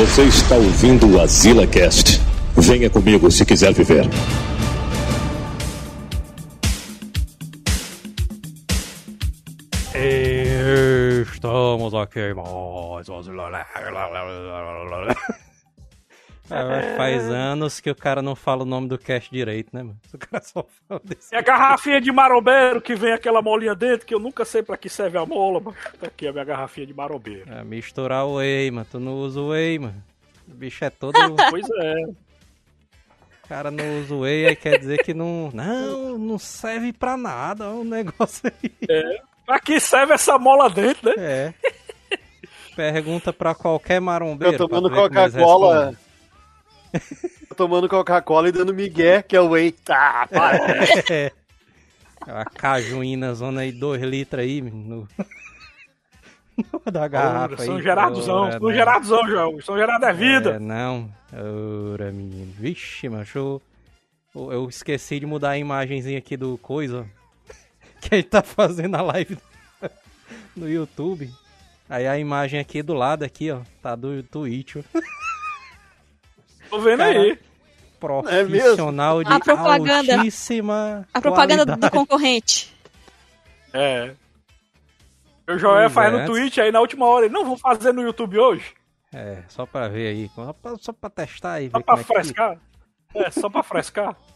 Você está ouvindo o Azila Cast. Venha comigo se quiser viver. Estamos aqui mais. É, faz anos que o cara não fala o nome do cast direito, né, mano? O cara só fala desse. É a garrafinha de marombeiro que vem aquela molinha dentro, que eu nunca sei pra que serve a mola, mas tá aqui a minha garrafinha de marombeiro. É, misturar o whey, mano. Tu não usa o whey, mano. O bicho é todo. pois é. O cara não usa o whey, aí quer dizer que não. Não, não serve pra nada o negócio aí. É. Pra que serve essa mola dentro, né? É. Pergunta pra qualquer marombeiro. Eu tomando Coca-Cola tomando Coca-Cola e dando migué, que é o whey. Tá, para. É. A cajuína, zona aí, 2 litros aí, no... no da garrafa São aí. Geradozão, São Geradozão, João. São Gerado é vida. É, não. Ora, menino. Vixe, macho. Eu, eu esqueci de mudar a imagenzinha aqui do coisa, que ele tá fazendo a live no YouTube. Aí a imagem aqui do lado, aqui, ó, tá do Twitch. Tô vendo Cara, aí. Profissional é de a propaganda, altíssima A propaganda qualidade. do concorrente. É. O Joel faz no Twitch aí na última hora. Não, vamos fazer no YouTube hoje. É, só pra ver aí. Só pra testar aí. Só pra é frescar. É, é, só pra frescar.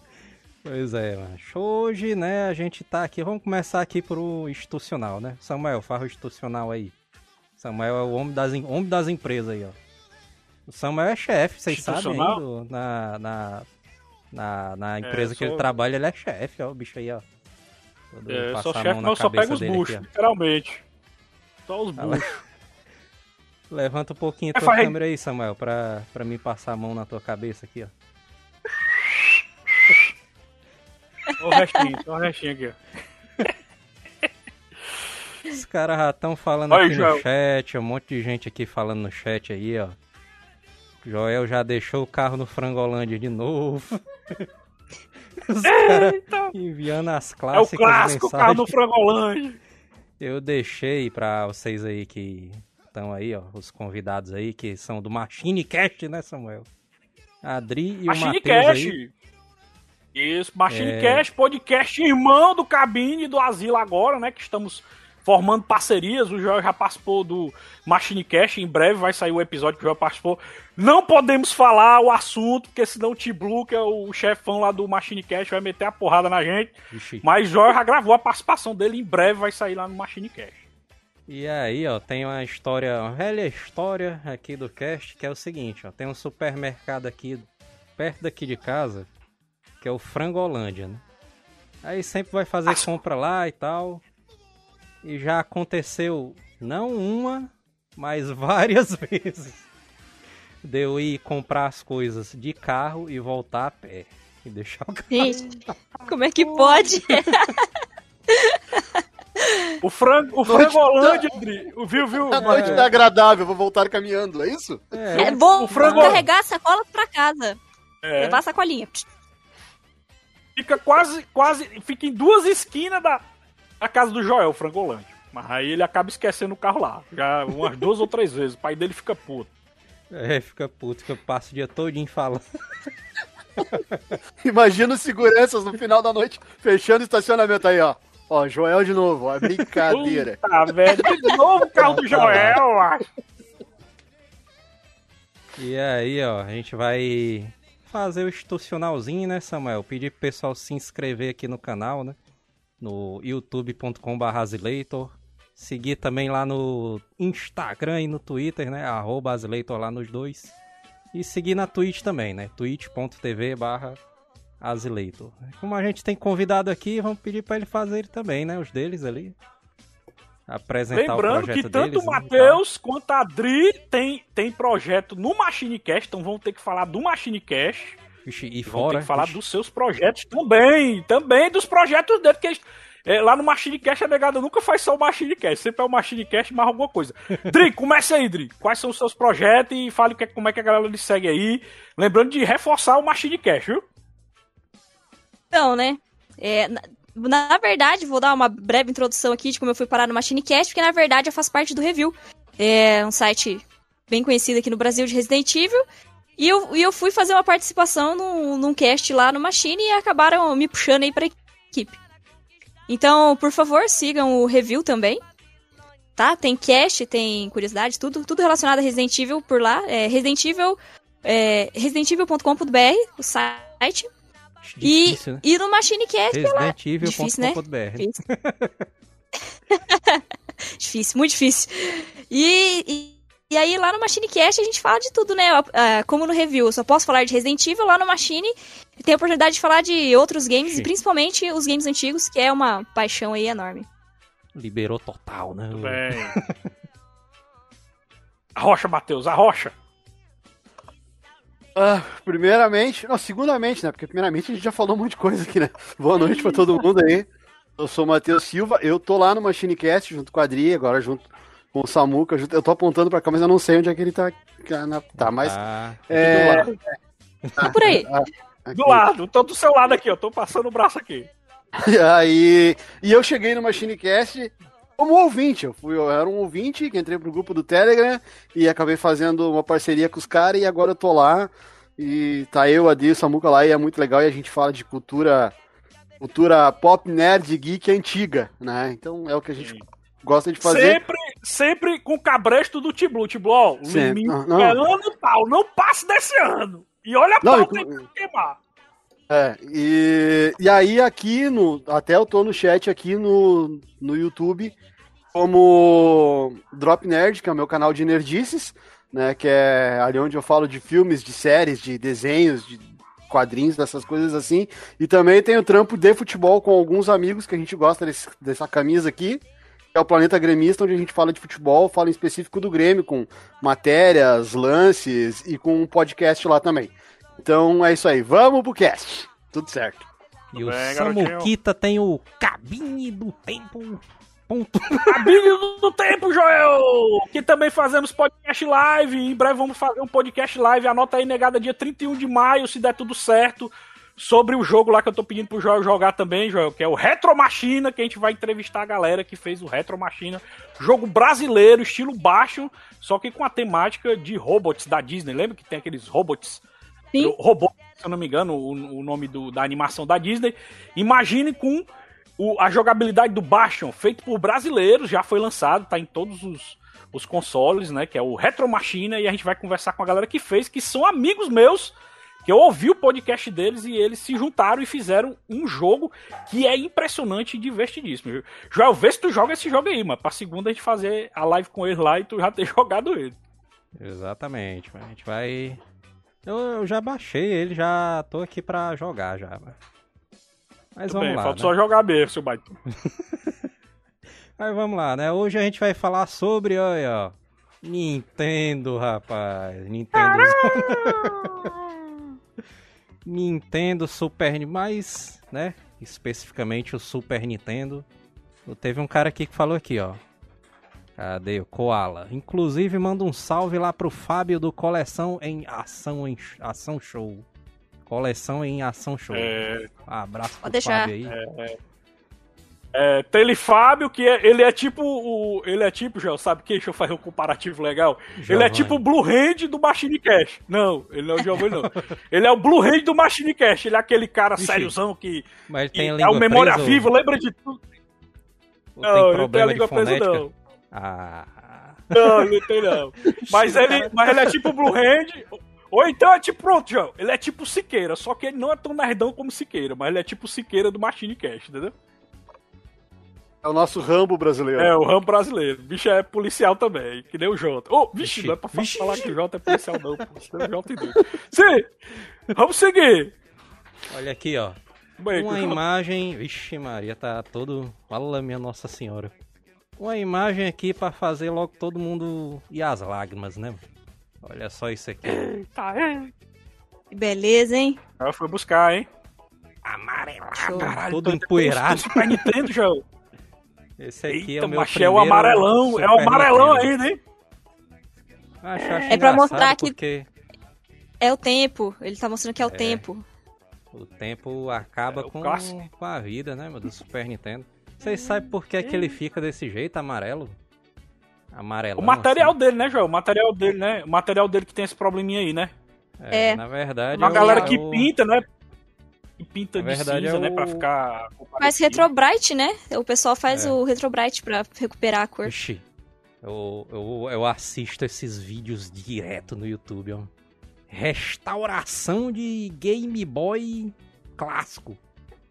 Pois é, macho. Hoje, né, a gente tá aqui. Vamos começar aqui pro institucional, né? Samuel, faz o institucional aí. Samuel é o homem das, homem das empresas aí, ó. O Samuel é chefe, vocês sabem aí, na, na, na, na, empresa é, que ele trabalha, ele é chefe, ó, o bicho aí, ó. Todo é, eu sou chefe, não, só pego os buchos, literalmente. Só os buchos. Levanta um pouquinho a é, tua câmera aí, Samuel, pra, pra mim passar a mão na tua cabeça aqui, ó. Olha o restinho, olha o restinho aqui, ó. Os caras já estão falando Oi, aqui Joel. no chat, um monte de gente aqui falando no chat aí, ó. Joel já deixou o carro no Frangolândia de novo. Os caras enviando as clássicas. É o clássico mensagens. carro no Frangolândia. Eu deixei pra vocês aí que estão aí, ó, os convidados aí, que são do Machine Cast, né, Samuel? Adri e Machine o Matheus aí. Isso, Machine é... Cast, podcast irmão do Cabine do Asilo agora, né, que estamos formando parcerias. O Joel já participou do Machine Cash, em breve vai sair o episódio que o Joel participou. Não podemos falar o assunto, porque senão o T-Blue, que é o chefão lá do Machine Cash, vai meter a porrada na gente. Ixi. Mas o Joel já gravou a participação dele, em breve vai sair lá no Machine Cash. E aí, ó, tem uma história, uma velha história aqui do cast, que é o seguinte, ó, tem um supermercado aqui perto daqui de casa, que é o Frangolândia, né? Aí sempre vai fazer As... compra lá e tal. E já aconteceu não uma, mas várias vezes de eu ir comprar as coisas de carro e voltar a pé. E deixar o carro. Gente, como é que pode? O frango, o frango Holândia, viu, viu? A noite é... tá agradável, vou voltar caminhando, é isso? É, é bom o frango... carregar a sacola pra casa. É. Levar a sacolinha. Fica quase, quase, fica em duas esquinas da, a casa do Joel, Frangolândia. Mas aí ele acaba esquecendo o carro lá. Já umas duas ou três vezes. O pai dele fica puto. É, fica puto, que eu passo o dia todinho falando. Imagina os seguranças no final da noite fechando o estacionamento aí, ó. Ó, Joel de novo, ó, brincadeira. Tá velho, de novo o carro do Joel, acho. E aí, ó, a gente vai fazer o institucionalzinho, né, Samuel? Pedir pro pessoal se inscrever aqui no canal, né? No youtube.com.br. Seguir também lá no Instagram e no Twitter, né? Arroba Azileitor lá nos dois. E seguir na Twitch também, né? twitch.tv barra Azileitor. Como a gente tem convidado aqui, vamos pedir para ele fazer também, né? Os deles ali. Apresentar Lembrando que tanto o Matheus quanto a Adri tem, tem projeto no Machine Cast, então vamos ter que falar do Machine E fora. Tem que falar dos seus projetos também. Também dos projetos dele, porque é, lá no Machine Cash a negada nunca faz só o Machine Cash, sempre é o Machine Cash mais alguma coisa. Dri, comece aí, Dri. Quais são os seus projetos e fale que, como é que a galera lhe segue aí. Lembrando de reforçar o Machine Cash, viu? Então, né? É, na, na, verdade, vou dar uma breve introdução aqui de como eu fui parar no Machine Cash, porque na verdade eu faço parte do Review. É um site bem conhecida aqui no Brasil de Resident Evil. E eu, e eu fui fazer uma participação num, num cast lá no Machine e acabaram me puxando aí pra equipe. Então, por favor, sigam o review também. Tá? Tem cast, tem curiosidade, tudo, tudo relacionado a Resident Evil por lá. É Resident Evil, é, residentevil.com.br, o site. Difícil, e, né? e no Machinecast é lá. Difícil, né? Difícil. difícil, muito difícil. E, e, aí lá no Machinecast a gente fala de tudo, né? Ah, Como no review, eu só posso falar de Resident Evil lá no Machine. Tem a oportunidade de falar de outros games, Sim. principalmente os games antigos, que é uma paixão aí enorme. Liberou total, né? Bem. A rocha, Matheus, a rocha. Ah, primeiramente, não, segundamente, né? Porque primeiramente a gente já falou um monte de coisa aqui, né? Boa noite pra todo mundo aí. Eu sou o Matheus Silva, eu tô lá no Machinecast junto com a Adri, agora junto com o Samuca. Eu tô apontando pra cá, mas eu não sei onde é que ele tá. Tá, mas. Ah, É, Tá por aí. aqui. Do lado, tô do seu lado aqui, ó. Tô passando o braço aqui. Aí, e eu cheguei no Machinecast como ouvinte. Eu, fui, eu era um ouvinte que entrei pro grupo do Telegram e acabei fazendo uma parceria com os caras e agora eu tô lá. E tá eu, a Di, o Samuca lá e é muito legal e a gente fala de cultura cultura pop, nerd, geek antiga, né? Então é o que a gente gosta de fazer. Sempre, sempre com o cabresto do Tiblu. Tiblu, ó, limite Não, não. é ano tal, não passe desse ano. E olha a Não, aí inclu- pra queimar. É, e, e aí aqui no. Até eu tô no chat aqui no, no YouTube como Drop Nerd, que é o meu canal de nerdices, né? Que é ali onde eu falo de filmes, de séries, de desenhos, de quadrinhos, dessas coisas assim. E também tem o trampo de futebol com alguns amigos que a gente gosta desse- dessa camisa aqui. É o Planeta Gremista, onde a gente fala de futebol, fala em específico do Grêmio, com matérias, lances e com um podcast lá também. Então é isso aí, vamos pro cast. Tudo certo. e o Bem. Samuquita tem o Cabine do Tempo. Ponto. Cabine do Tempo, Joel! Que também fazemos podcast live. Em breve vamos fazer um podcast live. Anota aí, negada, dia 31 de maio, se der tudo certo. Sobre o jogo lá que eu tô pedindo pro Joel jogar também, Joel, que é o Retro Machina, que a gente vai entrevistar a galera que fez o Retro Machina. Jogo brasileiro, estilo baixo, só que com a temática de robots da Disney. Lembra que tem aqueles robots Sim. robô, se eu não me engano, o, o nome do- da animação da Disney. Imagine com o- a jogabilidade do Bastion, feito por brasileiros, já foi lançado, tá em todos os, os consoles, né? Que é o Retro Machina, e a gente vai conversar com a galera que fez, que são amigos meus, que eu ouvi o podcast deles e eles se juntaram e fizeram um jogo que é impressionante e divertidíssimo. viu? Joel, vê se tu joga esse jogo aí, mano. Pra segunda a gente fazer a live com ele lá e tu já ter jogado ele. Exatamente, mas a gente vai. Eu, eu já baixei ele, já tô aqui pra jogar já. Mas, mas Tudo vamos bem, lá. falta né? só jogar mesmo, seu baita. Mas vamos lá, né? Hoje a gente vai falar sobre, olha, ó, Nintendo, rapaz. Nintendo. Nintendo Super mais, né? Especificamente o Super Nintendo. Teve um cara aqui que falou aqui, ó. Cadê o Koala? Inclusive manda um salve lá pro Fábio do Coleção em Ação em Ação Show. Coleção em Ação Show. É, Um abraço pro Pode deixar. Fábio aí. É, tem ele Fábio, que é- ele é tipo o. Ele é tipo, já sabe quem? Deixa eu fazer um comparativo legal. Ele é tipo o Blue Hand do Machine Cash. Não, ele não é o Giovanni, não. ele é o Blue Hand do Machine Cash. Ele é aquele cara Vixe. sériozão que, Mas que tem a é o memória presa ou- viva, lembra de tudo. ou Não, ele não tem a língua presa, não. Ah. Não, não tem não. Mas ele, mas ele é tipo Blue Hand. Ou então é tipo, pronto, João. Ele é tipo Siqueira, só que ele não é tão nerdão como Siqueira, mas ele é tipo Siqueira do Machine Cash, entendeu? É o nosso Rambo brasileiro. É, o ramo brasileiro. O bicho é policial também, que nem o Jota. Ô, vixe, Vixe, não é pra vixe. falar que o Jota é policial, não. Pô. O Jota é doido. Sim, vamos seguir. Olha aqui, ó. Bem, Uma Jota- imagem. Vixe, Maria, tá todo. Fala, minha Nossa Senhora. Uma imagem aqui pra fazer logo todo mundo ir às lágrimas, né? Olha só isso aqui. Tá, é. Que beleza, hein? Ela foi buscar, hein? Show. Caralho, Todo empoeirado. Super Nintendo, João. Esse aqui é Eita, o meu macho, é o primeiro amarelão. Super É o amarelão Nintendo. ainda, hein? Acho, acho É pra mostrar que- porque É o tempo. Ele tá mostrando que é o tempo. o tempo acaba É o com, clássico. com a vida, né, meu, do Super Nintendo. Vocês sabem por que, que ele fica desse jeito, amarelo? Amarelão. O material assim. dele, né, Joel? O material dele, né? O material dele que tem esse probleminha aí, né? É, É. Na verdade. Uma é o- galera é que o- pinta, né? Pinta de verdade, cinza, é né? Pra o- ficar. Faz retrobright, né? O pessoal faz É. o retrobright pra recuperar a cor. Ixi, eu, eu, eu assisto esses vídeos direto no YouTube, ó. Restauração de Game Boy clássico.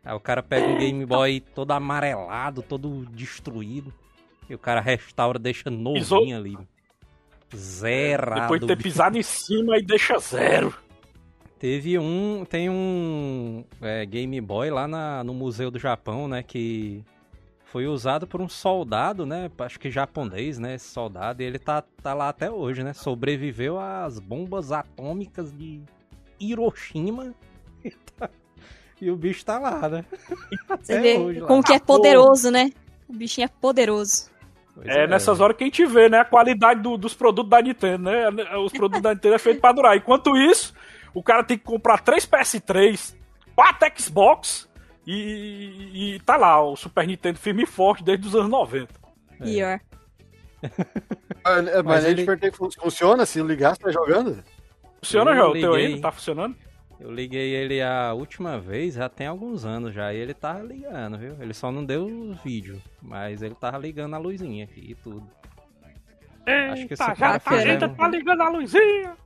Aí o cara pega um Game Boy todo amarelado, todo destruído. E o cara restaura, deixa novinho Pisou- ali. Zerado. Depois de ter pisado em cima e deixa zero. Teve um. Tem um é, Game Boy lá na- no Museu do Japão, né? Que foi usado por um soldado, né? Acho que japonês, né? Esse soldado. E ele tá, tá lá até hoje, né? Sobreviveu às bombas atômicas de Hiroshima. E, tá- e o bicho tá lá, né? Você Até vê hoje lá. como que é poderoso, né? O bichinho é poderoso. Pois É, nessas horas que a gente vê, né? A qualidade do- dos produtos da Nintendo, né? Os produtos da Nintendo é feito pra durar. Enquanto isso, o cara tem que comprar três PS3, quatro Xbox e, e tá lá, o Super Nintendo firme e forte desde os anos 90. É. Pior. Mas, mas Mas a gente ele- fun- funciona? Se ligar, você tá jogando? Funciona, Eu João? O teu? Não tá funcionando? Eu liguei ele a última vez, já tem alguns anos já, e ele tava ligando, viu? Ele só não deu o vídeo, mas ele tava ligando a luzinha aqui e tudo. Acho que Eita, esse já cara tá, fez, a gente tá ligando a luzinha.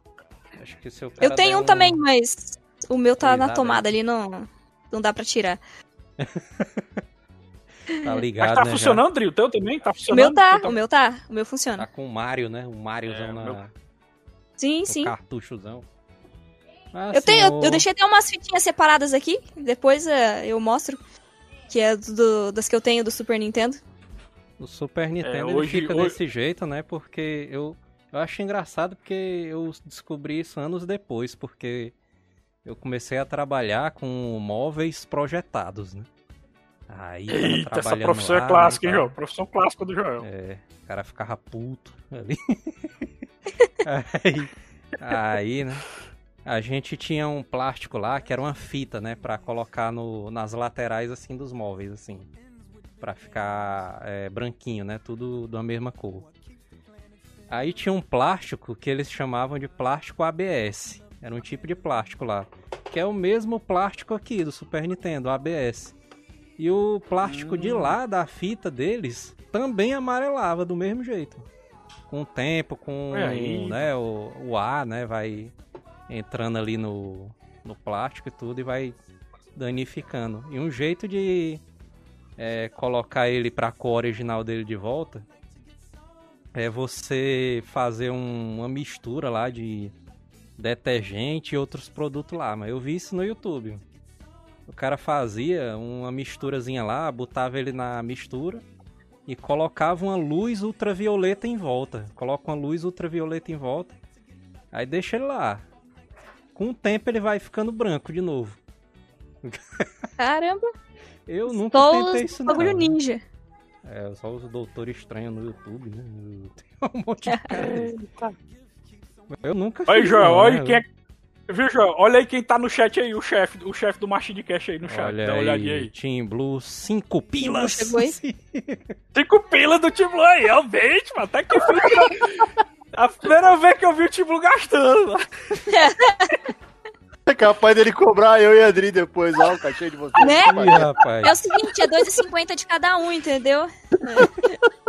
Acho que se o cara Eu tenho um também, mas o meu tá na tomada ali, não, não dá pra tirar. Tá ligado, Mas tá né, funcionando, Dri? O teu também? Tá O funcionando? meu tá, Tu o meu tá, o meu funciona. Tá com o Mario, né? O Mariozão É, o na, meu- Sim, sim. cartuchozão. Ah, Eu, tenho, eu, eu deixei até umas fitinhas separadas aqui, depois eh, eu mostro. Que é do- das que eu tenho do Super Nintendo. O Super Nintendo É, hoje- ele fica hoje- desse jeito, né? Porque eu, eu acho engraçado porque eu descobri isso anos depois, porque eu comecei a trabalhar com móveis projetados, né? Aí, Eita, essa profissão lá, é né, clássica, hein, tal. João? Profissão clássica do Joel. É, o cara ficava puto ali. aí, aí, né? A gente tinha um plástico lá que era uma fita, né? Pra colocar no, nas laterais, assim, dos móveis, assim. Pra ficar é, branquinho, né? Tudo da mesma cor. Aí tinha um plástico que eles chamavam de plástico ABS. Era um tipo de plástico lá. Que é o mesmo plástico aqui do Super Nintendo, ABS. E o plástico de lá, da fita deles, também amarelava do mesmo jeito. Com o tempo, com né, o, o ar, né, vai entrando ali no, no plástico e tudo e vai danificando. E um jeito de é, colocar ele pra cor original dele de volta é você fazer um- uma mistura lá de detergente e outros produtos lá. Mas eu vi isso no YouTube. O cara fazia uma misturazinha lá, botava ele na mistura e colocava uma luz ultravioleta em volta. Coloca uma luz ultravioleta em volta. Aí deixa ele lá. Com o tempo ele vai ficando branco de novo. Caramba, Eu nunca só tentei isso não. bagulho ninja. É, só os doutores estranhos no YouTube, né? Tem um monte de cara. Eu nunca Olha aí, Joel, não, olha né? quem é. Viu, Joel? Olha aí quem tá no chat aí, o chefe, o chefe do Machine Cash aí no chat. Olha Dá uma olhadinha aí. Team Blue, 5 pilas. chegou aí? Cinco pilas do Tim Blue aí, realmente, mano. Até que fui. A primeira vez que eu vi o Tim Blue gastando. É capaz dele cobrar eu e a Adri depois, ó, o cachê de vocês. Né? Ih, rapaz. É o seguinte, é 2,50 de cada um, entendeu?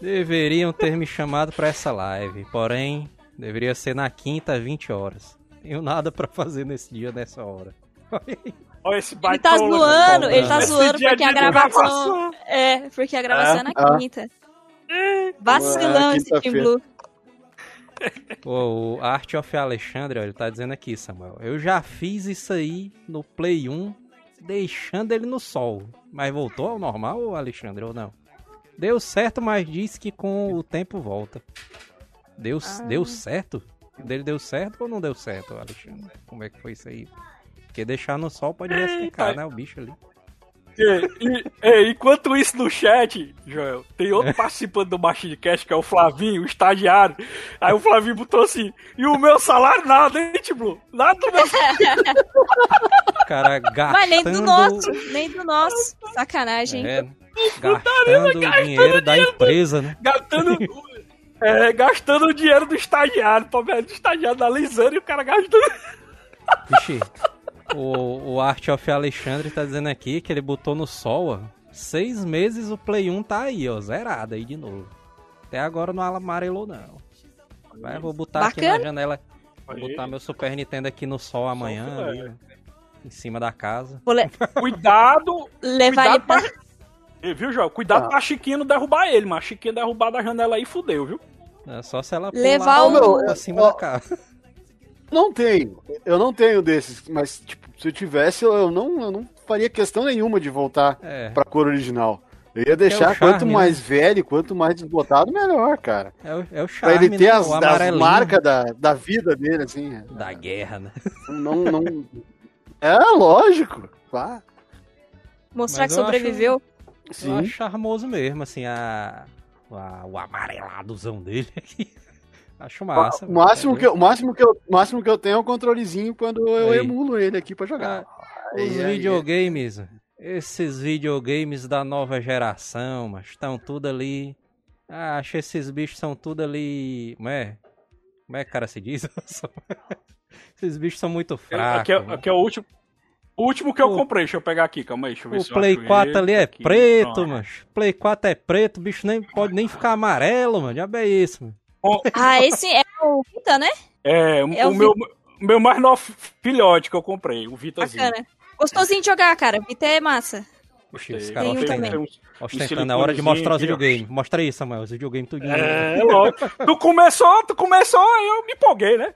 Deveriam ter me chamado pra essa live, porém, deveria ser na quinta, 20 horas. Tenho nada pra fazer nesse dia, nessa hora. Olha esse Ele tá zoando, ele tá zoando porque a gravação. gravação. É, porque a gravação é, na Ah. quinta. Vacilão Ah, esse Team quinta-feira. Blue. Pô, o Art of Alexandre, ó, ele tá dizendo aqui, Samuel. Eu já fiz isso aí no Play 1, deixando ele no sol. Mas voltou ao normal, Alexandre, ou não? Deu certo, mas disse que com o tempo volta. Deu, Ah. deu certo? Dele deu certo ou não deu certo, Alexandre? Como é que foi isso aí? Porque deixar no sol pode ressecar, né? O bicho ali. E, e- enquanto isso no chat, Joel, tem outro participante do Machine Cast, que é o Flavinho, o estagiário. Aí o Flavinho botou assim, e o meu salário nada, hein, Tim Blue? Nada do meu O cara gastando... Mas nem do nosso, nem do nosso. Sacanagem. É, Gastando o dinheiro da empresa, né? Gastando, é, gastando o dinheiro do estagiário, pobre do estagiário analisando e o cara gastando. Vixe, o, o Art of Alexandre tá dizendo aqui que ele botou no sol, ó. Seis meses o Play 1 tá aí, ó, zerado aí de novo. Até agora não amarelou, não. Vai, vou botar aqui Bacana. na janela. Vou botar meu Super Nintendo aqui no sol amanhã, ali, em cima da casa. Le- Cuidado, levar ele cuidado pra... pra... E, Viu, João? Cuidado Ah. pra Chiquinha não derrubar ele, mas a Chiquinha derrubar da janela aí fudeu, viu? É só se ela pular Levar o- pra cima ó, da casa. Não tenho. Eu não tenho desses, mas tipo, se eu tivesse, eu não, eu não faria questão nenhuma de voltar É, pra cor original. Eu ia deixar É charme, quanto né? mais velho, quanto mais desbotado, melhor, cara. é, o, é o Pra charme, ele ter né? as, as marcas da, da vida dele, assim. da guerra, né? Não, não... É, lógico. Claro. Mostrar Mas que eu acho- sobreviveu. Eu Sim. acho charmoso mesmo, assim, a, a- o amareladozão dele aqui. Acho massa. o, máximo velho. que, eu- o, máximo que eu, o máximo que eu tenho é o controlezinho quando eu Aí. emulo ele aqui pra jogar. Os Aí, aí. videogames, esses videogames da nova geração, mas estão tudo ali. Ah, acho que esses bichos são tudo ali. Como é? Como é que o cara se diz? esses bichos são muito fracos. aqui, é, aqui é o último. O último que eu O- comprei, deixa eu pegar aqui, calma aí, deixa eu ver O se eu Play acho 4 ele. ali é Aqui, preto, mano. Play 4 é preto, o bicho nem pode nem ficar amarelo, mano. Já é isso, mano. Ah, esse é o Vita, né? É, É o, o meu, o meu mais novo filhote que eu comprei, o Vitazinho. Bacana. Gostosinho de jogar, cara. Vita é massa. Oxi, os caras ostentando. Ostentando, é hora de mostrar os videogames. Mostra aí, Samuel, os videogames tudinho. É, lógico. tu começou, tu começou, aí eu me empolguei, né?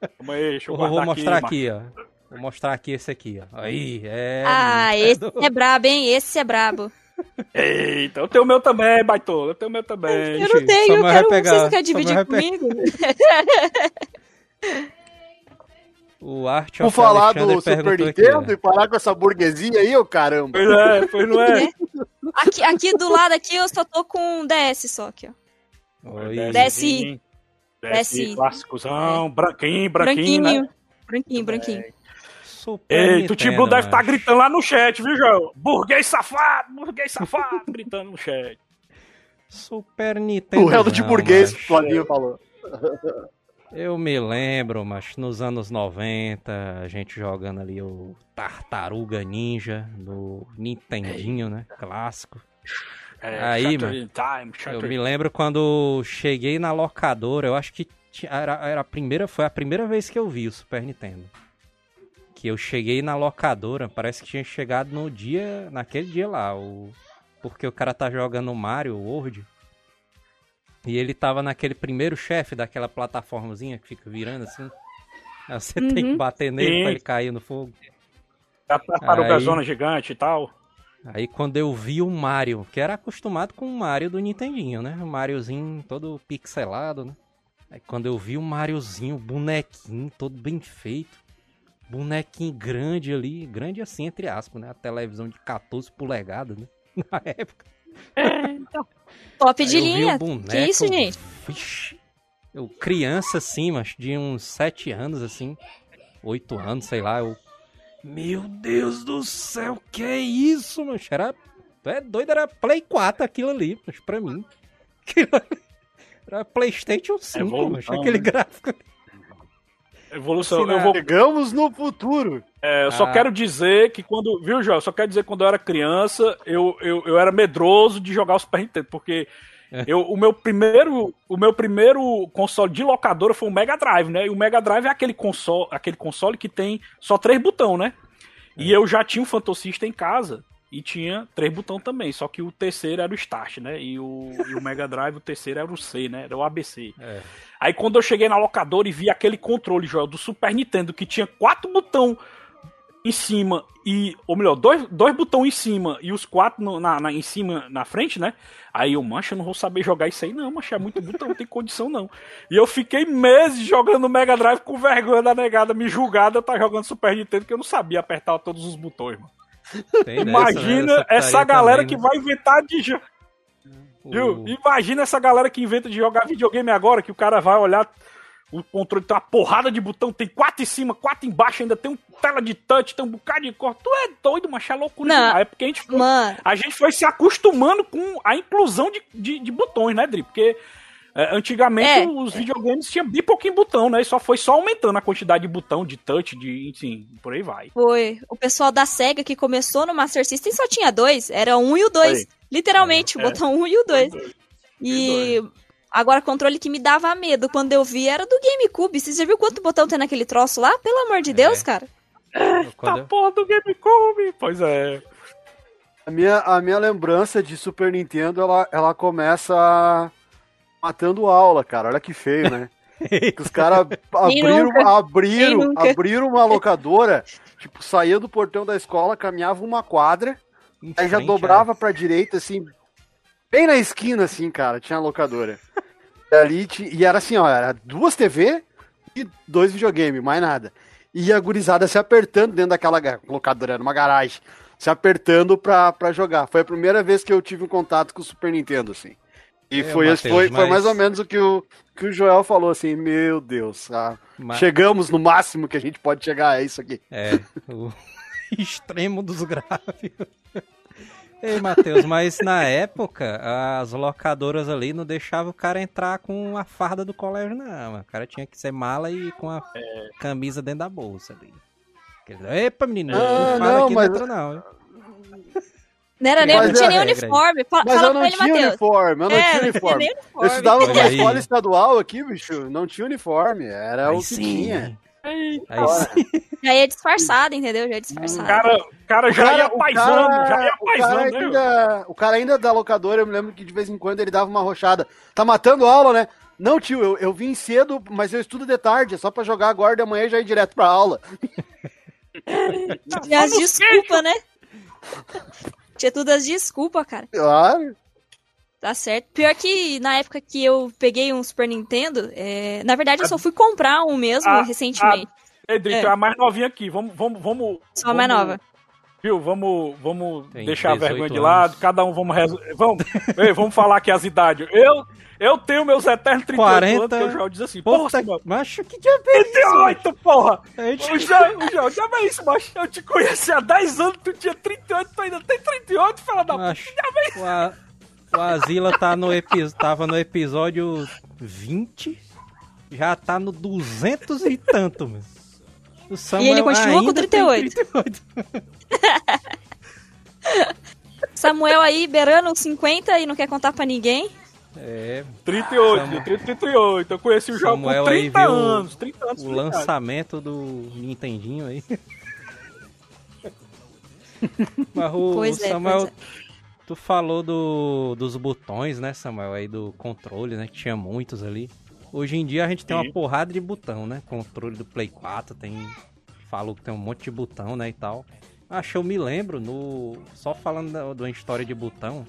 Aí, deixa eu Vou, vou mostrar aqui. aqui, ó. Vou mostrar aqui esse aqui, ó. Aí, é. Ah, esse do- é brabo, hein? Esse é brabo. Eita, eu tenho o meu também, baitola. Eu tenho o meu também. Eu não tenho, eu quero pegar, vocês querem dividir comigo? O Art Vou of falar do Super aqui, Nintendo ó. e parar com essa burguesia aí, ô caramba. Pois é, pois não é. Aqui, aqui do lado aqui eu só tô com um DS só aqui, ó. Oi. Desce. Desce. Desce. Clássicozão, branquinho, branquinho, Branquinho. né? Branquinho, branquinho. Super Ei, Nintendo, tu Timbu deve estar macho. gritando lá no chat, viu, João? Burguês safado, burguês safado, gritando no chat. Super Nintendo. Duelo de não, burguês, o Flavinho falou. Eu me lembro, mas nos anos 90, a gente jogando ali o Tartaruga Ninja no Nintendinho, né? Clássico. É, Aí, in Time, Eu me lembro quando cheguei na locadora, eu acho que era, era a primeira, foi a primeira vez que eu vi o Super Nintendo. Que eu cheguei na locadora, parece que tinha chegado no dia, naquele dia lá, o, porque o cara tá jogando o Mario World. E ele tava naquele primeiro chefe daquela plataformazinha que fica virando assim. Aí você tem que Uhum. bater nele Sim. pra ele cair no fogo. A tartaruga Aí- zona gigante e tal. Aí quando eu vi o Mario, que era acostumado com o Mario do Nintendinho, né? O Mariozinho todo pixelado, né? Aí quando eu vi o Mariozinho, o bonequinho todo bem feito, bonequinho grande ali, grande assim, entre aspas, né? A televisão de 14 polegadas, né? Na época. Top de Aí eu vi linha. boneco, Que isso, gente? Vixe, eu criança assim, mas de uns 7 anos assim, 8 anos, sei lá, eu Meu Deus do céu, que é isso, mano? Era tu é doido, era Play 4 aquilo ali, mas pra mim. Aquilo ali Era PlayStation 5, Evolução, mas aquele né? gráfico. Evolução. Eu na- vou Chegamos no futuro. É, eu só Ah. quero dizer que quando. Viu, João? Eu só quero dizer que quando eu era criança, eu, eu, eu era medroso de jogar o Super Nintendo, porque É. eu, o, meu primeiro, o meu primeiro console de locadora foi o Mega Drive, né? E o Mega Drive é aquele console, aquele console que tem só três botões, né? E É. eu já tinha um Fantocista em casa. E tinha três botões também, só que o terceiro era o Start, né? E o, e o Mega Drive, o terceiro era o C, né? Era o ABC. É. Aí quando eu cheguei na locadora e vi aquele controle, Joel, do Super Nintendo, que tinha quatro botões em cima e. Ou melhor, dois, dois botões em cima e os quatro no- na, na- em cima na frente, né? Aí eu, mancha, eu não vou saber jogar isso aí, não, mancha, é muito botão, não tem condição, não. E eu fiquei meses jogando Mega Drive com vergonha da negada me julgada, tava jogando Super Nintendo, que eu não sabia apertar todos os botões, mano. Tem né? Imagina Essa essa galera também, que né? vai inventar de Imagina essa galera que inventa de jogar videogame agora, que o cara vai olhar O controle tem uma porrada de botão, tem quatro em cima, quatro embaixo, ainda tem um tela de touch, tem um bocado de cor. Tu é doido, mas é loucura Não. demais. É porque a gente, foi, a gente foi se acostumando com a inclusão de, de, de botões, né, Dri? Porque antigamente É. os videogames tinham bem pouquinho botão, né? E só foi só aumentando a quantidade de botão, de touch, de, enfim, por aí vai. foi. O pessoal da SEGA que começou no Master System só tinha dois. Era um e o dois. Foi. Literalmente, o É. botão um e o dois. E agora, controle que me dava medo quando eu vi era do GameCube. Você já viu quanto botão tem naquele troço lá? Pelo amor de Deus, cara. Quando Tá eu- porra do GameCube! Pois é. A minha, a minha lembrança de Super Nintendo, ela, ela começa matando aula, cara. Olha que feio, né? Que os caras abriram, nunca? abriram, abriram uma locadora, tipo, saía do portão da escola, caminhava uma quadra, em aí já dobrava pra direita, assim, bem na esquina, assim, cara, tinha a locadora. E ali, e era assim, ó, era duas TV e dois videogames, mais nada. E a gurizada se apertando dentro daquela locadora, era uma garagem, se apertando pra, pra jogar. Foi a primeira vez que eu tive um contato com o Super Nintendo, assim. E É, foi, Matheus, foi, foi mas- mais ou menos o que o, que o Joel falou, assim, meu Deus, ah, Mas- chegamos no máximo que a gente pode chegar, é isso aqui. É, o extremo dos gráficos. Ei, Matheus, mas na época as locadoras ali não deixavam o cara entrar com a farda do colégio, não. O cara tinha que ser mala e com a camisa dentro da bolsa ali. Epa, menino, Ah, não fala não, aqui mas- dentro não. Não, era nem, Mas não tinha é nem aí. uniforme. Fala, Mas fala eu não ele, tinha Matheus. uniforme, eu não É, tinha não tinha uniforme. nem Eu uniforme. estudava numa aí. escola estadual aqui, bicho, não tinha uniforme, era Aí o que sim. tinha. Aí. Já ia disfarçado, entendeu? Já ia disfarçado. O cara, o cara já ia paisando, já ia o cara paisando, né? ainda, o cara ainda da locadora, eu me lembro que de vez em quando ele dava uma rochada. Tá matando aula, né? Não, tio, eu, eu vim cedo, mas eu estudo de tarde, é só pra jogar agora de manhã e já ir direto pra aula. Tinha as desculpas, né? Tinha tudo as desculpas, cara. Claro. Tá certo. Pior que na época que eu peguei um Super Nintendo, é, na verdade eu só fui comprar um mesmo Ah, recentemente. Edrito, É. é a mais novinha aqui. Vamos, vamos, vamos. Sou a mais nova. Viu? Vamos, vamos Tem deixar a 18 vergonha de anos. lado. Cada um vamos reso- vamos, ei, vamos falar aqui as idades. Eu, eu tenho meus eternos 38 anos, 40. que o João diz assim, porra, Puta, Simão, macho, que diabo é isso? 38, porra! Gente- O João, já é isso, macho. Eu te conheci há 10 anos, tu tinha 38, tu ainda tem 38, fala da puta. Macho, o, A- o Azila tá no epi- tava no episódio 20, já tá no 200 e tanto, meu. O Samuel ele continua com ainda tem 38. 38. Samuel aí beirando os 50 e não quer contar pra ninguém. É, 38, Samu- eu tenho 38. Eu conheci o João Samuel com aí 30 viu anos. 30 anos. o lançamento do Nintendinho aí. Mas o, Pois o é, Samuel, pois é. tu falou do, dos botões, né, Samuel, aí do controle, né, que tinha muitos ali. Hoje em dia a gente tem Sim. uma porrada de botão, né, controle do Play 4, tem, falou que tem um monte de botão, né, e tal. Acho que eu me lembro no, só falando da, história de botão,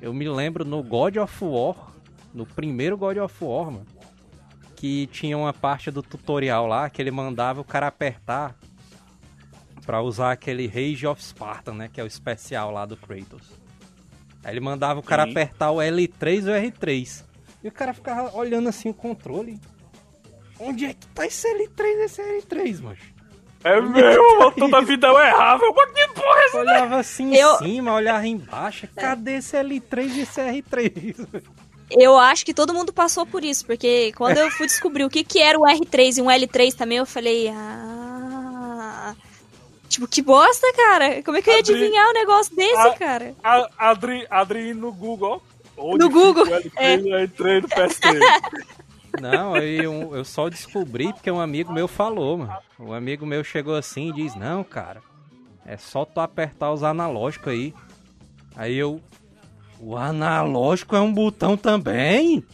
eu me lembro no God of War, no primeiro God of War, mano, que tinha uma parte do tutorial lá que ele mandava o cara apertar pra usar aquele Rage of Sparta, né? Que é o especial lá do Kratos. Aí ele mandava o cara Sim. apertar o L3 e o R3. E o cara ficava olhando assim o controle. Onde é que tá esse L3 e esse R3, macho? É mesmo, mano, toda vida eu errava. Eu, mas que porra é essa? Olhava assim Eu- em cima, olhava embaixo. Cadê esse L3 e esse R3? Eu acho que todo mundo passou por isso, porque quando eu fui descobrir o que, que era um R3 e um L3 também, eu falei, ah. Tipo, que bosta, cara. Como é que eu ia Adri- adivinhar um negócio desse, Ah, cara? A- Adri, Adri no Google. Onde No Google, o L3 é. e o L3 do PS3. Não, aí eu, eu só descobri porque um amigo meu falou, mano. Um amigo meu chegou assim e diz, não, cara, é só tu apertar os analógicos aí. Aí eu. O analógico é um botão também?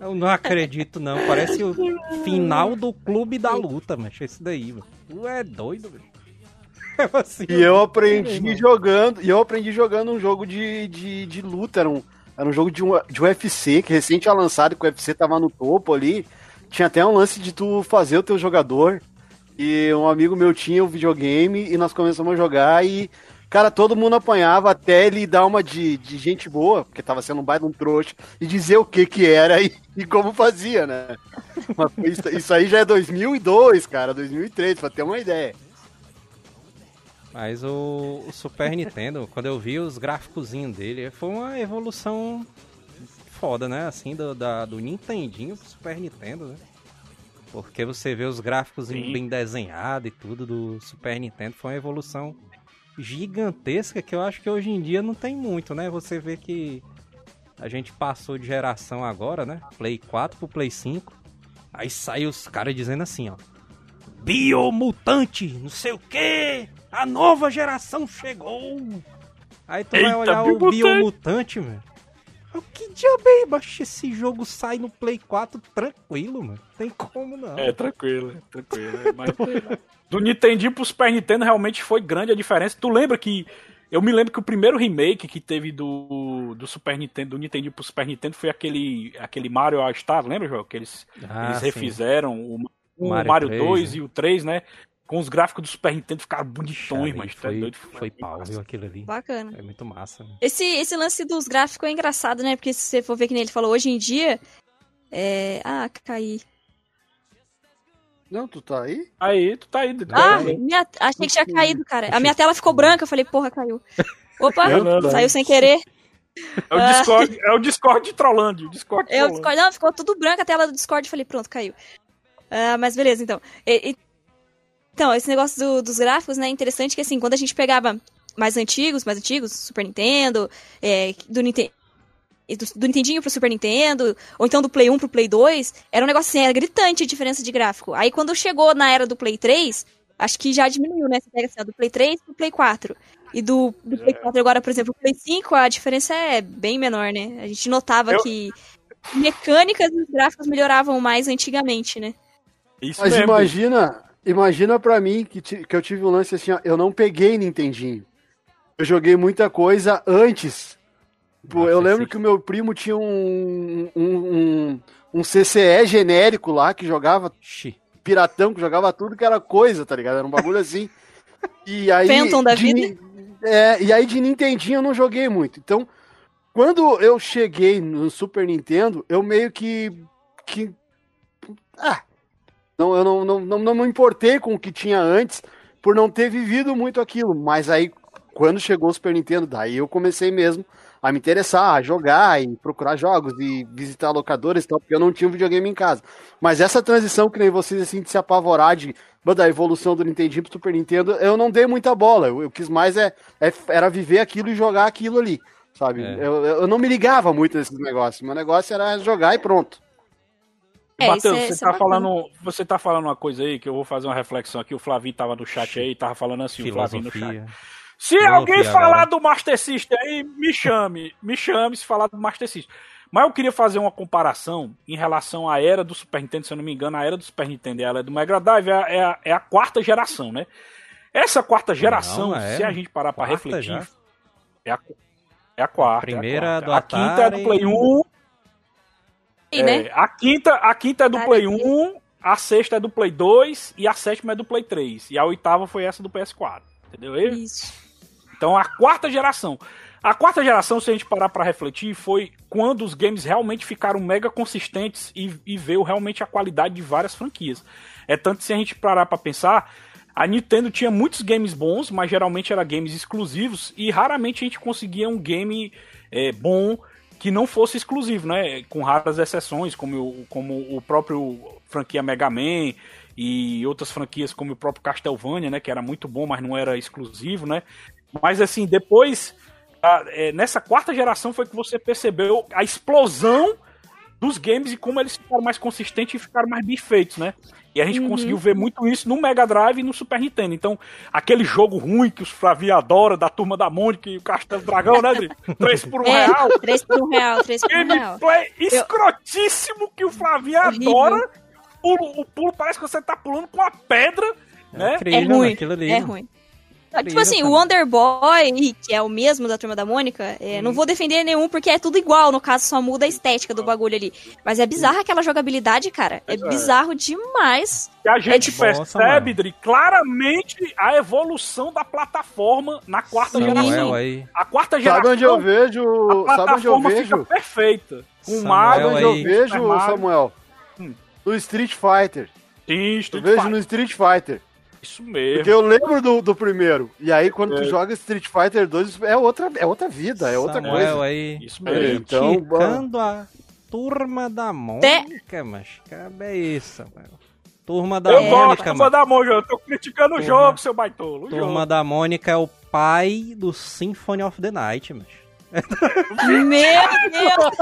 Eu não acredito, não. Parece o final do clube da luta, mas esse daí, mano. Tu é doido, velho. Eu assim, E eu aprendi jogando, e eu aprendi jogando um jogo de, de, de luta, era um, era um jogo de, um, de UFC, que recente tinha lançado, que o UFC tava no topo ali. Tinha até um lance de tu fazer o teu jogador. E um amigo meu tinha o videogame e nós começamos a jogar e, cara, todo mundo apanhava até ele dar uma de, de gente boa, porque tava sendo um baita um trouxa, e dizer o que que era e, e como fazia, né? isso, isso aí já é 2002, cara, 2003, pra ter uma ideia. Mas o, o, Super Nintendo, quando eu vi os gráficos dele, foi uma evolução foda, né? Assim, do, da, do Nintendinho pro Super Nintendo, né? Porque você vê os gráficos Sim. bem desenhados e tudo do Super Nintendo, foi uma evolução gigantesca que eu acho que hoje em dia não tem muito, né? Você vê que a gente passou de geração agora, né? Play 4 pro Play 5. Aí sai os caras dizendo assim, ó. Biomutante, não sei o que, a nova geração chegou. Aí tu Eita, vai olhar o Biomutante, mano. Que diabo é, baixo? Esse jogo sai no Play 4 tranquilo, mano. Tem como não. É, tranquilo, tranquilo. É, mas do Nintendo pro Super Nintendo realmente foi grande a diferença. Tu lembra que. Eu me lembro que o primeiro remake que teve do, do Super Nintendo, do Nintendo pro Super Nintendo, foi aquele, aquele Mario All Star, lembra, João? Que eles, ah, eles refizeram o, o Mario, Mario 3, 2 né? e o 3, né? Com os gráficos do Super Nintendo ficaram bonitões, mas tá foi, doido, foi, foi pau, viu, aquilo ali. Bacana. É muito massa. Né? Esse, esse lance dos gráficos é engraçado, né? Porque se você for ver que nem ele falou, hoje em dia. É... Ah, caí. Não, tu tá aí? Aí, tu tá aí. ah, minha... achei que tinha caído, cara. A minha tela ficou branca, eu falei, porra, caiu. Opa, não, não, não. saiu sem querer. É o Discord, é o Discord trollando. O Discord é o Discord, não, ficou tudo branco a tela do Discord, falei, pronto, caiu. Uh, mas beleza, então. E, e, então, esse negócio do, dos gráficos, né, é interessante que, assim, quando a gente pegava mais antigos, mais antigos, Super Nintendo, é, do Nintendo do, do Nintendinho pro Super Nintendo, ou então do Play 1 pro Play 2, era um negócio assim, era gritante a diferença de gráfico. Aí quando chegou na era do Play 3, acho que já diminuiu, né? Você pega assim, ó, do Play 3 pro Play 4. E do, do Play 4 agora, por exemplo, o Play 5, a diferença é bem menor, né? A gente notava Eu... que mecânicas e gráficos melhoravam mais antigamente, né? Isso Mas mesmo. imagina, imagina pra mim que, que eu tive um lance assim, ó, eu não peguei Nintendinho. Eu joguei muita coisa antes Pô, eu lembro que o meu primo tinha um, um, um, um CCE genérico lá que jogava piratão, que jogava tudo que era coisa, tá ligado? Era um bagulho assim. E aí. Phantom da de, vida? É, e aí de Nintendinho eu não joguei muito. Então, quando eu cheguei no Super Nintendo, eu meio que. que ah, não, eu não, não, não, não me importei com o que tinha antes, por não ter vivido muito aquilo. Mas aí, quando chegou o Super Nintendo, daí eu comecei mesmo a me interessar, a jogar e procurar jogos e visitar locadores e tal, porque eu não tinha um videogame em casa. Mas essa transição que nem vocês, assim, de se apavorar de, da evolução do Nintendo pro Super Nintendo, eu não dei muita bola. Eu, eu quis mais é, é, era viver aquilo e jogar aquilo ali, sabe? É. Eu, eu não me ligava muito nesses negócios. Meu negócio era jogar e pronto. É, Matheus, é, você tá falando, você tá falando uma coisa aí que eu vou fazer uma reflexão aqui. O Flavinho tava no chat aí, tava falando assim, Filosofia. o Flavinho no chat. Se alguém falar agora. do Master System aí, me chame. Me chame se falar do Master System. Mas eu queria fazer uma comparação em relação à era do Super Nintendo, se eu não me engano, a era do Super Nintendo e a era do Mega Drive é a, é a, é a quarta geração, né? Essa quarta geração, não, é se a gente parar para refletir, é a, é a quarta. A primeira é a, quarta. a quinta é do Play 1. E, né? É, a, quinta, a quinta é do Play 1, a sexta é do Play 2 e a sétima é do Play 3. E a oitava foi essa do PS4. Entendeu? Isso. Então a quarta geração. A quarta geração, se a gente parar para refletir, foi quando os games realmente ficaram mega consistentes e, e veio realmente a qualidade de várias franquias. É tanto se a gente parar para pensar, a Nintendo tinha muitos games bons, mas geralmente eram games exclusivos e raramente a gente conseguia um game é, bom que não fosse exclusivo, né? Com raras exceções, como, como o próprio franquia Mega Man e outras franquias como o próprio Castlevania, né? Que era muito bom, mas não era exclusivo, né? Mas assim, depois, a, é, nessa quarta geração foi que você percebeu a explosão dos games e como eles ficaram mais consistentes e ficaram mais bem feitos, né? E a gente uhum. conseguiu ver muito isso no Mega Drive e no Super Nintendo. Então, aquele jogo ruim que os Flavi adoram, da turma da Mônica e o Castelo Dragão, né, Dri? 3 por 1 é, real. 3 por 1 real, 3 por 1 real. Gameplay escrotíssimo que o Flavinho adora. O, o pulo parece que você tá pulando com uma pedra, é né? É ruim, é ruim. Tipo assim, o Wonder Boy, que é o mesmo da Turma da Mônica, é, hum. não vou defender nenhum porque é tudo igual, no caso só muda a estética do bagulho ali. Mas é bizarra aquela jogabilidade, cara. É, é bizarro demais. E a gente é percebe, Dri, claramente a evolução da plataforma na quarta Sim. geração. A quarta geração. Sabe onde eu vejo? A sabe onde eu vejo? perfeita. Com Mario, onde eu vejo, Samuel. Hum. no Street Fighter. Sim, Eu Street vejo Fighter. no Street Fighter. Isso mesmo. Porque eu lembro do, do primeiro. E aí, quando tu É. joga Street Fighter 2, é outra, é outra vida, é outra Samuel coisa. aí Isso É, mesmo. então, criticando a turma da Mônica, mas cabe isso, Samuel. Turma da Eu Mônica, gosto, turma mano. da Mônica. Eu tô criticando o Turma- jogo, seu baitolo. O Turma jogo. da Mônica é o pai do Symphony of the Night, mas. Meu Deus!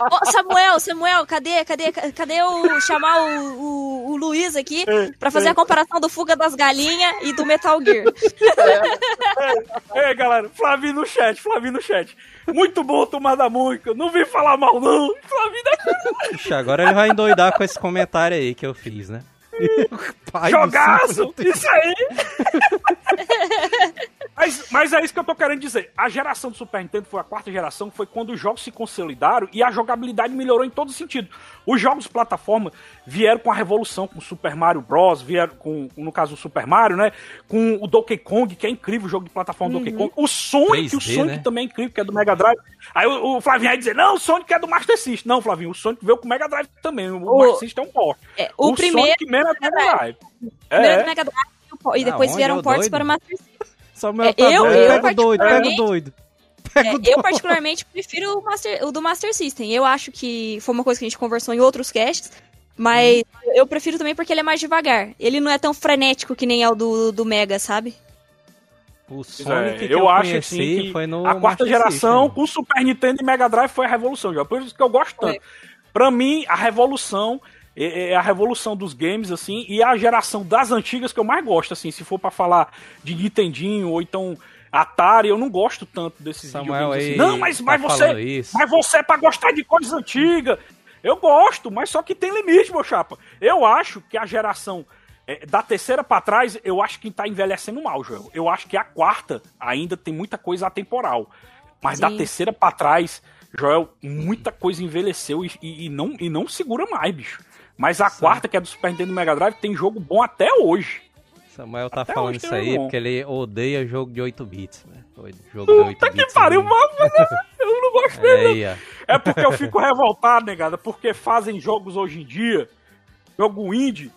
Ô, Samuel, Samuel, cadê, cadê, cadê o chamar o, o, o Luiz aqui pra fazer a comparação do Fuga das Galinhas e do Metal Gear? Ei, galera, Flavinho no chat, Flavinho no chat. Muito bom, turma da Mônica. Não vim falar mal, não. Flavinho da Ixi, agora ele vai endoidar com esse comentário aí que eu fiz, né? Pai Jogaço! Isso aí! Mas, mas é isso que eu tô querendo dizer. A geração do Super Nintendo foi a quarta geração, foi quando os jogos se consolidaram e a jogabilidade melhorou em todo sentido. Os jogos de plataforma vieram com a revolução, com o Super Mario Bros., vieram com, no caso, o Super Mario, né? Com o Donkey Kong, que é incrível o jogo de plataforma Donkey Kong. O Sonic, o 3D, Sonic né? também é incrível, que é do Mega Drive. Aí o, o Flavinho vai dizer, não, o Sonic é do Master System. Não, Flavinho, o Sonic veio com o Mega Drive também. O, O- Master System é um porte. É, o, primeiro, Sonic mesmo é do Mega Drive. primeiro É. do Mega Drive e o po- depois onde vieram é o ports doido? para o Master System. Samuel É, tá eu- doido, eu pega o doido, pega o particularmente- doido. É, eu particularmente prefiro o, Master- o do Master System. Eu acho que foi uma coisa que a gente conversou em outros casts, mas eu prefiro também porque ele é mais devagar. Ele não é tão frenético que nem é o do, do Mega, sabe? O É, Sonic que eu, eu, acho conheci assim, que foi no a quarta Master geração System. com Super Nintendo e Mega Drive foi a revolução, já. Por isso que eu gosto tanto. Pra mim, a revolução é é a revolução dos games, assim, e a geração das antigas que eu mais gosto, assim, se for pra falar de Nintendinho ou então Atari, eu não gosto tanto desses Samuel videogames aí assim. Não, mas, tá mas você, isso. mas você é pra gostar de coisas antigas. Eu gosto, mas só que tem limite, meu chapa. Eu acho que a geração é, da terceira pra trás, eu acho que tá envelhecendo mal, Joel. Eu acho que a quarta ainda tem muita coisa atemporal. Mas da Sim. terceira pra trás, Joel, muita coisa envelheceu e, e- e não, e não segura mais, bicho. Mas a quarta, que é do Super Nintendo Mega Drive, tem jogo bom até hoje. Samuel tá Até falando isso aí um. porque ele odeia jogo de 8 bits, né? O Jogo de 8 Puta que bits. pariu, ele- mano. Eu não gosto É aí, ó. É porque eu fico revoltado, negada, porque fazem jogos hoje em dia, jogo indie,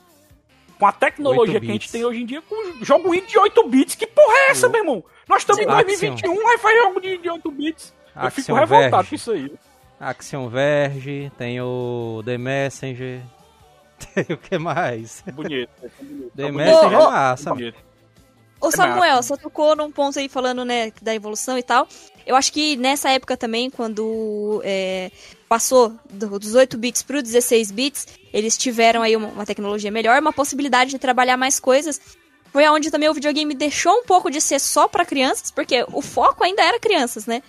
com a tecnologia 8 que a gente tem hoje em dia, com jogo indie de 8 bits. Que porra é essa, meu irmão? Nós estamos em Axiom. 2021, aí faz jogo de, de 8 bits. Eu fico revoltado Verge. com isso aí. Action Verge, tem o The Messenger. O que mais? Bonito. The Tá Messenger Ô, é ô, massa, mano. bonito. Ô Samuel, você tocou num ponto aí falando, né, da evolução e tal. Eu acho que nessa época também, quando é, passou do- dos 8 bits para 16 bits, eles tiveram aí uma, uma tecnologia melhor, uma possibilidade de trabalhar mais coisas. Foi onde também o videogame deixou um pouco de ser só para crianças, porque o foco ainda era crianças, né?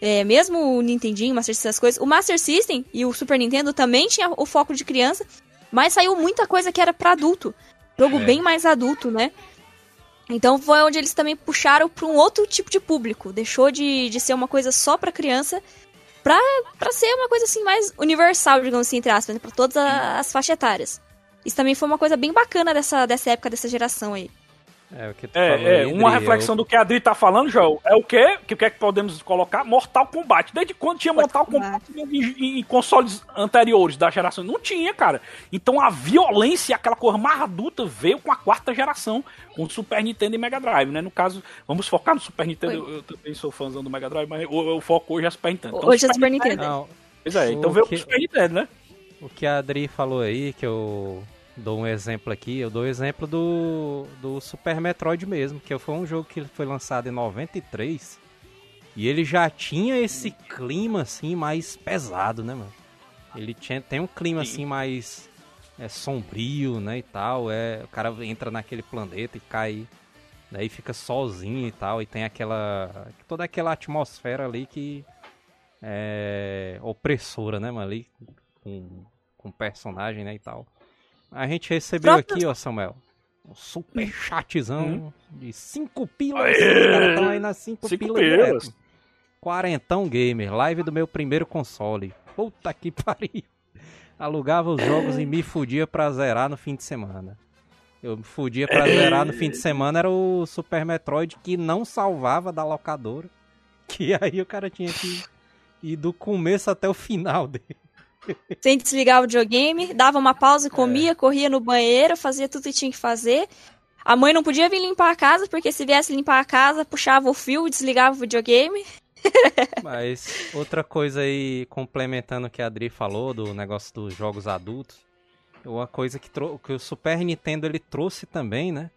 É, mesmo o Nintendinho, o Master System, essas coisas. O Master System e o Super Nintendo também tinha o foco de criança, mas saiu muita coisa que era para adulto. Jogo É. bem mais adulto, né? Então foi onde eles também puxaram para um outro tipo de público. Deixou de, de ser uma coisa só para criança pra, pra ser uma coisa assim mais universal, digamos assim, entre aspas, né? pra todas as faixas etárias. Isso também foi uma coisa bem bacana dessa, dessa época, dessa geração aí. É, o que tu falou É, é, aí, uma Dri, reflexão eu- do que a Adri tá falando, Joel, é o quê? Que o que é que podemos colocar? Mortal Kombat. Desde quando tinha Mortal, Kombat em, em- em consoles anteriores da geração? Não tinha, cara. Então a violência, aquela coisa mais adulta, veio com a quarta geração, com o Super Nintendo e Mega Drive, né? No caso, vamos focar no Super Nintendo. Eu, eu também sou fãzão do Mega Drive, mas o, o foco hoje é Super Nintendo. Então, Hoje é Super Nintendo. Não, Pois é, então O veio que- o Super Nintendo, né? o que a Adri falou aí, que eu dou um exemplo aqui, eu dou o exemplo do, do Super Metroid mesmo, que foi um jogo que foi lançado em 93 e ele já tinha esse clima assim mais pesado, né, mano? Ele tinha, tem um clima Sim. assim mais é, sombrio, né, e tal, é, o cara entra naquele planeta e cai, daí fica sozinho e tal, e tem aquela toda aquela atmosfera ali que é opressora, né, mano, ali com, com o personagem, né, e tal. A gente recebeu Próprio- aqui, ó, Samuel, um super chatzão Hum. de 5 pilas. Aê! Os caras estão aí nas 5 Cinco pilas. pilas. direto. Quarentão Gamer, live do meu primeiro console. Puta que pariu. Alugava os jogos e me fudia pra zerar no fim de semana. Eu me fudia pra zerar no fim de semana, era o Super Metroid que não salvava da locadora. Que aí o cara tinha que ir do começo até o final dele. Sem desligar o videogame, dava uma pausa, comia, corria no banheiro, fazia tudo que tinha que fazer. A mãe não podia vir limpar a casa, porque se viesse limpar a casa, puxava o fio, desligava o videogame. Mas outra coisa aí, complementando o que a Adri falou do negócio dos jogos adultos, uma coisa que, que o Super Nintendo ele trouxe também, né?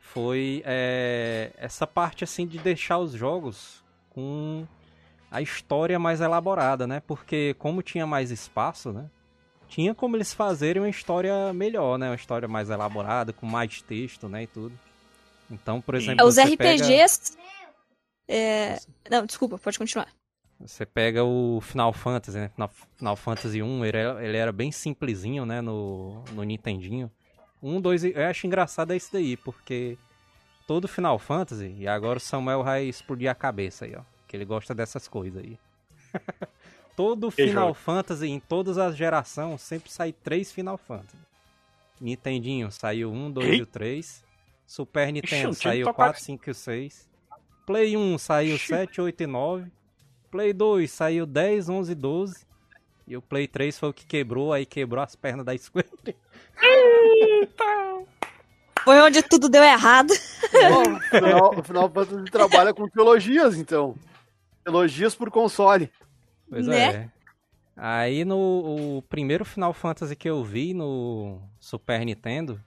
Foi é, essa parte assim de deixar os jogos com a história mais elaborada, né? Porque como tinha mais espaço, né? Tinha como eles fazerem uma história melhor, né? Uma história mais elaborada, com mais texto, né? E tudo. Então, por exemplo. É, os RPGs. Pega... É... Não, desculpa, pode continuar. Você pega o Final Fantasy, né? Final Fantasy 1, ele era, ele era bem simplesinho, né? No, no Nintendinho. Um, dois, eu acho engraçado é isso daí, porque todo Final Fantasy, e agora o Samuel vai explodir a cabeça aí, ó. Que ele gosta dessas coisas aí. todo Final Fantasy, em todas as gerações, sempre sai três Final Fantasy. Nintendinho saiu um, dois e o três. Super Nintendo Ixi, saiu 4, 5 e 6. Play 1 saiu Ixi. 7, 8 e 9. Play 2 saiu 10, 11 e 12. E o Play 3 foi o que quebrou, aí quebrou as pernas da Square. Eita! Foi onde tudo deu errado. Bom, o Final, Fantasy trabalha com trilogias, então. Trilogias por console. Pois né? é. Aí no o primeiro Final Fantasy que eu vi no Super Nintendo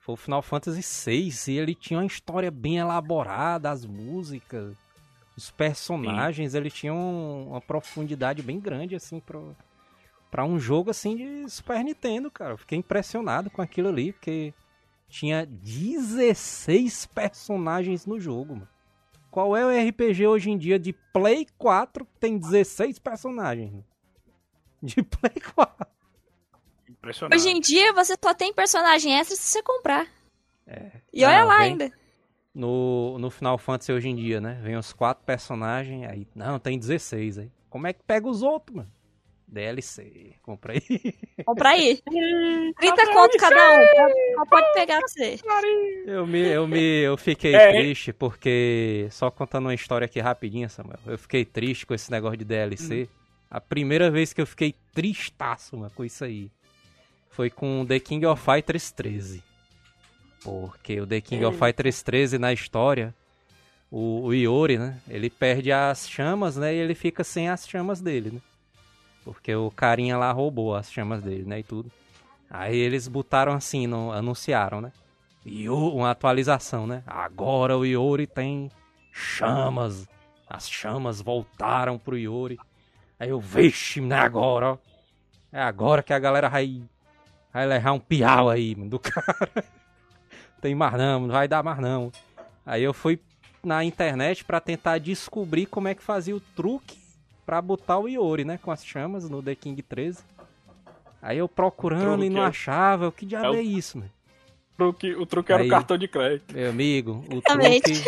foi o Final Fantasy VI. E ele tinha uma história bem elaborada, as músicas. Os personagens, Sim. eles tinham uma profundidade bem grande, assim, pro, pra um jogo, assim, de Super Nintendo, cara. Eu fiquei impressionado com aquilo ali, porque tinha 16 personagens no jogo, mano. Qual é o RPG hoje em dia de Play 4 que tem 16 personagens? De Play 4. Impressionante. Hoje em dia você só tem personagem extra se você comprar. É. E olha ah, lá vem... ainda no, no Final Fantasy hoje em dia, né? Vem os quatro personagens, aí, não, tem 16 aí. Como é que pega os outros, mano? DLC, compra aí. Compra aí. 30 conto cada um. Só pode pegar pra você. Eu me, eu me, eu fiquei é. triste porque só contando uma história aqui rapidinha, Samuel. Eu fiquei triste com esse negócio de DLC. Hum. A primeira vez que eu fiquei tristaço, mano, com isso aí foi com The King of Fighters 13. Porque o The King of Fighters 13 na história, o, o Iori, né? Ele perde as chamas, né? E ele fica sem as chamas dele, né? Porque o carinha lá roubou as chamas dele, né? E tudo. Aí eles botaram assim, no, anunciaram, né? E uma atualização, né? Agora o Iori tem chamas. As chamas voltaram pro Iori. Aí eu, vixe, né? Agora, ó. É agora que a galera vai, vai levar um piau aí, do cara tem mais não, não vai dar mais não. Aí eu fui na internet para tentar descobrir como é que fazia o truque para botar o Iori, né, com as chamas no The King 13. Aí eu procurando e não é... achava, o que diabo é, é isso, mano? Truque, o truque era Aí, o cartão de crédito. Meu amigo, o truque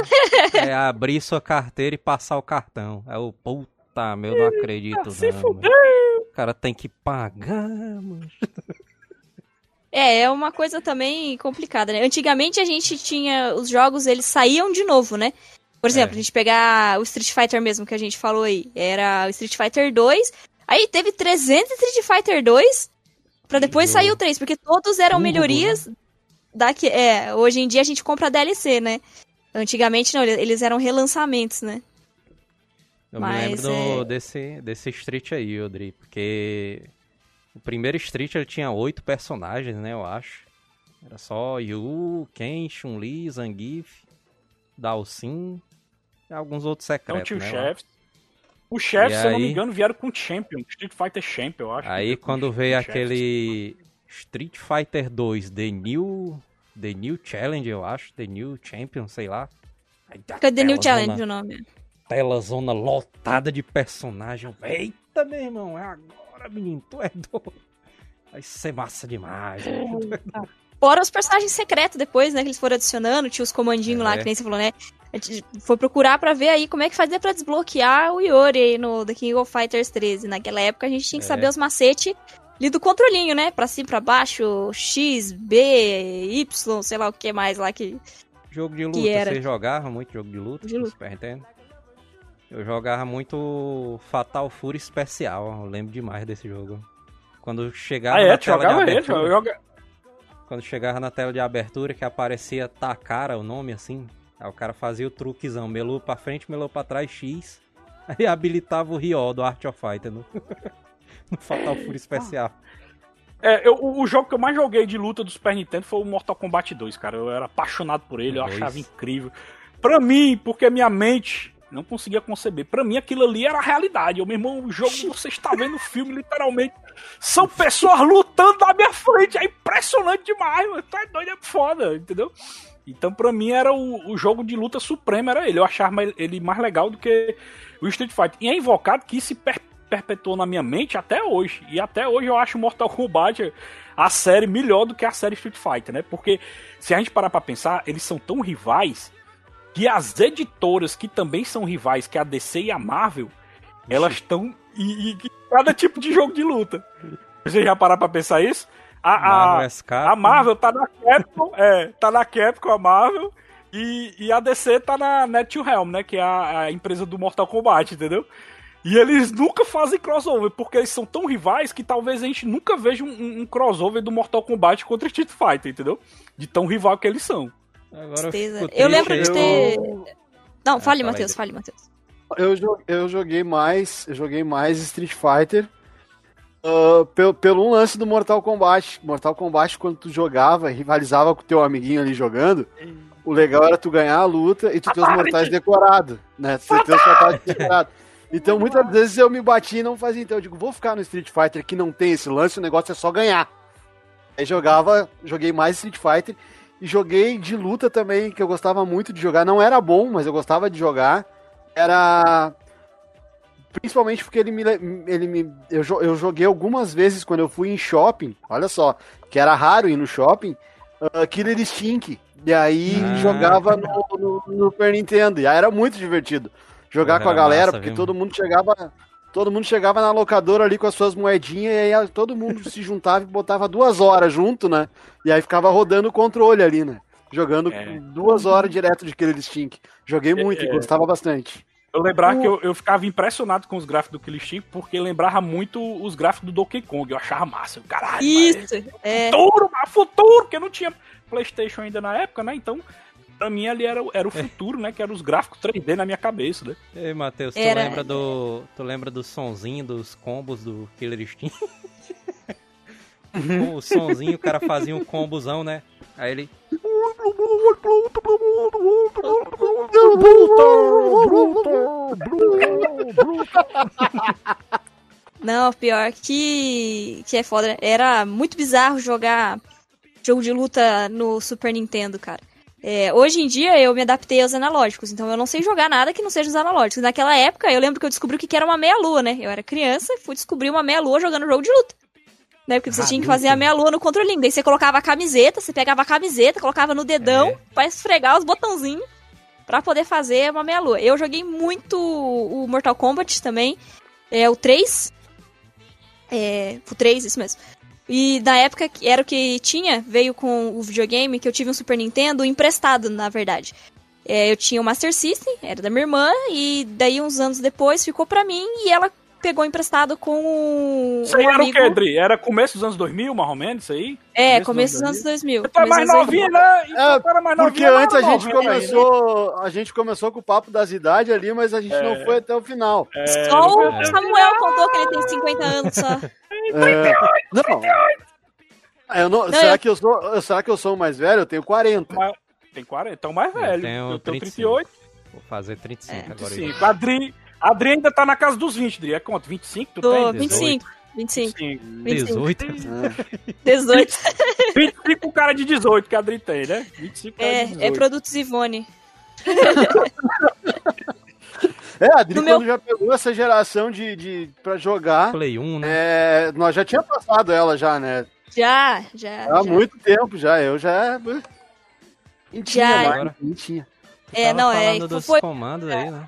é abrir sua carteira e passar o cartão. Aí eu, puta, meu, não acredito Se não. O cara tem que pagar, mano. É, é uma coisa também complicada, né? Antigamente a gente tinha. Os jogos, eles saíam de novo, né? Por exemplo, é. a gente pegar o Street Fighter mesmo que a gente falou aí. Era o Street Fighter 2. Aí teve 300 Street Fighter 2. Pra depois sair o 3. Porque todos eram uhum. melhorias. Da que, é, hoje em dia a gente compra DLC, né? Antigamente não, eles eram relançamentos, né? Eu Mas, me lembro é... desse, desse Street aí, Odri, porque o primeiro Street ele tinha oito personagens, né, eu acho. Era só Yu, Ken, Chun-Li, Zangief, Dalsin alguns outros secretos, Não tinha né, chefes. Os chefes, se eu não me engano, vieram com Champion, Street Fighter Champion, eu acho. Aí quando veio aquele Street Fighter 2 The New The New Challenge, eu acho, The New Champion, sei lá. Cadê The New Challenge o nome? Tela zona lotada de personagem. Eita, meu irmão, é agora menino, tu é doido. Vai ser massa demais. Fora os personagens secretos depois, né? Que eles foram adicionando, tinha os comandinhos é. lá, que nem você falou, né? A gente foi procurar pra ver aí como é que fazia pra desbloquear o Yori aí no The King of Fighters 13. Naquela época a gente tinha que é. saber os macetes ali do controlinho, né? Pra cima, pra baixo, X, B, Y, sei lá o que mais lá que. Jogo de luta, você jogava muito jogo de luta? De luta. Super Nintendo? Eu jogava muito Fatal Fury Especial, eu lembro demais desse jogo. Quando chegava Ah, na é? Tu tela de ele? abertura, Eu joga- quando chegava na tela de abertura que aparecia Takara, o nome assim, aí o cara fazia o truquezão, melou pra frente, melou pra trás, X, aí habilitava o Ryo do Art of Fighter no, no Fatal Fury especial. É, eu- o, jogo que eu mais joguei de luta do Super Nintendo foi o Mortal Kombat 2, cara. Eu era apaixonado por ele, eu achava incrível. Pra mim, porque a minha mente não conseguia conceber. Pra mim, aquilo ali era a realidade. Eu, meu irmão, o jogo, você está vendo o filme, literalmente. São pessoas lutando na minha frente. É impressionante demais, mano. Tá doido, é foda, entendeu? Então, pra mim, era o, o jogo de luta supremo, era ele. Eu achava ele mais legal do que o Street Fighter. E é invocado que se per perpetuou na minha mente até hoje. E até hoje eu acho Mortal Kombat a série melhor do que a série Street Fighter, né? Porque se a gente parar pra pensar, eles são tão rivais que as editoras que também são rivais, que é a DC e a Marvel, elas estão em cada tipo de jogo de luta. Você já parar pra pensar isso? A, a, a Marvel tá na Capcom, é, tá na Capcom a Marvel e, e a DC tá na NetherRealm, né, que é a, a empresa do Mortal Kombat, entendeu? E eles nunca fazem crossover, porque eles são tão rivais que talvez a gente nunca veja um, um- crossover do Mortal Kombat contra Street Fighter, entendeu? De tão rival que eles são. Agora Eu triste lembro de ter- Não, fale, fala aí, Matheus, fale, Matheus. Eu, eu joguei mais, eu joguei mais Street Fighter ah, pelo, pelo um lance do Mortal Kombat. Mortal Kombat, quando tu jogava, rivalizava com o teu amiguinho ali jogando, o legal era tu ganhar a luta e tu ter os mortais decorados, né? Tu ter os mortais decorados. Então, muitas vezes eu me bati e não fazia. Então, eu digo, vou ficar no Street Fighter que não tem esse lance, o negócio é só ganhar. Aí jogava, joguei mais Street Fighter e joguei de luta também, que eu gostava muito de jogar. Não era bom, mas eu gostava de jogar. Era. Principalmente porque ele me. le- Ele me eu, eu joguei algumas vezes quando eu fui em shopping, olha só, que era raro ir no shopping, uh, Killer Instinct. E aí Ah. jogava no, no, no Super Nintendo. E aí era muito divertido jogar Porra, com a era galera, massa, porque viu, todo mundo chegava. Todo mundo chegava na locadora ali com as suas moedinhas e aí todo mundo se juntava e botava duas horas junto, né? E aí ficava rodando o controle ali, né? Jogando É. duas horas direto de Killer Instinct. Joguei muito e É. gostava bastante. Eu lembrar que eu, eu ficava impressionado com os gráficos do Killer Instinct, porque lembrava muito os gráficos do Donkey Kong. Eu achava massa. Eu, Caralho, Isso, é. futuro, mas futuro, porque não tinha Playstation ainda na época, né? Então, pra mim ali era, o- era o futuro, né? Que eram os gráficos 3D na minha cabeça, né? Ei, Matheus, tu Era- lembra do. Tu lembra do sonzinho dos combos do Killer Instinct? o sonzinho, o cara fazia um combozão, né? Aí ele. Não, pior que, que é foda. Era muito bizarro jogar jogo de luta no Super Nintendo, cara. É, hoje em dia eu me adaptei aos analógicos, então eu não sei jogar nada que não seja os analógicos. Naquela época eu lembro que eu descobri o que era uma meia-lua, né? Eu era criança e fui descobrir uma meia-lua jogando jogo de luta. Né? Porque você Ah, tinha que fazer a meia-lua no controlinho. Daí você colocava a camiseta, você pegava a camiseta, colocava no dedão É. pra esfregar os botãozinhos pra poder fazer uma meia-lua. Eu joguei muito o Mortal Kombat também, é o 3. É, o 3, isso mesmo. E na época que era o que tinha, veio com o videogame, que eu tive um Super Nintendo emprestado, na verdade. É, eu tinha o Master System, era da minha irmã, e daí uns anos depois ficou pra mim e ela pegou emprestado com um, Isso aí um era o que, Adri? Era começo dos anos 2000, mais ou menos, isso aí? É, Começo começo dos anos 2000. Tu é mais começo dos anos novinha, 2000. né? Então tu era mais Porque novinha, antes a gente novinha aí, né? começou, a gente começou com o papo das idades ali, mas a gente É. não foi até o final. Só o É. Samuel contou que ele tem 50 anos só. É, não. Ah, Eu não, Não, será, eu- que eu sou, será que eu sou o mais velho? Eu tenho 40. Tem 40, então mais velho. tenho Eu tenho 35. 38, Vou fazer 35 É, agora. 25. Adri, Adri ainda tá na casa dos 20, Adri. É quanto? 25? Tu Tô tem? 25. 25. 25. 18. 18. 25 o cara de 18 que a Adri tem, né? 25 cara de É, 18. é produtos Ivone. É, a Adri, No quando meu- já pegou essa geração de, de pra jogar, Play 1, né? é, nós já tinha passado ela já, né? Já, já. Há já. muito tempo já. Eu já. Mentinha, Já. Agora- mentinha. Tu É, não, é, dos foi- comandos aí, né?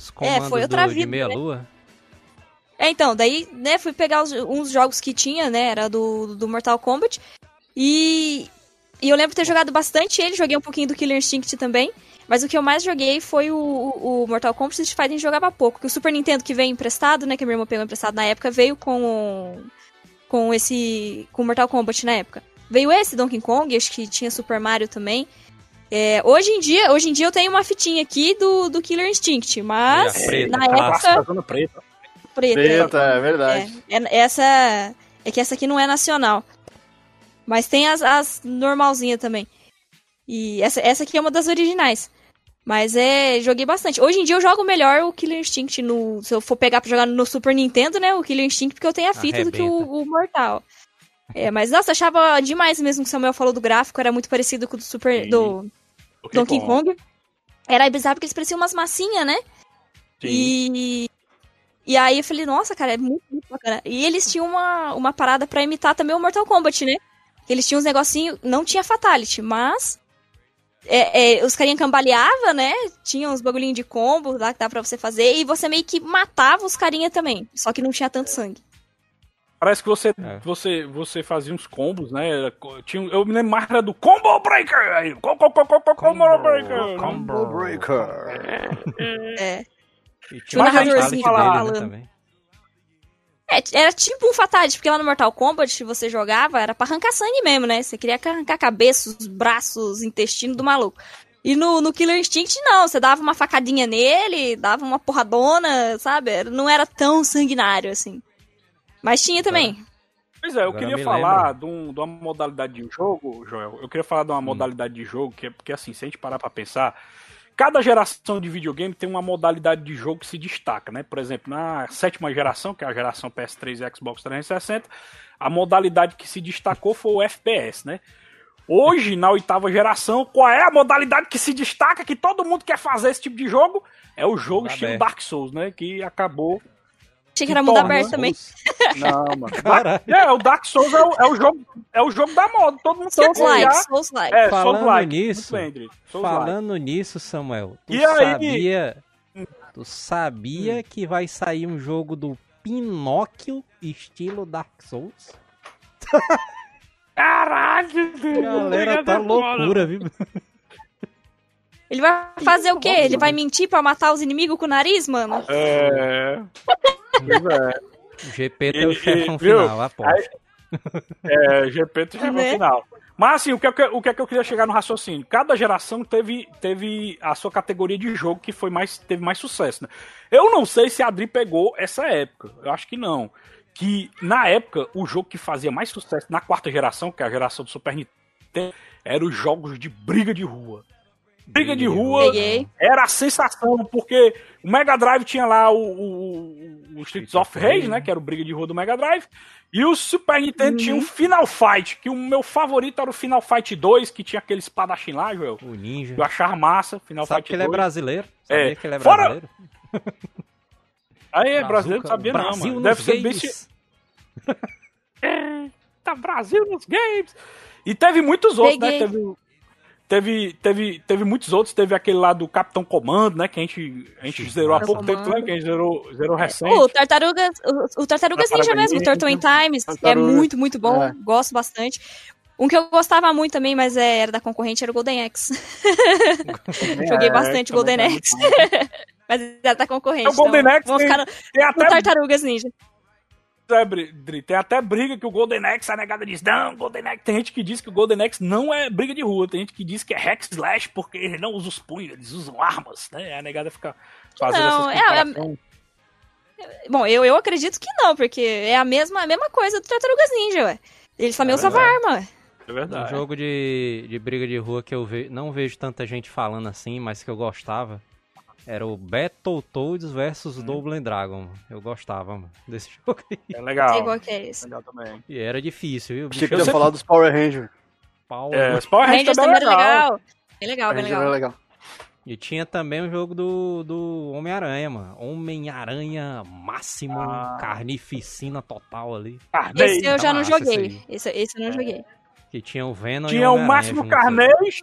Os É, comandos foi outra do, de vida, meia né? lua. É, então, daí, né, fui pegar os- uns jogos que tinha, né, era do, do Mortal Kombat, e, e eu lembro ter jogado bastante ele, joguei um pouquinho do Killer Instinct também, mas o que eu mais joguei foi o, o, o Mortal Kombat, Street Fighter jogava pouco, que o Super Nintendo que veio emprestado, né, que a minha irmã pegou emprestado na época, veio com com esse. com Mortal Kombat na época. Veio esse Donkey Kong, acho que tinha Super Mario também. É, hoje em dia, hoje em dia eu tenho uma fitinha aqui do, do Killer Instinct, mas É, a preta, na época Zona preta. preta. Preta, é verdade. É, é- essa é que essa aqui não é nacional. Mas tem as, as normalzinha também. E essa, essa aqui é uma das originais. Mas é, joguei bastante. Hoje em dia eu jogo melhor o Killer Instinct no, se eu for pegar pra jogar no Super Nintendo, né, o Killer Instinct porque eu tenho a fita do que Arrebenta. o, o Mortal. É, mas nossa, achava demais mesmo que o Samuel falou do gráfico, era muito parecido com o do Super do Donkey Kong. Era bizarro porque eles pareciam umas massinhas, né? Sim. E, e aí eu falei, nossa, cara, é muito, muito bacana. E eles tinham uma, uma parada pra imitar também o Mortal Kombat, né? Eles tinham uns negocinhos, não tinha Fatality, mas é, é, os carinha cambaleava, né? Tinha uns bagulhinhos de combo lá que dá pra você fazer, e você meio que matava os carinha também, só que não tinha tanto sangue. Parece que você, É. você, você fazia uns combos, né? Tinha, eu me lembro mais era do Combo Breaker! Aí, co- co- co- co- co- Combo Breaker! Combo Breaker. É. E tinha Mas um a gente fatality fala- dele, né, falando. também. É, era tipo um Fatality, porque lá no Mortal Kombat, se você jogava, era pra arrancar sangue mesmo, né? Você queria arrancar cabeça, os braços, intestino do maluco. E no, no Killer Instinct, não. Você dava uma facadinha nele, dava uma porradona, sabe? Não era tão sanguinário, assim. Mas tinha também. Pois é, eu Agora queria me falar de, um- de uma modalidade de jogo, Joel. Eu queria falar de uma modalidade de jogo que é porque, assim, se a gente parar pra pensar, cada geração de videogame tem uma modalidade de jogo que se destaca, né? Por exemplo, na sétima geração, que é a geração PS3 e Xbox 360, a modalidade que se destacou foi o FPS, né? Hoje, na oitava geração, qual é a modalidade que se destaca, que todo mundo quer fazer esse tipo de jogo? É o jogo Mundo estilo. Dark Souls, né? Que acabou. Achei que era mundo aberto também. Não, mano. Caralho. É, o Dark Souls é o, é o jogo, é o jogo da moda. Todo mundo Souls quer like, Souls like. É, Falando Souls like. nisso, bem. Souls like. Falando nisso, Samuel, tu E aí? sabia. Tu sabia Hum. que vai sair um jogo do Pinóquio estilo Dark Souls? Caralho, Dri. Galera, tá loucura, viu? Ele vai fazer o quê? Ele vai mentir pra matar os inimigos com o nariz, mano? É. É. O GP é o E- chefão viu? final, aposto. É, GP tu chegou no Né? final. Mas assim, o que, é que- o que é que eu queria chegar no raciocínio? Cada geração teve, teve a sua categoria de jogo que foi mais, teve mais sucesso, né? Eu não sei se a Adri pegou essa época. Eu acho que não. Que na época, o jogo que fazia mais sucesso na quarta geração, que é a geração do Super Nintendo, eram os jogos de briga de rua. Briga de rua Peguei. era a sensação, porque o Mega Drive tinha lá o, o, o Streets of Rage, né? Que era o briga de rua do Mega Drive. E o Super Nintendo tinha Uhum. um Final Fight, que o meu favorito era o Final Fight 2, que tinha aquele espadachim lá, Joel. O Ninja. Eu achava massa, Final Sabe Fight que ele é 2. brasileiro? Sabia É. que ele é Fora- brasileiro? Aí é brasileiro, Brazuca- não sabia Brasil não, mano. nos Deve ser bem... games. Eita, Brasil nos games! E teve muitos outros, né? Peguei. Teve, o- teve, teve, teve muitos outros. Teve aquele lá do Capitão Comando, né? Que a gente, a gente zerou há pouco tempo, né? Que a gente zerou, zerou recente. O Tartarugas, o, o Tartarugas Tartaruga Ninja mesmo, o. Turtle in Times, que é muito, muito bom, É. gosto bastante. Um que eu gostava muito também, mas é, era da concorrente, era o Golden Axe. Joguei É, bastante também Golden Axe. bom. mas era da concorrente. É, o Golden então, Axe tem- no, Tem no até, Tartarugas Ninja. É, tem até briga que o Golden Axe, a negada diz, não, Golden Axe. Tem gente que diz que o Golden Axe não é briga de rua, tem gente que diz que é hack slash porque ele não usa os punhos, eles usam armas, né? A negada fica fazendo Não, essas é- é- comparações. Bom, eu, eu acredito que não, porque é a mesma, a mesma coisa do Tartarugas Ninja, ué. Eles também É usavam arma, ué. É Um verdade. jogo de, de briga de rua que eu ve, não vejo tanta gente falando assim, mas que eu gostava. Era o Battletoads versus Double Dragon. Eu gostava, mano, desse jogo aí. É legal. sei qual que é esse. Legal também. E era difícil, viu? Achei que ia sempre- falar dos Power Rangers. pau, É, os Power Rangers Rangers também é era legal. Bem legal, bem legal. é legal. E tinha também o jogo do, do Homem-Aranha, mano. Homem-Aranha máximo, Ah. carnificina total ali. Carnage. Esse eu já não joguei. Esse, esse eu não joguei. Que tinha o Venom e Tinha o o Homem-Aranha Máximo juntos ali. Carnage.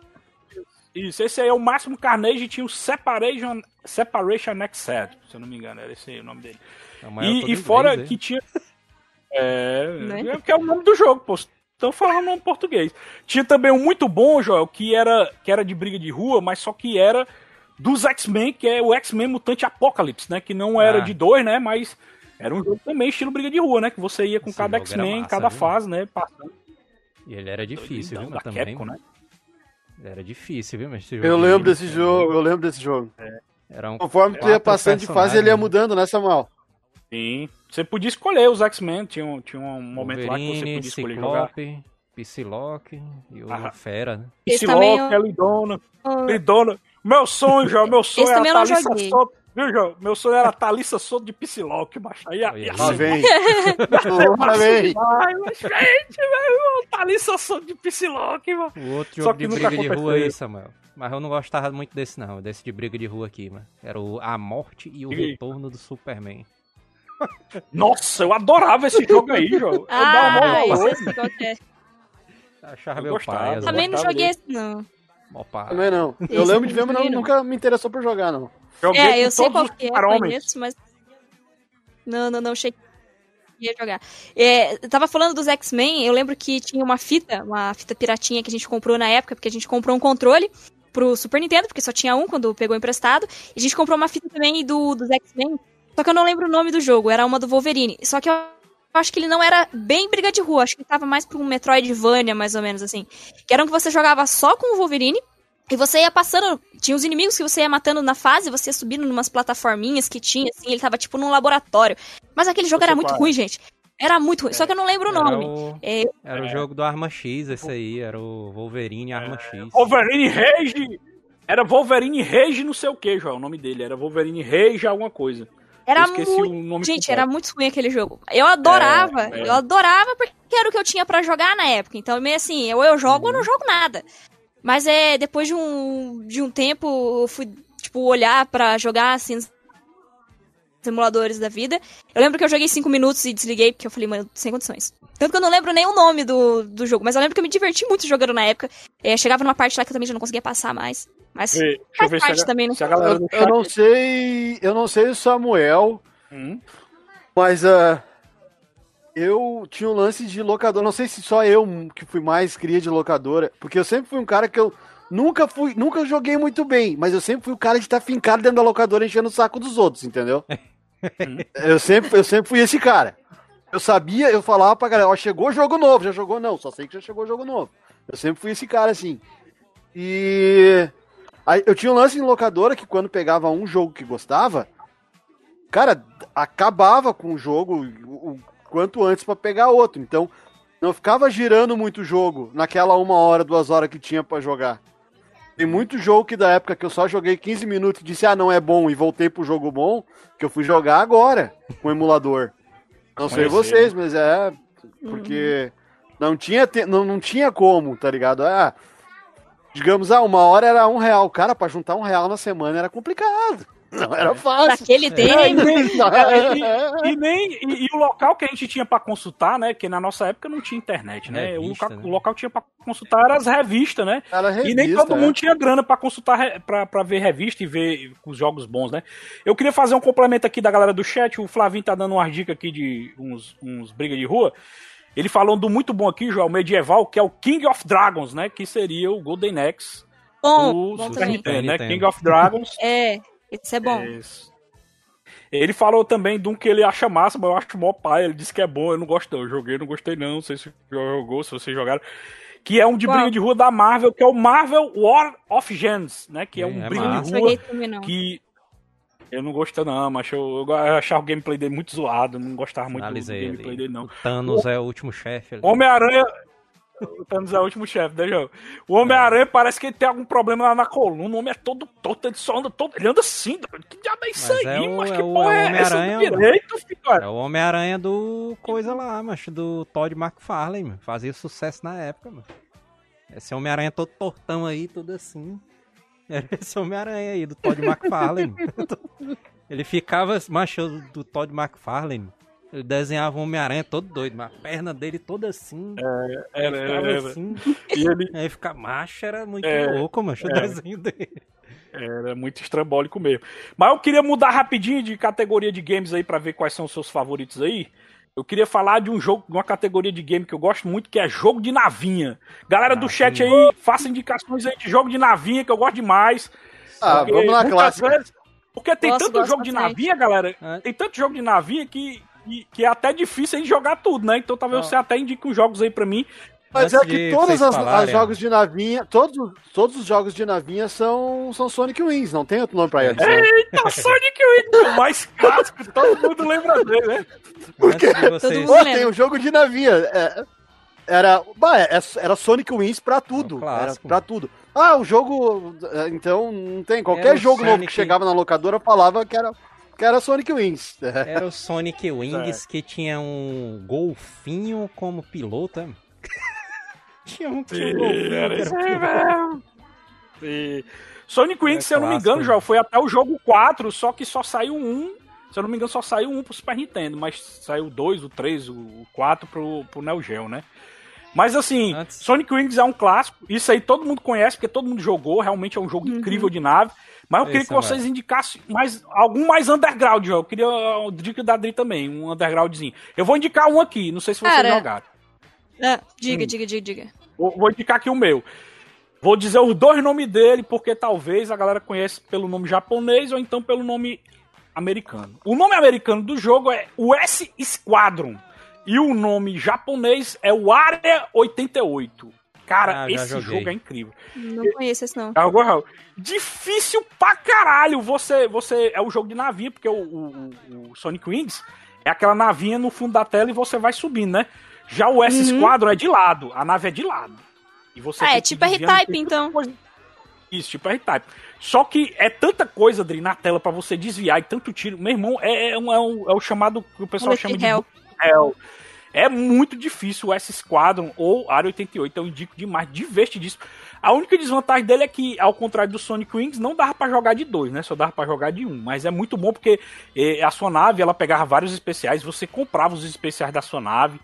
Isso, esse aí é o Máximo Carnage e tinha o Separation, Separation Exed, se eu não me engano, era esse aí o nome dele. É E, e inglês, fora né? que tinha. É, Né? é que é o nome do jogo, pô. Estão falando em português. Tinha também um muito bom, Joel, que era, que era de briga de rua, mas só que era dos X-Men, que é o X-Men Mutante Apocalipse, né? Que não era Ah. de dois, né? Mas Era um jogo também estilo briga de rua, né? Que você ia com Esse cada X-Men, massa, cada viu? fase, né? Passando. E ele era difícil, viu? da Mas também. Capcom, né? Era difícil, viu? Mas Eu lembro desse jogo, eu lembro desse jogo. Era um Conforme tu ia passando de fase, ele ia personagens. mudando, né, Samuel? Sim. Você podia escolher os X-Men, tinha, um- tinha um momento lá que você Wolverine, podia escolher jogar. Ciclope, Psylocke e o Ah. Fera, né? Psylocke, também eu- Elidona, Oh, Elidona. Meu sonho, João, meu sonho Esse era também eu não Thalissa. Soto. Viu, João? Meu sonho era Thalissa Soto de Psylocke, macho. Aí, aí. Lá ser vem. Lá vem. gente, velho, Thalissa Soto de Psylocke, mano. O outro Só jogo que de briga de rua aconteceu. aí, Samuel. Mas eu não gostava muito desse, não. Desse de briga de rua aqui, mano. Era o A Morte e o E? Retorno do Superman. Nossa, eu adorava esse jogo aí, João. Eu dava Ah, valor. esse qual que é. Achava Eu meu gostava, pai. eu Também não joguei esse, não. Mó. Também não. Eu Esse lembro de ver, mas não. nunca me interessou por jogar, não. Joguei É, com eu sei qual que é, conheço, mas... Não, não, não, cheguei a jogar. É, tava falando dos X-Men, eu lembro que tinha uma fita, uma fita piratinha que a gente comprou na época, porque a gente comprou um controle pro Super Nintendo, porque só tinha um quando pegou emprestado, e a gente comprou uma fita também do, dos X-Men, só que eu não lembro o nome do jogo, era uma do Wolverine, só que eu acho que ele não era bem briga de rua, acho que ele tava mais pra um Metroidvania, mais ou menos assim, que era um que você jogava só com o Wolverine, e você ia passando, tinha os inimigos que você ia matando na fase, você ia subindo numas plataforminhas que tinha, assim, ele tava tipo num laboratório. Mas aquele jogo Você era muito qual? ruim, gente. Era muito ruim, só que eu não lembro o nome. o, É, era o jogo do Arma X, esse aí. Era o Wolverine Arma X. Wolverine Rage. Era Wolverine Rage não sei o que, João, o nome dele. Era Wolverine Rage alguma coisa. era eu esqueci muito. o nome Gente, era muito ruim aquele jogo. Eu adorava, É, é. eu adorava porque era o que eu tinha pra jogar na época. Então, meio assim, ou eu jogo ou Uhum. eu não jogo nada. Mas é, depois de um, de um tempo, eu fui, tipo, olhar pra jogar, assim, simuladores da vida. Eu lembro que eu joguei 5 minutos e desliguei, porque eu falei, mano, sem condições. Tanto que eu não lembro nem o nome do, do jogo, mas eu lembro que eu me diverti muito jogando na época. É, chegava numa parte lá que eu também já não conseguia passar mais. Mas eu faz se a, parte também, né? Eu, eu não sei. Eu não sei o Samuel, Hum, mas ah, eu tinha um lance de locadora. Não sei se só eu que fui mais cria de locadora, porque eu sempre fui um cara que eu nunca fui, nunca joguei muito bem, mas eu sempre fui o cara de estar fincado dentro da locadora enchendo o saco dos outros, entendeu? eu sempre, eu sempre fui esse cara. Eu sabia, eu falava pra galera, ó, chegou jogo novo, já jogou não, só sei que já chegou jogo novo. Eu sempre fui esse cara assim. E aí, eu tinha um lance em locadora que quando pegava um jogo que gostava, cara, acabava com o jogo o quanto antes pra pegar outro. Então, não ficava girando muito jogo naquela uma hora, duas horas que tinha pra jogar. Tem muito jogo que da época que eu só joguei 15 minutos e disse, ah, não é bom, e voltei pro jogo bom, que eu fui jogar agora com o emulador. Não sei vocês, mas é. Porque não, tinha te- não, não tinha como, tá ligado? Ah, digamos, ah, uma hora era um real. Cara, pra juntar um real na semana era complicado. Não era fácil. Naquele É, tempo. e, e nem e, e o local que a gente tinha pra consultar, né? Que na nossa época não tinha internet, né? o, Revista, local, né? o local que tinha pra consultar era as revistas, né? Era e nem revista, todo é. mundo tinha grana pra consultar, pra ver revista e ver os jogos bons, né? Eu queria fazer um complemento aqui da galera do chat. O Flavinho tá dando umas dicas aqui de uns, uns briga de rua. Ele falou do muito bom aqui, João, medieval, que é o King of Dragons, né? Que seria o Golden Axe Bom, do bom Super. Nintendo, né? King of Dragons. É, esse é bom. Isso. Ele falou também de um que ele acha massa, mas eu acho mó pai. Ele disse que é bom, eu não gosto não. Eu joguei, não gostei não. Não sei se jogou, se vocês jogaram. Que é um de Qual? briga de rua da Marvel, que é o Marvel War of Gens, né? Que é um É, é briga massa. de Não rua joguei também, não. que... Eu não gostei não, mas eu, eu achava o gameplay dele muito zoado. Não gostava muito do Analisei gameplay ali. dele, não. O Thanos é o último chefe. ali. Homem-Aranha... O Thanos é o último chefe, né, João? O Homem-Aranha parece que ele tem algum problema lá na coluna. O homem é todo torto, ele só anda todo. Ele anda assim, que diabo é isso Mas aí, é o- mas é que o- porra é é essa do direito, filho? É o Homem-Aranha do coisa lá, macho, do Todd McFarlane, mano. Fazia sucesso na época, mano. Esse Homem-Aranha todo tortão aí, tudo assim. Era esse Homem-Aranha aí, do Todd McFarlane. Ele ficava, macho, do Todd McFarlane. Ele desenhava um Homem-Aranha todo doido, mas a perna dele toda assim. Era, ficava era, era. assim. E ele Aí fica macho, era muito É, louco, macho, o é. desenho dele. era muito estrambólico mesmo. Mas eu queria mudar rapidinho de categoria de games aí pra ver quais são os seus favoritos aí. Eu queria falar de um jogo, de uma categoria de game que eu gosto muito, que é jogo de navinha. Galera do chat aí, faça indicações aí de jogo de navinha, que eu gosto demais. Ah, vamos na muitas clássica. vezes- porque tem Gosto, tanto gosto jogo de navinha, galera. Ah. Tem tanto jogo de navinha que que, que é até difícil de jogar tudo, né? Então talvez Não. você até indique uns jogos aí pra mim. Mas Antes é que todos as jogos de navinha, todos, todos os jogos de navinha são, são Sonic Wings, não tem outro nome pra eles. né? Eita, Sonic Wings, o mais clássico, todo mundo lembra dele, né? Vocês... Pô, lembra. tem o jogo de navinha. é, era, bah, é- era Sonic Wings pra tudo. É um clássico. era pra tudo. Ah, o jogo. é, Então, não tem. Qualquer Era jogo novo que chegava na locadora falava que era, que era Sonic Wings. É. Era o Sonic Wings que tinha um golfinho como piloto. tinha um que tinha um golfinho. Era que isso era aí piloto. mesmo. E Sonic Wings, É se eu não me engano, já foi até o jogo 4, só que só saiu um. Se eu não me engano, só saiu um pro Super Nintendo, mas saiu o 2, o 3, o 4 pro, pro Neo Geo, né? Mas assim, Antes- Sonic Wings é um clássico. Isso aí todo mundo conhece, porque todo mundo jogou. Realmente é um jogo incrível de nave. Mas eu queria Esse que é vocês indicassem mais, algum mais underground, ó. Eu queria o dica da Adri também, um undergroundzinho. Eu vou indicar um aqui, não sei se vocês Cara. jogaram. Ah, diga, diga, diga, diga. Vou, vou indicar aqui o meu. Vou dizer os dois nomes dele, porque talvez a galera conheça pelo nome japonês ou então pelo nome americano. O nome americano do jogo é o S Squadron. E o nome japonês é o Área 88. Cara, Ah, esse joguei. jogo é incrível. Não conheço esse não. Raul? Difícil pra caralho. Você, você é o jogo de navinha, porque o, o- o Sonic Wings é aquela navinha no fundo da tela e você vai subindo, né? Já o S Uhum. Squadron é de lado, a nave é de lado. E você Ah, é tipo R-Type, então. coisa- Isso, tipo R-Type. Só que é tanta coisa, Adri, na tela pra você desviar e tanto tiro. Meu irmão, é, é, um- é um- é o chamado que o pessoal Bullet chama de hell. Hell. É muito difícil o S Squadron ou Área 88, eu indico demais, divertidíssimo. A única desvantagem dele é que, ao contrário do Sonic Wings, não dava pra jogar de dois, né? Só dava pra jogar de um. Mas é muito bom porque eh, a sua nave, ela pegava vários especiais, você comprava os especiais da sua nave.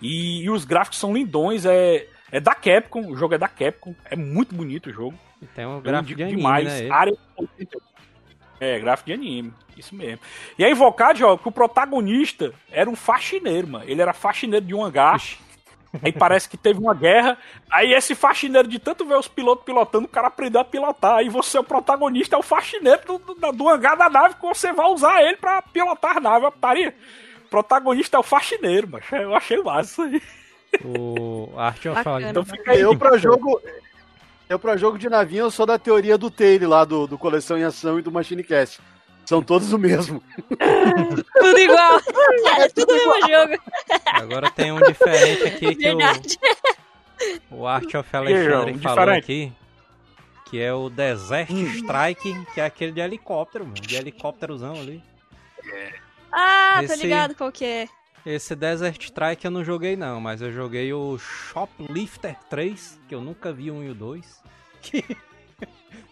E, e os gráficos são lindões, é, é da Capcom, o jogo é da Capcom, é muito bonito o jogo. Tem um Eu gráfico indico de anime, demais. né? Área 88. É, gráfico de anime. Isso mesmo. E é invocado, ó, que o protagonista era um faxineiro, mano. Ele era faxineiro de um hangar. Aí parece que teve uma guerra. Aí esse faxineiro, de tanto ver os pilotos pilotando, o cara aprendeu a pilotar. Aí você, o protagonista, é o faxineiro do, do, do hangar da nave, que você vai usar ele pra pilotar a nave. Putaria. O protagonista é o faxineiro, mano. Eu achei massa isso aí. O Art of Bacana. Alice. Então fica aí. Eu pra jogo. Eu pra jogo de navinha eu sou da teoria do Taylor lá do, do Coleção em Ação e do Machine Cast. São todos o mesmo. Tudo igual. É tudo o mesmo jogo. Agora tem um diferente aqui que o, Verdade. o Art of? Alexandre falou diferente. aqui. Que é o Desert Strike, que é aquele de helicóptero, mano. De helicópterozão ali. Ah, tô Esse- ligado qual que é. Esse Desert Strike eu não joguei não, mas eu joguei o Shoplifter 3, que eu nunca vi um e o 2. Que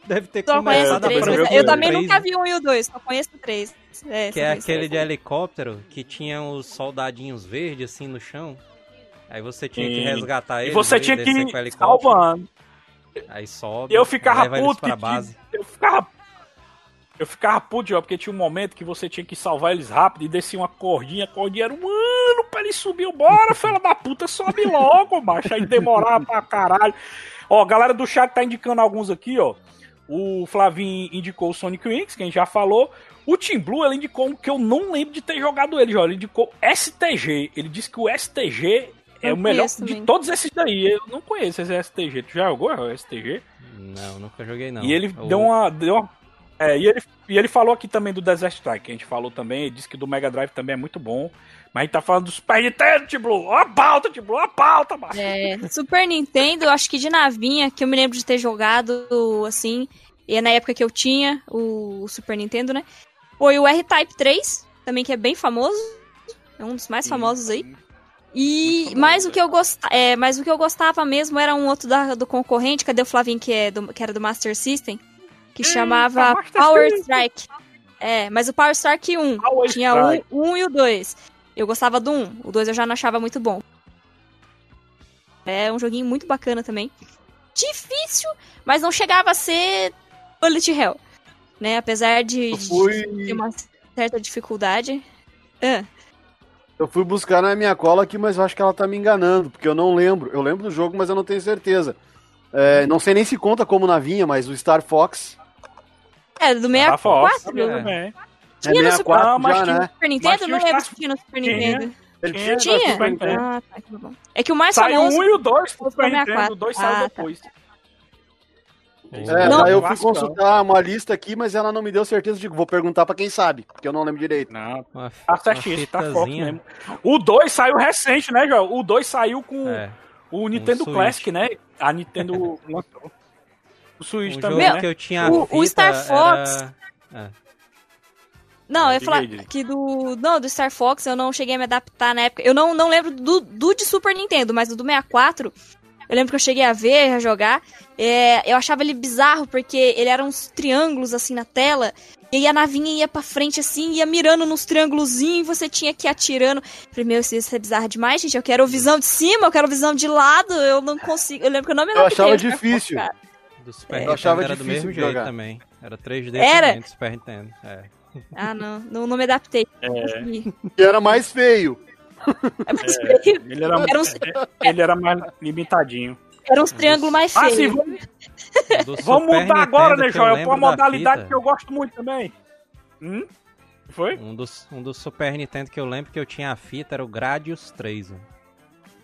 deve ter Só conheço o começado a 3, pra mas eu também três, nunca né? vi um e o 2, só conheço o 3. É, Que é aquele esse. de helicóptero que tinha os soldadinhos verdes assim no chão. Aí você tinha que Sim. resgatar E eles. você aí tinha que com o ir helicóptero, salvando. Aí sobe. E eu ficava puto pra que- base. Eu ficava. Eu ficava puto, ó, porque tinha um momento que você tinha que salvar eles rápido e descia uma cordinha, a cordinha era um ano pra eles subir. Bora, fela da puta, sobe logo, macho. Aí demorava pra caralho. Ó, a galera do chat tá indicando alguns aqui, ó. O Flavinho indicou o Sonic Wings, que a gente já falou. O Team Blue, ele indicou um que eu não lembro de ter jogado ele, ó. Ele indicou STG. Ele disse que o STG é o melhor de todos esses daí. Eu não conheço esse STG. Tu já jogou o STG? Não, nunca joguei não. E ele O- deu uma. Deu uma é, e ele, e ele falou aqui também do Desert Strike, que a gente falou também, ele disse que do Mega Drive também é muito bom. Mas a gente tá falando do Super Nintendo, T-Blue. Ó a pauta, T-Blue, ó a pauta, macho. É, Super Nintendo, acho que de navinha, que eu me lembro de ter jogado, assim, e é na época que eu tinha o Super Nintendo, né? Foi o R-Type 3, também que é bem famoso. É um dos mais famosos aí. E mais o que eu gostava, é, mas o que eu gostava mesmo era um outro da- do concorrente, cadê o Flavinho que é do, que era do Master System, que Eita, chamava Power. Strike. É, mas o Power Strike 1 Power tinha Strike. um, um e o 2. Eu gostava do 1, o 2 eu já não achava muito bom. É um joguinho muito bacana também. Difícil, mas não chegava a ser Bullet Hell, né? Apesar de, Eu de fui, ter uma certa dificuldade. Ah, eu fui buscar na minha cola aqui, mas eu acho que ela tá me enganando, porque eu não lembro. Eu lembro do jogo, mas eu não tenho certeza. É, não sei nem se conta como navinha, mas o Star Fox. É, do Tá forte 64. é. também. Tinha no Super, 64 mas já, tinha- né? Super Nintendo? Não lembro se tinha no Super. Nintendo. Ele Tinha, tinha, Tinha? Super Nintendo. Ah, tá, que bom. É que o mais Saiu famoso... um e o dois pro Super Nintendo, o dois saiu Ah, tá. depois. É, Não. daí eu fui consultar uma lista aqui, mas ela não me deu certeza de vou perguntar pra quem sabe, porque eu não lembro direito. Não, Uma, tá certinho, tá foco mesmo. O 2 saiu recente, né, João? O 2 saiu com É. o Nintendo Switch. Classic, né? A Nintendo lançou. O Switch Um também, jogo né? que eu tinha O- o Star Fox- era- Não, eu ia falar que do. Não, do Star Fox eu não cheguei a me adaptar na época. Eu não, não lembro do, do de Super Nintendo, mas do do 64. Eu lembro que eu cheguei a ver, a jogar. É, eu achava ele bizarro, porque ele era uns triângulos assim na tela. E aí a navinha ia pra frente assim, ia mirando nos triângulozinhos e você tinha que ir atirando. Falei, meu, isso é bizarro demais, gente. Eu quero visão de cima, eu quero visão de lado. Eu não consigo. Eu lembro que eu não me Eu adaptei achava Fox, difícil. cara. Do Super Eu Nintendo achava era do difícil mesmo de jeito jogar. também. Era 3D Era? também do Super Nintendo. É. Ah, não, não, não me adaptei. É. E- era mais feio. É mais feio. Ele era, Era uns, ele era mais limitadinho. era uns triângulos mais Ah, sim, feios. vamos, vamos mudar agora, Nintendo né, que eu Joel? Pra uma da modalidade que eu gosto muito também. Hum? Foi? Um dos, um dos Super Nintendo que eu lembro que eu tinha a fita era o Gradius 3. mano.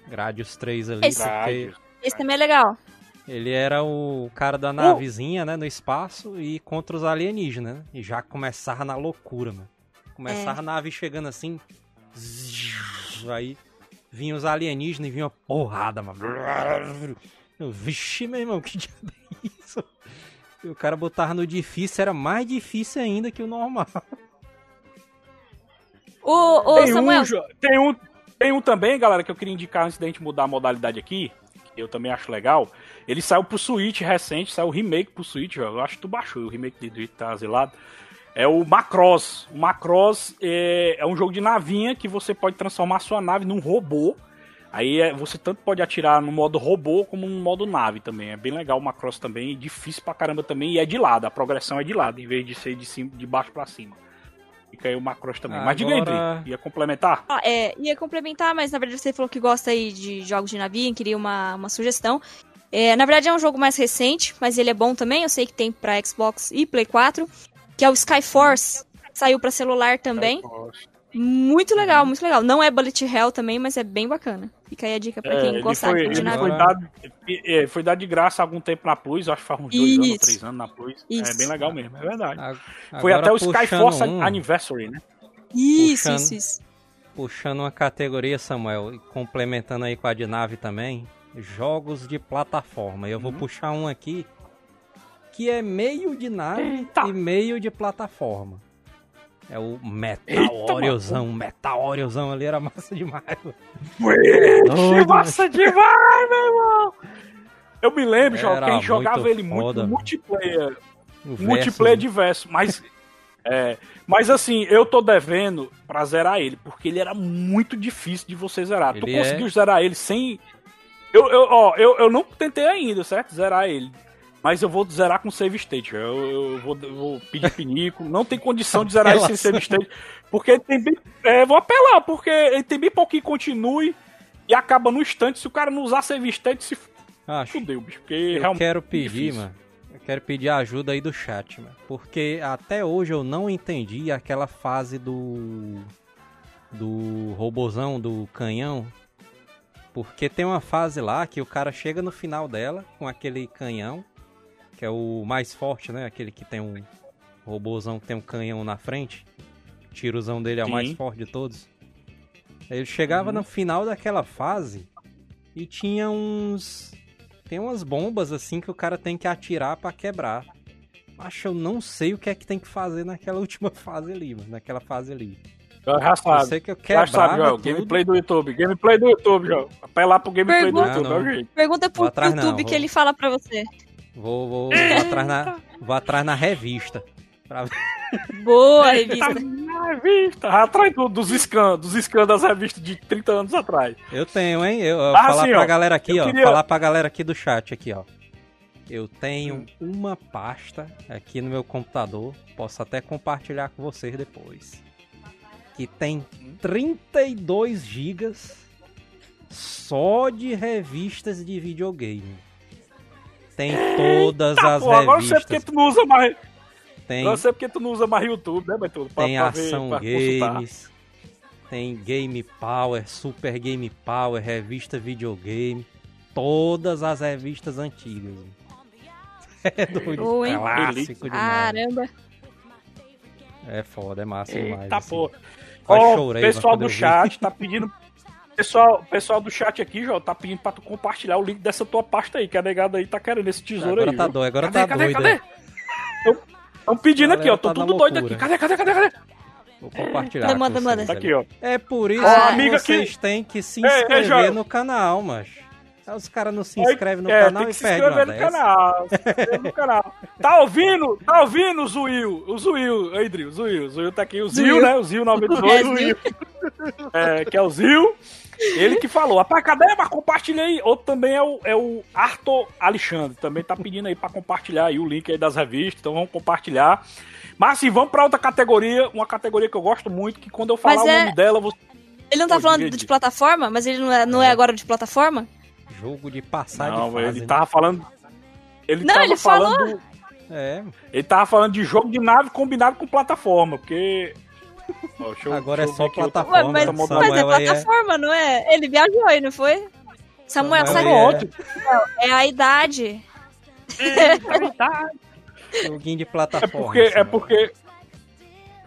Gradius 3 ali, Esse- porque. Esse também é legal. Ele era o cara da navezinha, né, no espaço e contra os alienígenas, né? E já começava na loucura, mano. Começava a nave chegando assim, zzz, aí vinha os alienígenas e vinha uma porrada, mano. Eu, Vixe, meu irmão, que diabo é isso? E o cara botava no difícil, era mais difícil ainda que o normal. Ô, ô Tem Samuel, um, tem, um, tem um também, galera, que eu queria indicar antes da gente mudar a modalidade aqui, eu também acho legal. Ele saiu pro Switch recente, saiu o remake pro Switch, eu acho que tu baixou, o remake de tá zelado. É o Macross. O Macross é, é um jogo de navinha que você pode transformar sua nave num robô. Aí é- você tanto pode atirar no modo robô como no modo nave também. É bem legal o Macross também, difícil pra caramba também, e é de lado, a progressão é de lado, em vez de ser de, cima, de baixo pra cima. Fica aí o Macross também. Mas diga aí, Agora- Dri, ia complementar? ah, é, ia complementar, mas na verdade você falou que gosta aí de jogos de navinha, queria uma, uma sugestão. É, na verdade é um jogo mais recente, mas ele é bom também, eu sei que tem pra Xbox e Play 4, que é o Skyforce. Saiu pra celular também. Muito legal, muito legal. Não é Bullet Hell também, mas é bem bacana. Fica aí a dica pra É, quem ele gostar foi, de ele nave. foi dado, é, foi dado de graça há algum tempo na Plus, acho que faz uns dois anos, Isso. três anos na Plus. É Isso. bem legal mesmo, é verdade. A- Foi agora até o Skyforce um- Anniversary, né? Isso, Puxando. isso, isso. Puxando uma categoria, Samuel, e complementando aí com a de nave também, jogos de plataforma. Eu vou Uhum. puxar um aqui que é meio de nave Eita. e meio de plataforma. É o Metal Oreozão. Metal Oreozão ali era massa demais. Que Doido, massa demais, meu irmão! Eu me lembro, João, que a Era gente jogava muito ele muito foda, mano. multiplayer. Multiplayer versus, diverso, mas. é, mas assim, eu tô devendo pra zerar ele, porque ele era muito difícil de você zerar. tu Ele é- conseguiu zerar ele sem. Eu, eu, ó, eu, eu não tentei ainda, certo? Zerar ele. Mas eu vou zerar com save state. Eu, eu vou, eu vou pedir pinico. Não tem condição de zerar ele sem save state. Porque ele tem bem. É, vou apelar, porque ele tem bem pouquinho continue e acaba no instante. Se o cara não usar save state, se Acho. fudeu, bicho. Porque Eu realmente. quero pedir, difícil. mano. Eu quero pedir ajuda aí do chat, mano. Porque até hoje eu não entendi aquela fase do. Do robozão, do canhão. Porque tem uma fase lá que o cara chega no final dela com aquele canhão. Que é o mais forte, né? Aquele que tem um robozão que tem um canhão na frente. O tirozão dele é o mais Sim. forte de todos. Ele chegava Uhum. no final daquela fase e tinha uns. Tem umas bombas assim que o cara tem que atirar pra quebrar. Acho eu não sei o que é que tem que fazer naquela última fase ali, mano. Naquela fase ali. Já Eu sabe. sei que eu Já quebrava sabe, João. Gameplay do YouTube. Gameplay do YouTube, João. Apelar pro gameplay do Pergunta- YouTube, Ah, é o não. jeito. Pergunta pro atrás YouTube não, que vou- ele fala pra você. Vou, vou, vou atrás na, vou atrás na revista. Pra. Boa, revista. na revista. Atrás do- dos scans, dos scans das revistas de 30 anos atrás. Eu tenho, hein? Eu, eu Ah, falar sim, pra ó. galera aqui, Eu ó. queria- Falar pra galera aqui do chat aqui, ó. Eu tenho Hum. uma pasta aqui no meu computador. Posso até compartilhar com vocês depois. Que tem Hum. 32 gigas só de revistas de videogame. Tem todas Tá, as pô, agora eu sei revistas. porque tu não usa mais. Tem, Eu sei porque tu não usa mais YouTube, né? Pra- tem pra ver- Ação consultar. Games, tem Game Power, Super Game Power, revista videogame, todas as revistas antigas. É doido, Boa, hein? clássico demais. Caramba. É foda, é massa demais. Eita, assim. pô. Ó, chorei, pessoal do chat tá pedindo. Pessoal, pessoal do chat aqui, João, tá pedindo pra tu compartilhar o link dessa tua pasta aí, que a negada aí tá querendo esse tesouro Agora aí. tá doido, agora cadê, tá cadê, doido. cadê? Estão pedindo A aqui, ó. Tô tá tudo doido aqui. Cadê, cadê, cadê, cadê? Vou compartilhar. Manda, com manda, manda. Tá aqui, ó. É por isso Ah, que amiga vocês que- têm que se inscrever João. no canal, mas os caras não se É, inscrevem no é, canal tem e que se perdem uma inscrever no dessa. canal. se inscrever no canal. Tá ouvindo? Tá ouvindo o Zuil? O Zuil, aí, Dri, o Zuil. O Zuil tá aqui. O Zil, Zuil. né? O Zil É, 92. Zil. É, que é o Zil. Ele que falou. Rapaz, cadê? Mas compartilha aí. Outro também é o, é o Arthur Alexandre. Também tá pedindo aí pra compartilhar aí o link aí das revistas. Então vamos compartilhar. Mas assim, vamos pra outra categoria. Uma categoria que eu gosto muito. Que quando eu falar Mas o é- nome dela, você. Ele não tá Pô, falando de plataforma, mas ele não é, não é agora de plataforma? Jogo de passar Não, de fase. ele né? tava falando. Ele Não, tava ele falando. falou. É, Ele tava falando de jogo de nave combinado com plataforma, porque. Eu- Agora é só plataforma, Ué, mas, mas é é- plataforma, não é? Ele viajou aí, não foi? Samuel, Samuel sabe? aí É a idade. Joguinho de É plataforma. porque. É porque.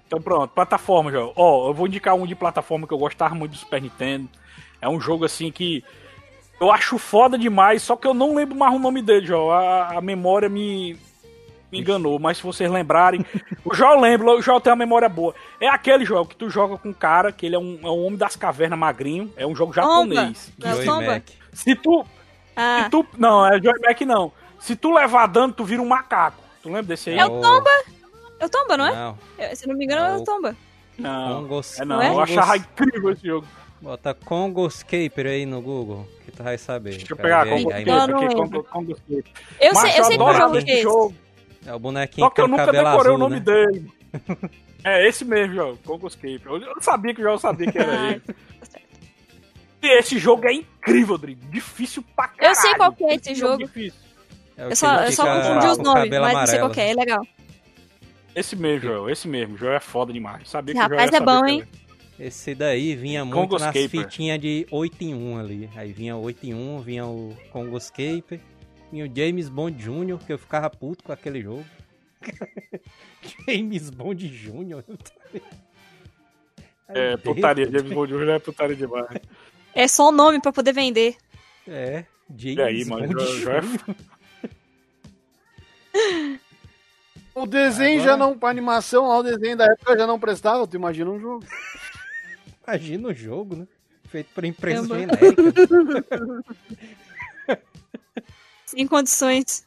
Então pronto, plataforma, já. Ó, eu vou indicar um de plataforma que eu gostava muito do Super Nintendo. É um jogo assim que. Eu acho foda demais, só que eu não lembro mais o nome dele, João. A, a memória me, me enganou, mas se vocês lembrarem. o João lembra, o João tem uma memória boa. É aquele jogo que tu joga com um cara, que ele é um, é um homem das cavernas magrinho. É um jogo japonês. Não é. Se tu, Ah, Se tu, não, é Joy Mac não. Se tu levar dano, tu vira um macaco. Tu lembra desse aí? É o Tomba, é o Tomba, não é? Não, Eu- Se não me engano, é o. Tomba. Não, Congos, é não. É? Eu achava incrível esse jogo. Bota Congoscaper aí no Google, que tu vai saber. Deixa eu pegar Congo. Congo- Congo. Eu sei, eu sei qual adorava jogo que é esse. jogo. É o bonequinho Só que eu nunca decorei azul, o nome né? dele. É esse mesmo, jogo. Congo Escape. Eu eu sabia que o jogo sabia que era ele. E esse jogo é incrível, Dri. Difícil pra caralho. Eu sei qual que é esse jogo. difícil. É Eu só, eu só confundi os nomes, mas não sei qual amarelo. que é, é legal. Esse mesmo, Joel. Esse mesmo. O Joel é foda demais. Sabia que Esse o Joel rapaz é bom, hein? Esse daí vinha muito Congoscaper. nas fitinhas de 8 em 1 ali. Aí vinha 8 em 1, vinha o Congoscaper, vinha o James Bond Jr., que eu ficava puto com aquele jogo. James Bond Jr. É, putaria. James Bond Jr. é putaria demais. É só o nome pra poder vender. É, James E aí, mano? Bond Já, já é Jr. O desenho Agora- já não, pra animação lá, o desenho da época já não prestava, tu imagina um jogo. Imagina o jogo, né? Feito por empresa Caramba. genérica. Sem condições.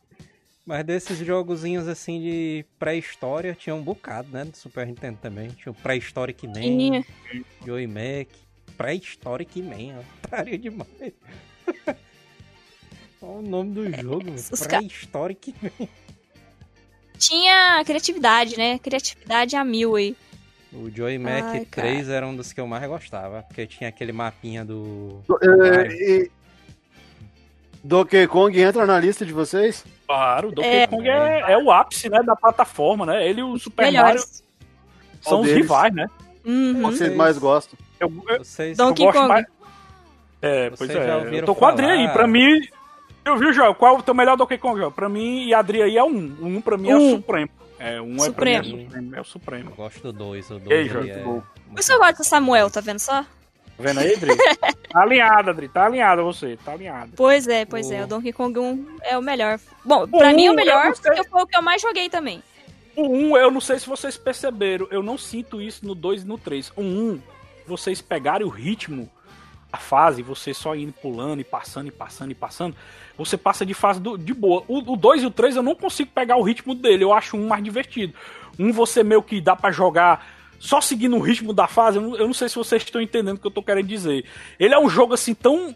Mas desses jogozinhos assim de pré-história, tinha um bocado, né? Do Super Nintendo também. Tinha o Pré-Historic Man, Tinha. Joey Mac. Pré-Historic Man, ó. Putaria demais. Olha o nome do jogo, ca- Pré-Historic Man. Tinha criatividade, né? Criatividade a mil aí. O Joey Mac Ai, 3 era um dos que eu mais gostava, porque tinha aquele mapinha do. É, e... Donkey Kong entra na lista de vocês? Claro, o Donkey É. Kong é, é o ápice, né, da plataforma, né? Ele e o Super Mario Melhores. são Qual os deles? rivais, né? Uhum. Vocês mais gostam? Eu, eu, Vocês. Don- eu Donkey gosto Kong. mais... É, pois Vocês é. Eu tô com o Adri aí. Pra mim... Eu vi, Joel. Qual é o teu melhor Donkey Kong, Joel? Pra mim e a Adri aí é um. O um pra mim é Um. o Supremo. É, um é pra mim é Supremo. Supremo. É o Eu Supremo. gosto do 2. O Ei, 2 João, é. isso eu gosto do Samuel, tá vendo só? Tá vendo aí, Adri? tá alinhada, Adri. Tá alinhada você. Tá alinhada. Pois é, pois é. O- Donkey Kong 1 é o melhor. Bom, pra O mim é o melhor, porque foi o que eu mais joguei também. O 1, eu não sei se vocês perceberam, eu não sinto isso no 2 e no 3. O 1, vocês pegarem o ritmo da fase, você só indo pulando e passando e passando e passando, você passa de fase do- de boa. O 2 e o 3 eu não consigo pegar o ritmo dele, eu acho um mais divertido. Um você meio que dá pra jogar só seguindo o ritmo da fase, eu não, eu não sei se vocês estão entendendo o que eu tô querendo dizer. Ele é um jogo assim tão.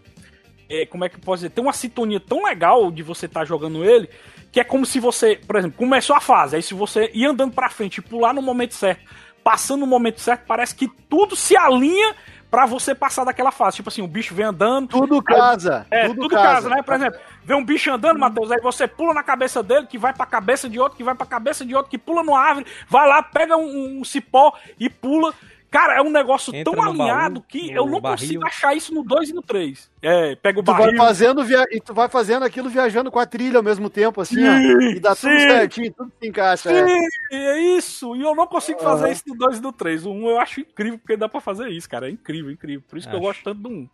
é, como é que eu posso dizer? Tem uma sintonia tão legal de você estar jogando ele, que é como se você, por exemplo, começou a fase, aí se você ir andando pra frente e pular no momento certo, passando no momento certo, parece que tudo se alinha pra você passar daquela fase. Tipo assim, o bicho vem andando. Tudo casa. É, tudo, tudo, casa. né? Por exemplo, vê um bicho andando, Matheus, aí você pula na cabeça dele, que vai pra cabeça de outro, que vai pra cabeça de outro, que pula numa árvore, vai lá, pega um, um cipó e pula. Cara, é um negócio Entra tão alinhado baú, que eu não barril. consigo achar isso no 2 e no 3. É, pega o Tu vai barril. fazendo via... e tu vai fazendo aquilo viajando com a trilha ao mesmo tempo, assim, ó. Sim, E dá tudo sim. certinho, tudo se encaixa. é. Sim, é isso. E eu não consigo fazer Aham. isso no 2 e no 3. O 1 eu acho incrível porque dá pra fazer isso, cara. É incrível, incrível. Por isso que eu Acho. gosto tanto do 1.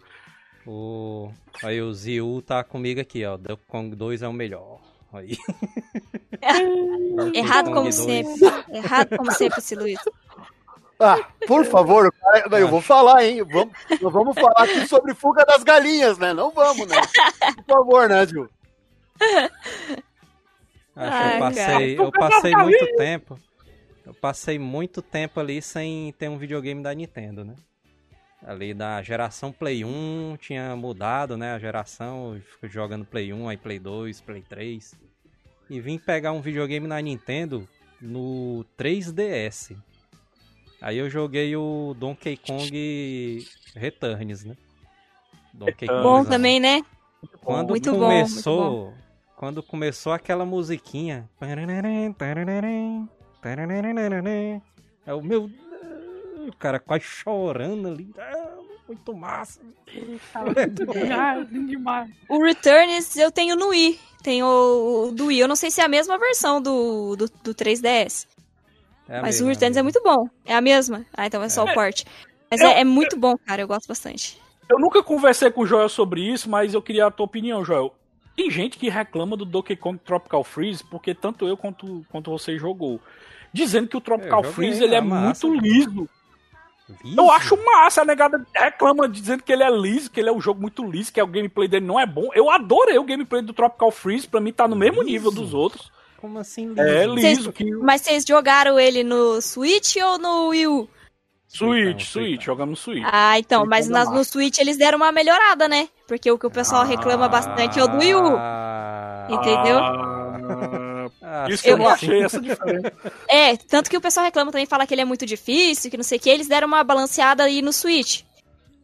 O... Aí o Ziu tá comigo aqui, ó. Donkey Kong 2 é o melhor. Aí. Errado como 2. sempre. Errado como sempre, esse Luiz. Ah, por favor, cara, eu vou falar, hein? Vamos, nós vamos falar aqui sobre fuga das galinhas, né? Não vamos, né? Por favor, né, que Ai, eu passei, eu passei muito tempo. Eu passei muito tempo ali sem ter um videogame da Nintendo, né? Ali da geração Play 1 tinha mudado, né? A geração, jogando Play 1, aí Play 2, Play 3. E vim pegar um videogame na Nintendo no 3DS. Aí eu joguei o Donkey Kong Returns, né? Donkey Kong Bom lá. também, né? Quando Muito bom, começou, muito quando começou aquela musiquinha, é o meu, o cara quase chorando ali, ah, muito massa. Ah, lindo demais. O Returns eu tenho no Wii. Tenho o do Wii. Eu não sei se é a mesma versão do, do, do 3DS. É mas mesma, o Returns é mesma. muito bom. É a mesma? Ah, então é só o porte. Mas Eu- é, é muito bom, cara. Eu gosto bastante. Eu nunca conversei com o Joel sobre isso, mas eu queria a tua opinião, Joel. Tem gente que reclama do Donkey Kong Tropical Freeze, porque tanto eu quanto, quanto você jogou. Dizendo que o Tropical Freeze ele é é massa, muito cara. liso. Liso? Eu acho massa, a negada reclama dizendo que ele é liso, que ele é um jogo muito liso, que o gameplay dele não é bom. Eu adorei o gameplay do Tropical Freeze, pra mim tá no mesmo Liso? nível dos outros. Como assim liso? É liso, que Mas vocês jogaram ele no Switch ou no Wii U? Switch, Então, Switch, jogando no Switch. Ah, então, Switch mas é nas- no Switch eles deram uma melhorada, né? Porque o que o pessoal reclama bastante é o do Wii U. Ah, Entendeu? Ah, ah, isso eu Eu- não achei essa diferença. É, tanto que o pessoal reclama também, fala que ele é muito difícil, que não sei o que, eles deram uma balanceada aí no Switch.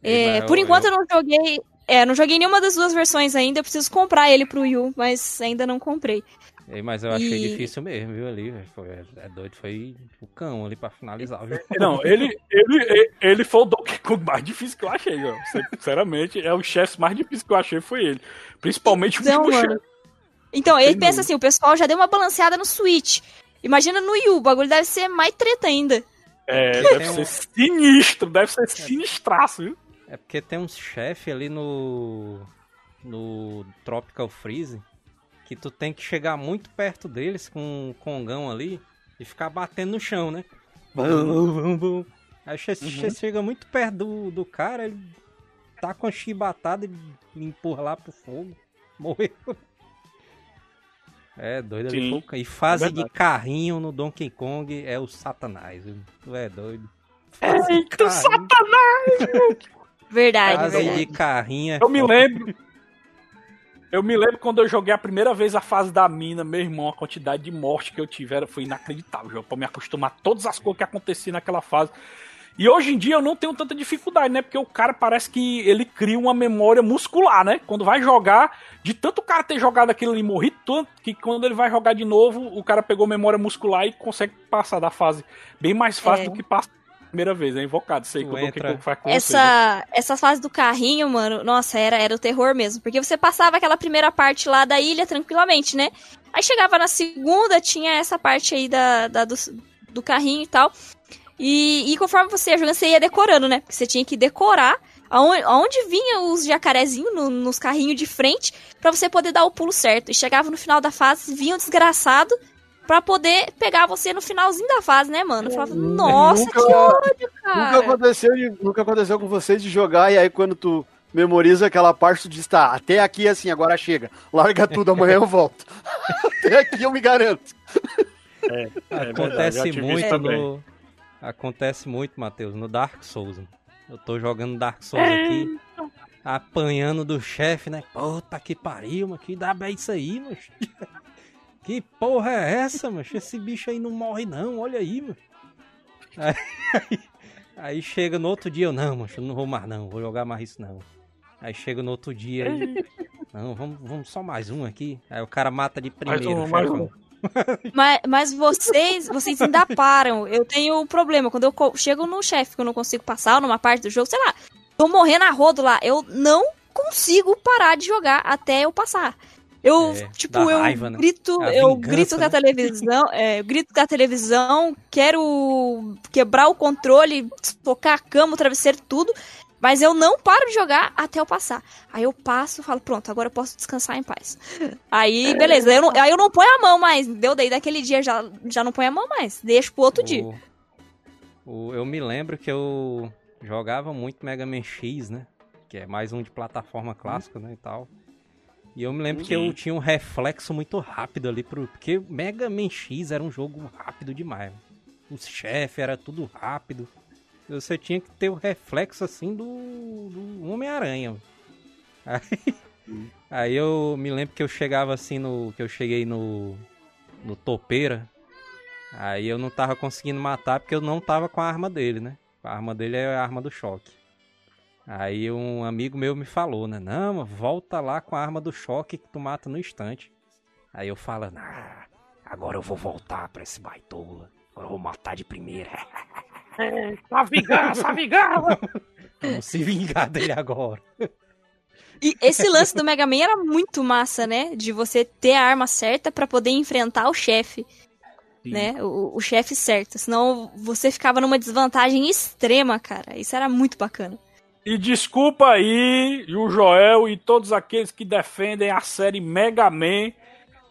É, Mas por eu- enquanto eu não joguei. É, não joguei nenhuma das duas versões ainda, eu preciso comprar ele pro Wii U, mas ainda não comprei. Ei, Mas eu achei E- difícil mesmo, viu, ali. Foi, é doido, foi o cão ali pra finalizar jogo. Não, ele, ele, ele foi o Donkey Kong mais difícil que eu achei, ó. Sinceramente, é o chefe mais difícil que eu achei foi ele. Principalmente o Então, último chefe. Então, ele Sem pensa dúvida. assim, o pessoal já deu uma balanceada no Switch. Imagina no Wii U, o bagulho deve ser mais treta ainda. É, deve Tem um- ser sinistro, deve ser sinistraço, viu? É porque tem uns chefes ali no. no Tropical Freeze que tu tem que chegar muito perto deles com um congão ali e ficar batendo no chão, né? Bum, bum, bum. Aí você você chega muito perto do, do cara, ele tá com a chibatada e empurra lá pro fogo. Morreu. É, doido ali. Sim, E fase é de carrinho no Donkey Kong é o Satanás. viu? Tu é doido. Fase de Eita. Satanás! Verdade, Fase verdade. de carrinho. é Eu me lembro. Eu me lembro quando eu joguei a primeira vez a fase da mina, meu irmão, a quantidade de morte que eu tive era, foi inacreditável, pra me acostumar a todas as coisas que aconteciam naquela fase. E hoje em dia eu não tenho tanta dificuldade, né? Porque o cara parece que ele cria uma memória muscular, né? Quando vai jogar, de tanto o cara ter jogado aquilo ali e morrido tanto, que quando ele vai jogar de novo, o cara pegou memória muscular e consegue passar da fase bem mais fácil É. do que passa primeira vez. É invocado, sei Tu que Kong faz com você, né? Essa, essa fase do carrinho, mano, nossa, era, era o terror mesmo. Porque você passava aquela primeira parte lá da ilha tranquilamente, né? Aí chegava na segunda, tinha essa parte aí da, da- do, do carrinho e tal. E, e conforme você ia jogando, você ia decorando, né? Porque você tinha que decorar aonde, aonde vinha os jacarezinhos no- nos carrinhos de frente pra você poder dar o pulo certo. E chegava no final da fase, vinha o desgraçado pra poder pegar você no finalzinho da fase, né, mano? Eu falava, nossa, nunca- que ódio, Nunca cara. aconteceu, de- nunca aconteceu com vocês de jogar e aí quando tu memoriza aquela parte, tu diz, tá, até aqui assim, agora chega. Larga tudo, amanhã eu volto. até aqui eu me garanto. É verdade, Acontece muito também. no. Acontece muito, Matheus, no Dark Souls. Eu tô jogando Dark Souls aqui, apanhando do chefe, né? Puta que pariu, mano. Que diabo é isso aí, mano? Que porra é essa, mano? Esse bicho aí não morre, não. Olha aí, mano. Aí, aí, Aí chega no outro dia, eu, não, mancho, não vou mais não, vou jogar mais isso não. Aí chega no outro dia aí, não, vamos, vamos só mais um aqui. Aí o cara mata de primeiro, um, mais um. Mas, mas vocês, vocês ainda param. Eu tenho um problema. Quando eu chego num chefe que eu não consigo passar, numa parte do jogo, sei lá, tô morrendo a rodo lá, eu não consigo parar de jogar até eu passar. Eu, É, tipo, eu raiva, né? grito, A eu grito com a né? televisão, é, eu grito com a televisão, quero quebrar o controle, tocar a cama, o travesseiro, tudo. Mas eu não paro de jogar até eu passar. Aí eu passo e falo, pronto, agora eu posso descansar em paz. Aí, beleza. Eu não, aí eu não ponho a mão mais. Deu daí daquele dia já, já não ponho a mão mais. Deixo pro outro dia. O- o- eu me lembro que eu jogava muito Mega Man X, né? Que é mais um de plataforma clássica, né, e tal. E eu me lembro que eu tinha um reflexo muito rápido ali pro... Porque Mega Man X era um jogo rápido demais. Os chefes era tudo rápido. Você tinha que ter o reflexo, assim, do, do Homem-Aranha. Aí, aí eu me lembro que eu chegava assim no... Que eu cheguei no... No topeira. Aí eu não tava conseguindo matar porque eu não tava com a arma dele, né? A arma dele é a arma do choque. Aí um amigo meu me falou, né? Não, mano, volta lá com a arma do choque que tu mata no instante. Aí eu falo, ah, agora eu vou voltar pra esse baitola. Agora eu vou matar de primeira. A vingança, a vingança! Vamos se vingar dele agora. E esse lance do Mega Man era muito massa, né? De você ter a arma certa pra poder enfrentar o chefe, né? O, o chefe certo. Senão você ficava numa desvantagem extrema, cara. Isso era muito bacana. E desculpa aí, o Joel e todos aqueles que defendem a série Mega Man.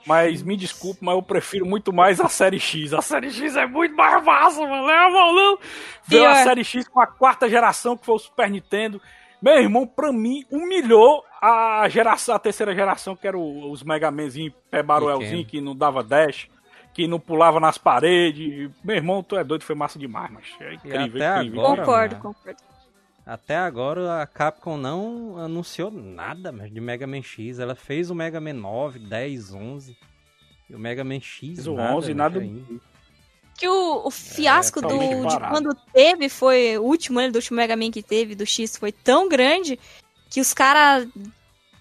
Mas me desculpe, mas eu prefiro muito mais a série X. A série X é muito mais massa, mano. É, não. Ver a série X com a quarta geração, que foi o Super Nintendo. Meu irmão, pra mim, humilhou a geração, a terceira geração, que era o- os Mega Manzinho, pé baruelzinho, Pequeno. que não dava dash, que não pulava nas paredes. Meu irmão, tu é doido, foi massa demais, mas é incrível, até incrível. Agora, concordo, mano. concordo. Até agora a Capcom não anunciou nada mas de Mega Man X. Ela fez o Mega Man 9, 10, 11. E o Mega Man X O nada, 11, mas nada. ainda. Que o, o fiasco do, totalmente de parado. quando teve, foi o último ano do último Mega Man que teve, do X, foi tão grande que os caras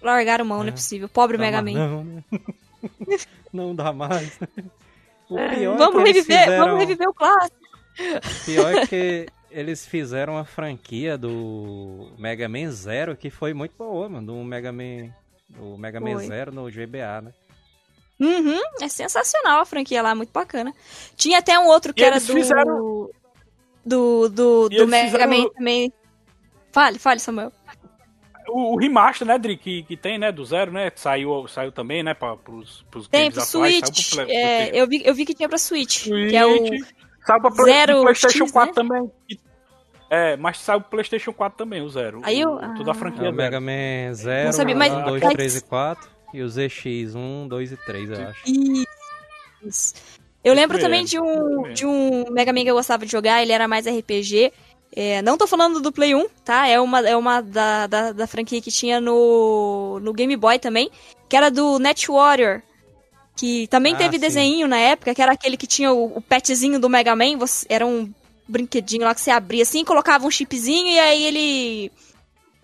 largaram mão, não é É. possível. Pobre Mega Man. Não, né? não dá mais. O pior, é Vamos que eles reviver, fizeram, vamos reviver o clássico. o pior é que eles fizeram a franquia do Mega Man Zero, que foi muito boa, mano. Do Mega Man, do Mega Man Foi. Zero no GBA, né? Uhum, é sensacional a franquia lá, muito bacana. Tinha até um outro que E era eles do. fizeram- Do, do, do eles Mega fizeram- Man também. Fale, fale, Samuel. O, o remaster, né, Dri, que, que tem, né, do zero, né? Saiu, saiu também, né, pra, pros, pros Tem games pro atuais. Switch. Pro, é, eu, vi, eu vi que tinha pra Switch. Switch, Que é o. Saiu pra Play- Zero PlayStation X, 4 né? também. É, mas saiu pro PlayStation 4 também, o zero. Aí eu- o, toda a ah. franquia É o. Mega Man 0, Não sabia, mas- 1, 2, mas- 3 e 4. E o ZX 1, 2 e 3, eu acho. Isso. Eu lembro também de um, de um Mega Man que eu gostava de jogar, ele era mais RPG. É, não tô falando do Play 1, tá? É uma, é uma da, da, da franquia que tinha no, no Game Boy também, que era do Net Warrior. Que também Ah, teve sim. desenho na época, que era aquele que tinha o, o petzinho do Mega Man, você- era um brinquedinho lá que você abria assim, colocava um chipzinho e aí ele.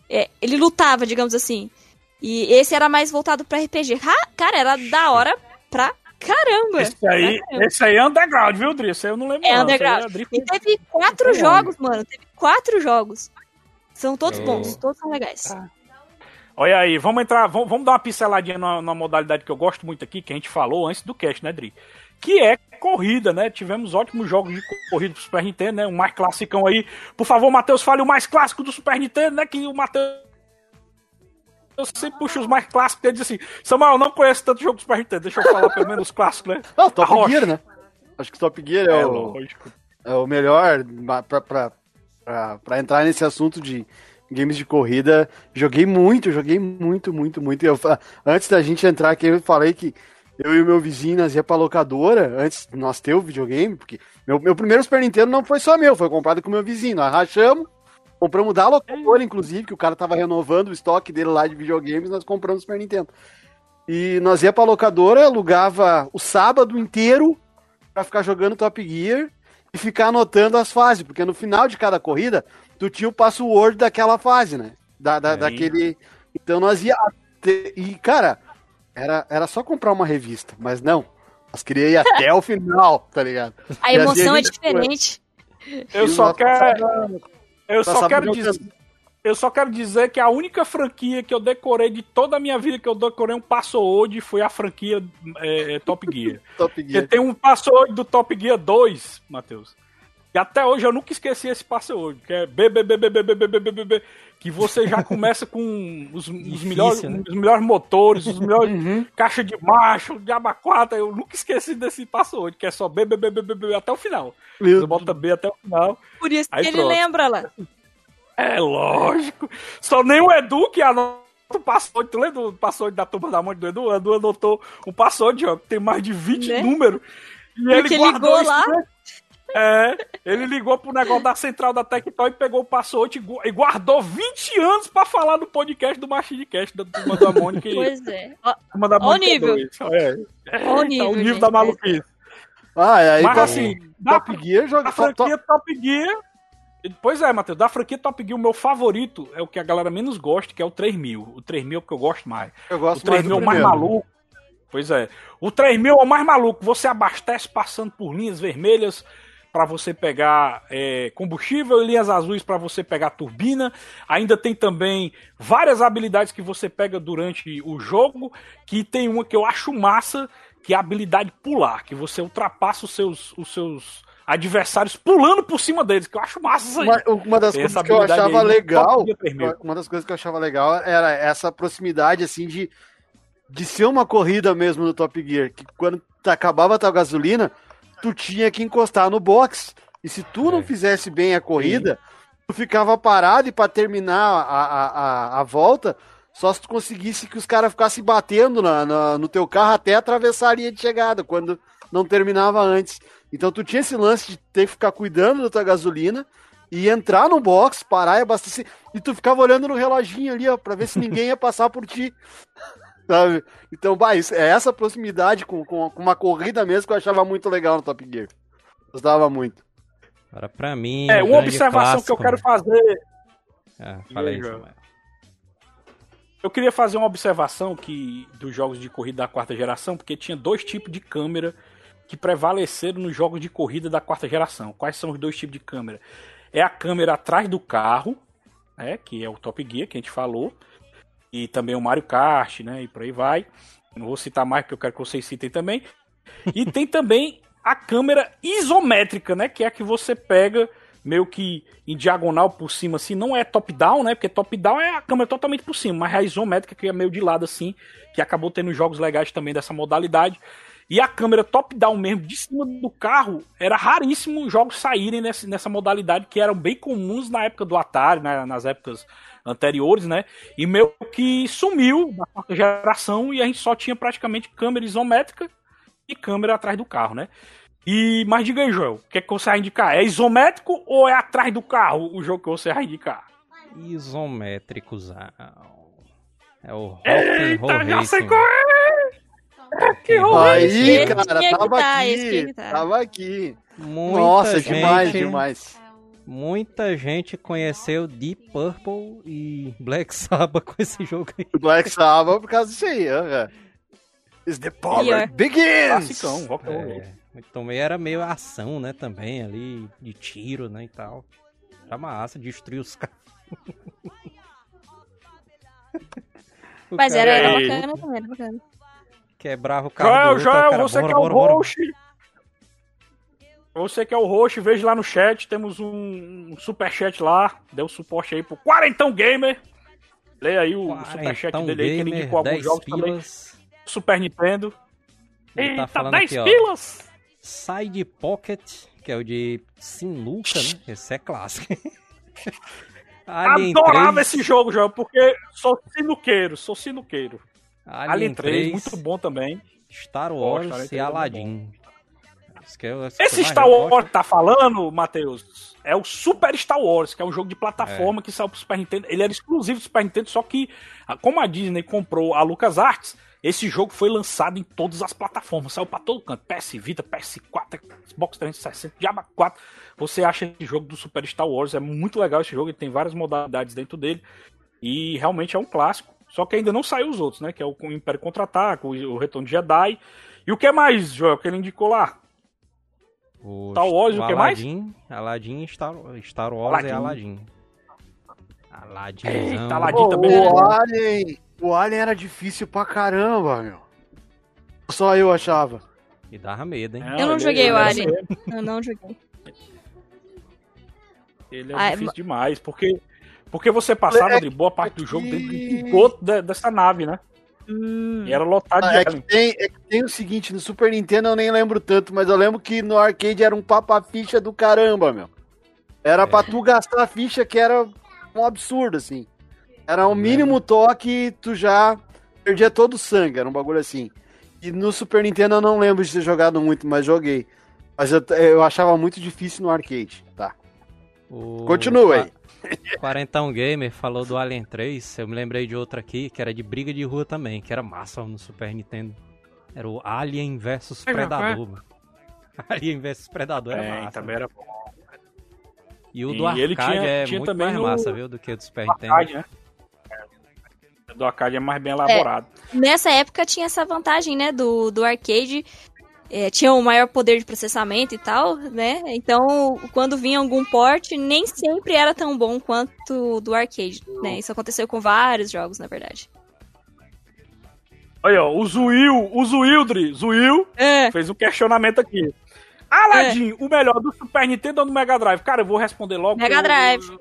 é, ele lutava, digamos assim. E esse era mais voltado pra RPG. Ha, cara, era da hora pra caramba! Esse aí, Caramba. esse aí é underground, viu, Dri? Esse aí eu não lembro É não. underground. É E teve quatro jogos, mano. Teve quatro jogos. São todos Eu- bons, todos são legais. Tá. Olha aí, vamos entrar, vamos, vamos dar uma pinceladinha na, na modalidade que eu gosto muito aqui, que a gente falou antes do cast, né, Dri? Que é corrida, né? Tivemos ótimos jogos de corrida pro Super Nintendo, né? O mais classicão aí. Por favor, Matheus, fale o mais clássico do Super Nintendo, né? Que o Matheus. Eu sempre puxo os mais clássicos e diz assim: Samuel, eu não conheço tanto jogo do Super Nintendo, deixa eu falar pelo menos os clássicos, né? Ah, o Top Rocha. Gear, né? Acho que o Top Gear é, É, o, lógico. é o melhor pra, pra, pra, pra entrar nesse assunto de games de corrida. Joguei muito, joguei muito, muito, muito. Eu, antes da gente entrar aqui, eu falei que eu e o meu vizinho nós ia pra locadora, antes de nós ter o videogame, porque meu, meu primeiro Super Nintendo não foi só meu, foi comprado com o meu vizinho. Nós rachamos, compramos da locadora, inclusive, que o cara tava renovando o estoque dele lá de videogames, nós compramos o Super Nintendo. E nós ia pra locadora, alugava o sábado inteiro pra ficar jogando Top Gear. E ficar anotando as fases, porque no final de cada corrida, tu tinha o password daquela fase, né? Da, da, daquele. Então nós ia. Até... E, cara, era, era só comprar uma revista, mas não. Nós queria ir até o final, tá ligado? A emoção é diferente. Eu só quero. Eu só quero dizer. Eu só quero dizer que a única franquia que eu decorei de toda a minha vida que eu decorei um password foi a franquia é, Top Gear. Top Gear. Porque tem um password do Top Gear 2, Matheus. E até hoje eu nunca esqueci esse password, que é BBBBBBBBB, que você já começa com os, os melhores, né? os melhores motores, os melhores caixa de macho, de abacata. Eu nunca esqueci desse password, que é só BBBBBB até o final. Meu Você bota B até o final. Por isso que ele pronto. lembra lá. É lógico. Só nem o Edu que anota o password. Tu lembra do password da turma da mãe do Edu? O Edu anotou um password, ó, que tem mais de 20 Né? números. E Porque ligou isso, lá. né? É, ele ligou pro negócio da central da Tectoy e pegou o password e gu- guardou 20 anos pra falar no podcast do Machine Cast da turma da Mônica e Pois é. Ó, turma da Ó o Mônica nível. 2. É, é, o tá nível, o nível gente, da maluquice. Ah, e aí Mas Top, assim, Top Gear joga. da franquia Top Gear. Pois é, Matheus, da franquia Top Gear, o meu favorito é o que a galera menos gosta, que é o 3000. O 3000 é o que eu gosto mais. Eu O gosto mais 3000 é o mais maluco. Pois é. O 3000 é o mais maluco. Você abastece passando por linhas vermelhas para você pegar é, combustível e linhas azuis para você pegar turbina. Ainda tem também várias habilidades que você pega durante o jogo. Que tem uma que eu acho massa, que é a habilidade pular, que você ultrapassa os seus, os seus adversários pulando por cima deles, que eu acho massa isso aí. Uma, uma das Tem coisas que eu achava aí legal, Top Gear 3000. uma das coisas que eu achava legal era essa proximidade, assim, de, de ser uma corrida mesmo no Top Gear, que quando acabava a tua gasolina, tu tinha que encostar no box, e se tu não É. fizesse bem a corrida, tu ficava parado e para terminar a, a, a, a volta, só se tu conseguisse que os caras ficassem batendo na, na- no teu carro até atravessar a linha de chegada, quando não terminava antes. Então tu tinha esse lance de ter que ficar cuidando da tua gasolina e entrar no box, parar e abastecer. E tu ficava olhando no reloginho ali, ó, pra ver se ninguém ia passar por ti. Sabe? Então, bah, isso- é essa proximidade com, com, com uma corrida mesmo que eu achava muito legal no Top Gear. Gostava muito. Agora, pra mim. É, uma observação que eu clássico, quero né? fazer Ah, Veja. Samuel. Eu queria fazer uma observação que dos jogos de corrida da quarta geração, porque tinha dois tipos de câmera que prevaleceram nos jogos de corrida da quarta geração. Quais são os dois tipos de câmera? É a câmera atrás do carro, né, que é o Top Gear que a gente falou, e também o Mario Kart, né, e por aí vai. Não vou citar mais porque eu quero que vocês citem também. E tem também a câmera isométrica, né, que é a que você pega meio que em diagonal por cima, assim, não é top-down, né? Porque top-down é a câmera totalmente por cima, mas a isométrica que é meio de lado, assim, que acabou tendo jogos legais também dessa modalidade. E a câmera top-down mesmo, de cima do carro, era raríssimo jogos saírem nessa, nessa modalidade, que eram bem comuns na época do Atari, né, nas épocas anteriores, né? E meio que sumiu na quarta geração e a gente só tinha praticamente câmera isométrica e câmera atrás do carro, né? E, mas diga aí, Joel, o que, é que você vai indicar? É isométrico ou é atrás do carro o jogo que você vai indicar? Isométricozão. É o Rock Eita, já sei qual é! Que horror! Aí, cara, tava tá, esse tinha aqui. tá. Tava aqui. Muita Nossa, gente, demais, demais. Muita gente conheceu Deep Purple e Black Sabbath com esse jogo aí. Black Sabbath por causa disso aí, aham. Is the power Pior. begins! Classicão, rock. É, também era meio ação, né, também, ali, de tiro, né, e tal. Era massa, destruir os caras. Mas cara era, era Aí. bacana também, era bacana. Quebrava o carro Joel, Joel, cara, você bora, que é o host. Você que é o host, veja lá no chat, temos um, um superchat lá, deu suporte aí pro Quarentão Gamer. Leia aí o superchat dele aí, que ele indicou alguns 10 jogos também. pilas. Super Nintendo. Ele tá Eita, falando 10 aqui, ó. pilas! Side Pocket, que é o de Sinuca, né? Esse é clássico. Adorava 3, esse jogo, Joel, porque sou sinuqueiro, sou sinuqueiro. Alien, Alien 3, 3, muito bom também. Star Wars Alien e 3 é Aladdin. É, esse Star. Wars que tá falando, Matheus, é o Super Star Wars, que é um jogo de plataforma É. que saiu pro Super Nintendo. Ele era exclusivo do Super Nintendo, só que, como a Disney comprou a LucasArts, Esse jogo foi lançado em todas as plataformas, saiu pra todo canto. PS Vita, PS4, Xbox 360, Diaba 4. Você acha esse jogo do Super Star Wars, é muito legal esse jogo, ele tem várias modalidades dentro dele. E realmente é um clássico. Só que ainda não saiu os outros, né? Que é o Império Contra-Ataque, o Retorno de Jedi. E o que mais, Joel, que ele indicou lá? O Star Wars, o que mais? Aladdin, Aladdin, Star, Star Wars e Aladdin. Aladdin. Eita, Aladdin também. o Alien. O Alien era difícil pra caramba, meu. Só eu achava. E dava medo, hein? Eu não joguei o Alien. Eu não joguei. Ele é Ah, difícil ma- demais, porque porque você passava É de boa parte do jogo dentro do piloto de- dessa nave, né? Hum, E era lotado Ah, de é, que tem, é que tem o seguinte, no Super Nintendo eu nem lembro tanto, mas eu lembro que no arcade era um papa-ficha do caramba, meu. Era pra tu gastar a ficha que era um absurdo, assim. Era um mínimo toque tu já perdia todo o sangue, era um bagulho assim. E no Super Nintendo eu não lembro de ter jogado muito, mas joguei. Mas eu, eu achava muito difícil no arcade, tá. O... Continua aí. Quarentão Gamer falou do Alien 3. Eu me lembrei de outra aqui, que era de briga de rua também, que era massa no Super Nintendo. Era o Alien vs É, Predador. mano. Alien vs Predador era É, massa. também era E o E do arcade ele tinha- é tinha muito também mais no- massa, viu, do que o do Super Nintendo. arcade, né? É. Do arcade é mais bem elaborado. Nessa época tinha essa vantagem, né, do, do arcade. É, tinha o maior poder de processamento e tal, né? Então, quando vinha algum porte, nem sempre era tão bom quanto o do arcade, né? Isso aconteceu com vários jogos, na verdade. Olha, ó, o Zuil, o Zuildri, Zuil, É, fez um questionamento aqui. Aladdin, o melhor do Super Nintendo ou do Mega Drive? Cara, eu vou responder logo. Mega Drive. eu-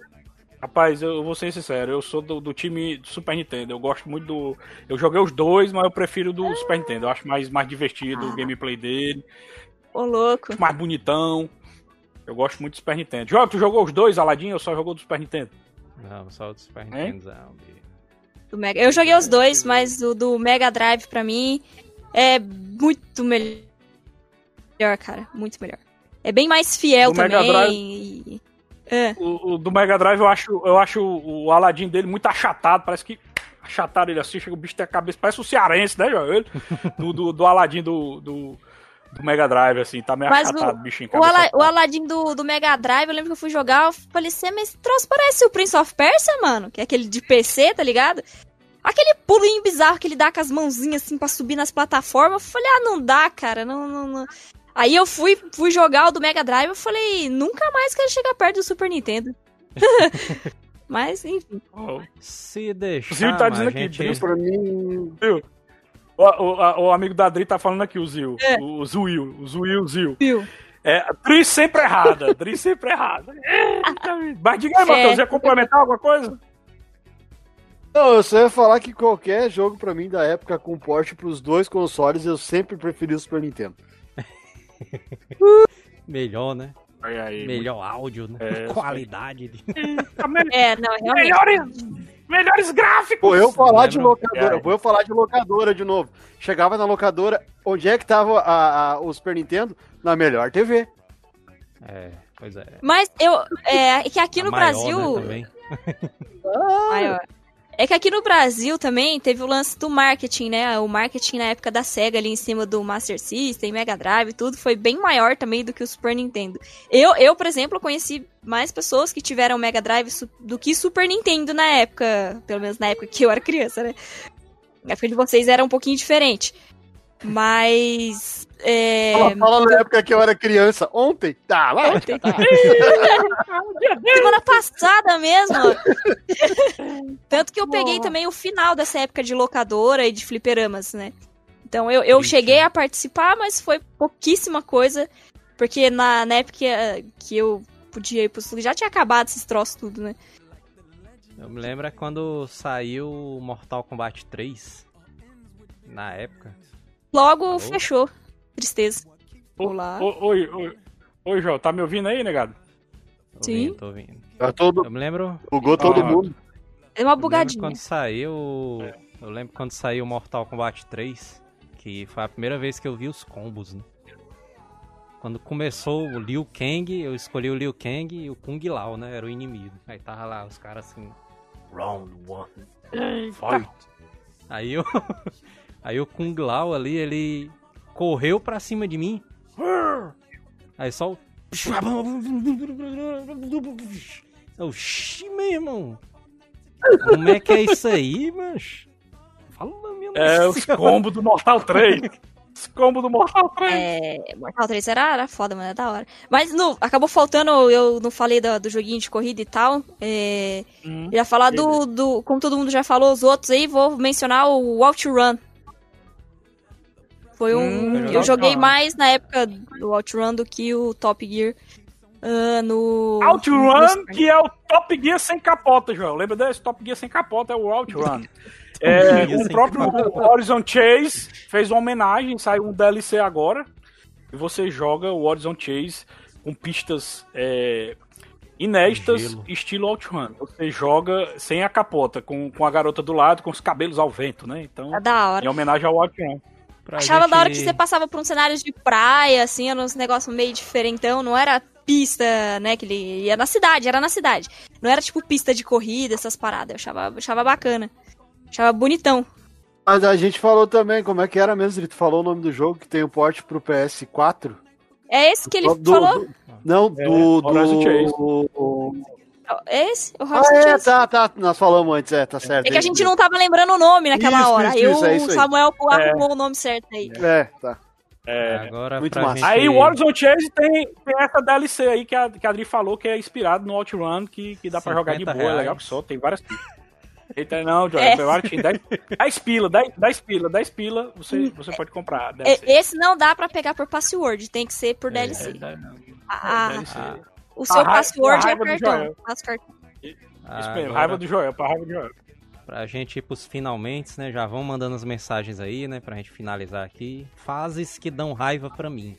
Rapaz, eu vou ser sincero, eu sou do, do time do Super Nintendo. Eu gosto muito do. Eu joguei os dois, mas eu prefiro do Super Nintendo. Eu acho mais, mais divertido o gameplay dele, ô louco. mais bonitão. Eu gosto muito do Super Nintendo. Joga, tu jogou os dois, Aladdin, ou só jogou do Super Nintendo? Não, só o do Super? Nintendo. não, bicho. Do Mega... Eu joguei os dois, mas o do Mega Drive, pra mim, é muito melhor, cara. Muito melhor. É bem mais fiel Do Mega também. Drive- e- É. O, o do Mega Drive eu acho, eu acho o Aladdin dele muito achatado. Parece que achataram ele assim, chega o bicho tem a cabeça. Parece o cearense, né, João? Ele, do, do, do Aladdin do, do, do Mega Drive, assim, tá meio Mas achatado, o bichinho. O, cabeça Ala- o. Aladdin do, do Mega Drive, eu lembro que eu fui jogar, eu falei assim, mas esse troço parece o Prince of Persia, mano, que é aquele de PC, tá ligado? Aquele pulinho bizarro que ele dá com as mãozinhas assim pra subir nas plataformas, eu falei, ah, não dá, cara, não, não, não. Aí eu fui, fui jogar o do Mega Drive, eu falei, nunca mais quero chegar perto do Super Nintendo. mas, enfim. Oh, Se deixar, O Zil tá dizendo aqui, gente... Pra mim, O, o, a- o amigo da Dri tá falando aqui, o Zil. É. O Zuil, o Zuil, o Zil. Viu? É, Dri sempre errada, Dri sempre errada. Eita, Mas diga aí, É. Matheus, ia complementar alguma coisa? Não, eu só ia falar que qualquer jogo pra mim da época com porte pros dois consoles, eu sempre preferi o Super Nintendo. Melhor, né? Olha aí, Melhor áudio, né? É, Qualidade. de- muito- me- É, não, realmente. melhores, melhores gráficos. Pô, eu falar de locadora, É. vou eu falar de locadora de novo. Chegava na locadora, onde é que tava a, a- o Super Nintendo? Na melhor TV. É, pois é. Mas eu. É que aqui A no maior, Brasil. Né, também. maior. É que aqui no Brasil também teve o lance do marketing, né? O marketing na época da SEGA ali em cima do Master System, Mega Drive, tudo foi bem maior também do que o Super Nintendo. Eu, eu por exemplo, conheci mais pessoas que tiveram Mega Drive do que Super Nintendo na época, pelo menos na época que eu era criança, né? Na época de vocês era um pouquinho diferente. Mas. É... Fala, fala na época que eu era criança. Ontem? Tá, lá. Ontem. Semana passada mesmo. Tanto que eu peguei também o final dessa época de locadora e de fliperamas, né? Então eu, eu Ixi. cheguei a participar, mas foi pouquíssima coisa. Porque na, na época que, que eu podia ir pro sul, já tinha acabado esses troços tudo, né? Eu me lembro é quando saiu o Mortal Kombat 3. Na época. Logo Alô? fechou. Tristeza. Olá. ô, Oi, oi, oi, João, tá me ouvindo aí, negado? Tô Sim. Ouvindo, tô ouvindo. Tá todo, Eu me lembro. bugou todo Ah. mundo. É uma bugadinha. quando saiu. Eu lembro quando saiu o Mortal Kombat 3. Que foi a primeira vez que eu vi os combos, né? Quando começou o Liu Kang, eu escolhi o Liu Kang e o Kung Lao, né? Era o inimigo. Aí tava lá os caras assim. Round one. Fight. Aí eu. Aí o Kung Lao ali, ele correu pra cima de mim. Aí só o. Oxi, meu irmão. Como é que é isso aí, mas? Fala, minha É os combos do Mortal 3. Os combos do Mortal 3. É, Mortal 3 era, era foda, mano, é da hora. Mas no, acabou faltando, eu não falei do, do joguinho de corrida e tal. É, hum, já falar do, do. Como todo mundo já falou, os outros aí, vou mencionar o Outrun. Foi um. Hum, eu joguei mais na época do Outrun do que o Top Gear. Uh, no. Outrun, no... que é o Top Gear sem capota, João. Lembra desse? Top Gear sem capota é o Outrun. é, o próprio Horizon Chase fez uma homenagem, saiu um DLC agora. E você joga o Horizon Chase com pistas é, inéditas, Gelo. estilo Outrun. Você joga sem a capota, com, com a garota do lado, com os cabelos ao vento, né? Então, é da hora. em homenagem ao Outrun. Achava gente... da hora que você passava por uns cenários de praia, assim, era uns negócios meio diferentão, não era pista, né, que ele ia na cidade, era na cidade. Não era tipo pista de corrida, essas paradas. Eu achava, achava bacana. Achava bonitão. Mas a gente falou também, como é que era mesmo? Ele falou o nome do jogo que tem o porte pro PS4. É esse que ele do, falou? Do, não, do. É, do, do é esse? O ah, é, tá, tá. Nós falamos antes, é, tá certo. É que a gente não tava lembrando o nome naquela isso, hora. Isso, aí isso, o é isso Samuel aí. arrumou é. o nome certo aí. É, tá. É, Agora, muito massa. Gente... Aí o Warzone Chase tem, tem essa DLC aí que a, que a Adri falou que é inspirado no Outrun, que, que dá pra jogar de boa, reais. é legal que só, tem várias Eita, não, Jorge, é. 10, pila, 10, 10 pila, 10 pila, você, você pode comprar. DLC. Esse não dá pra pegar por password, tem que ser por DLC. É, não. Ah, ah, o seu password é cartão. Isso mesmo, raiva do Joel, pra raiva do Joel. Pra gente ir pros finalmente, né? Já vão mandando as mensagens aí, né? Pra gente finalizar aqui. Fases que dão raiva pra mim.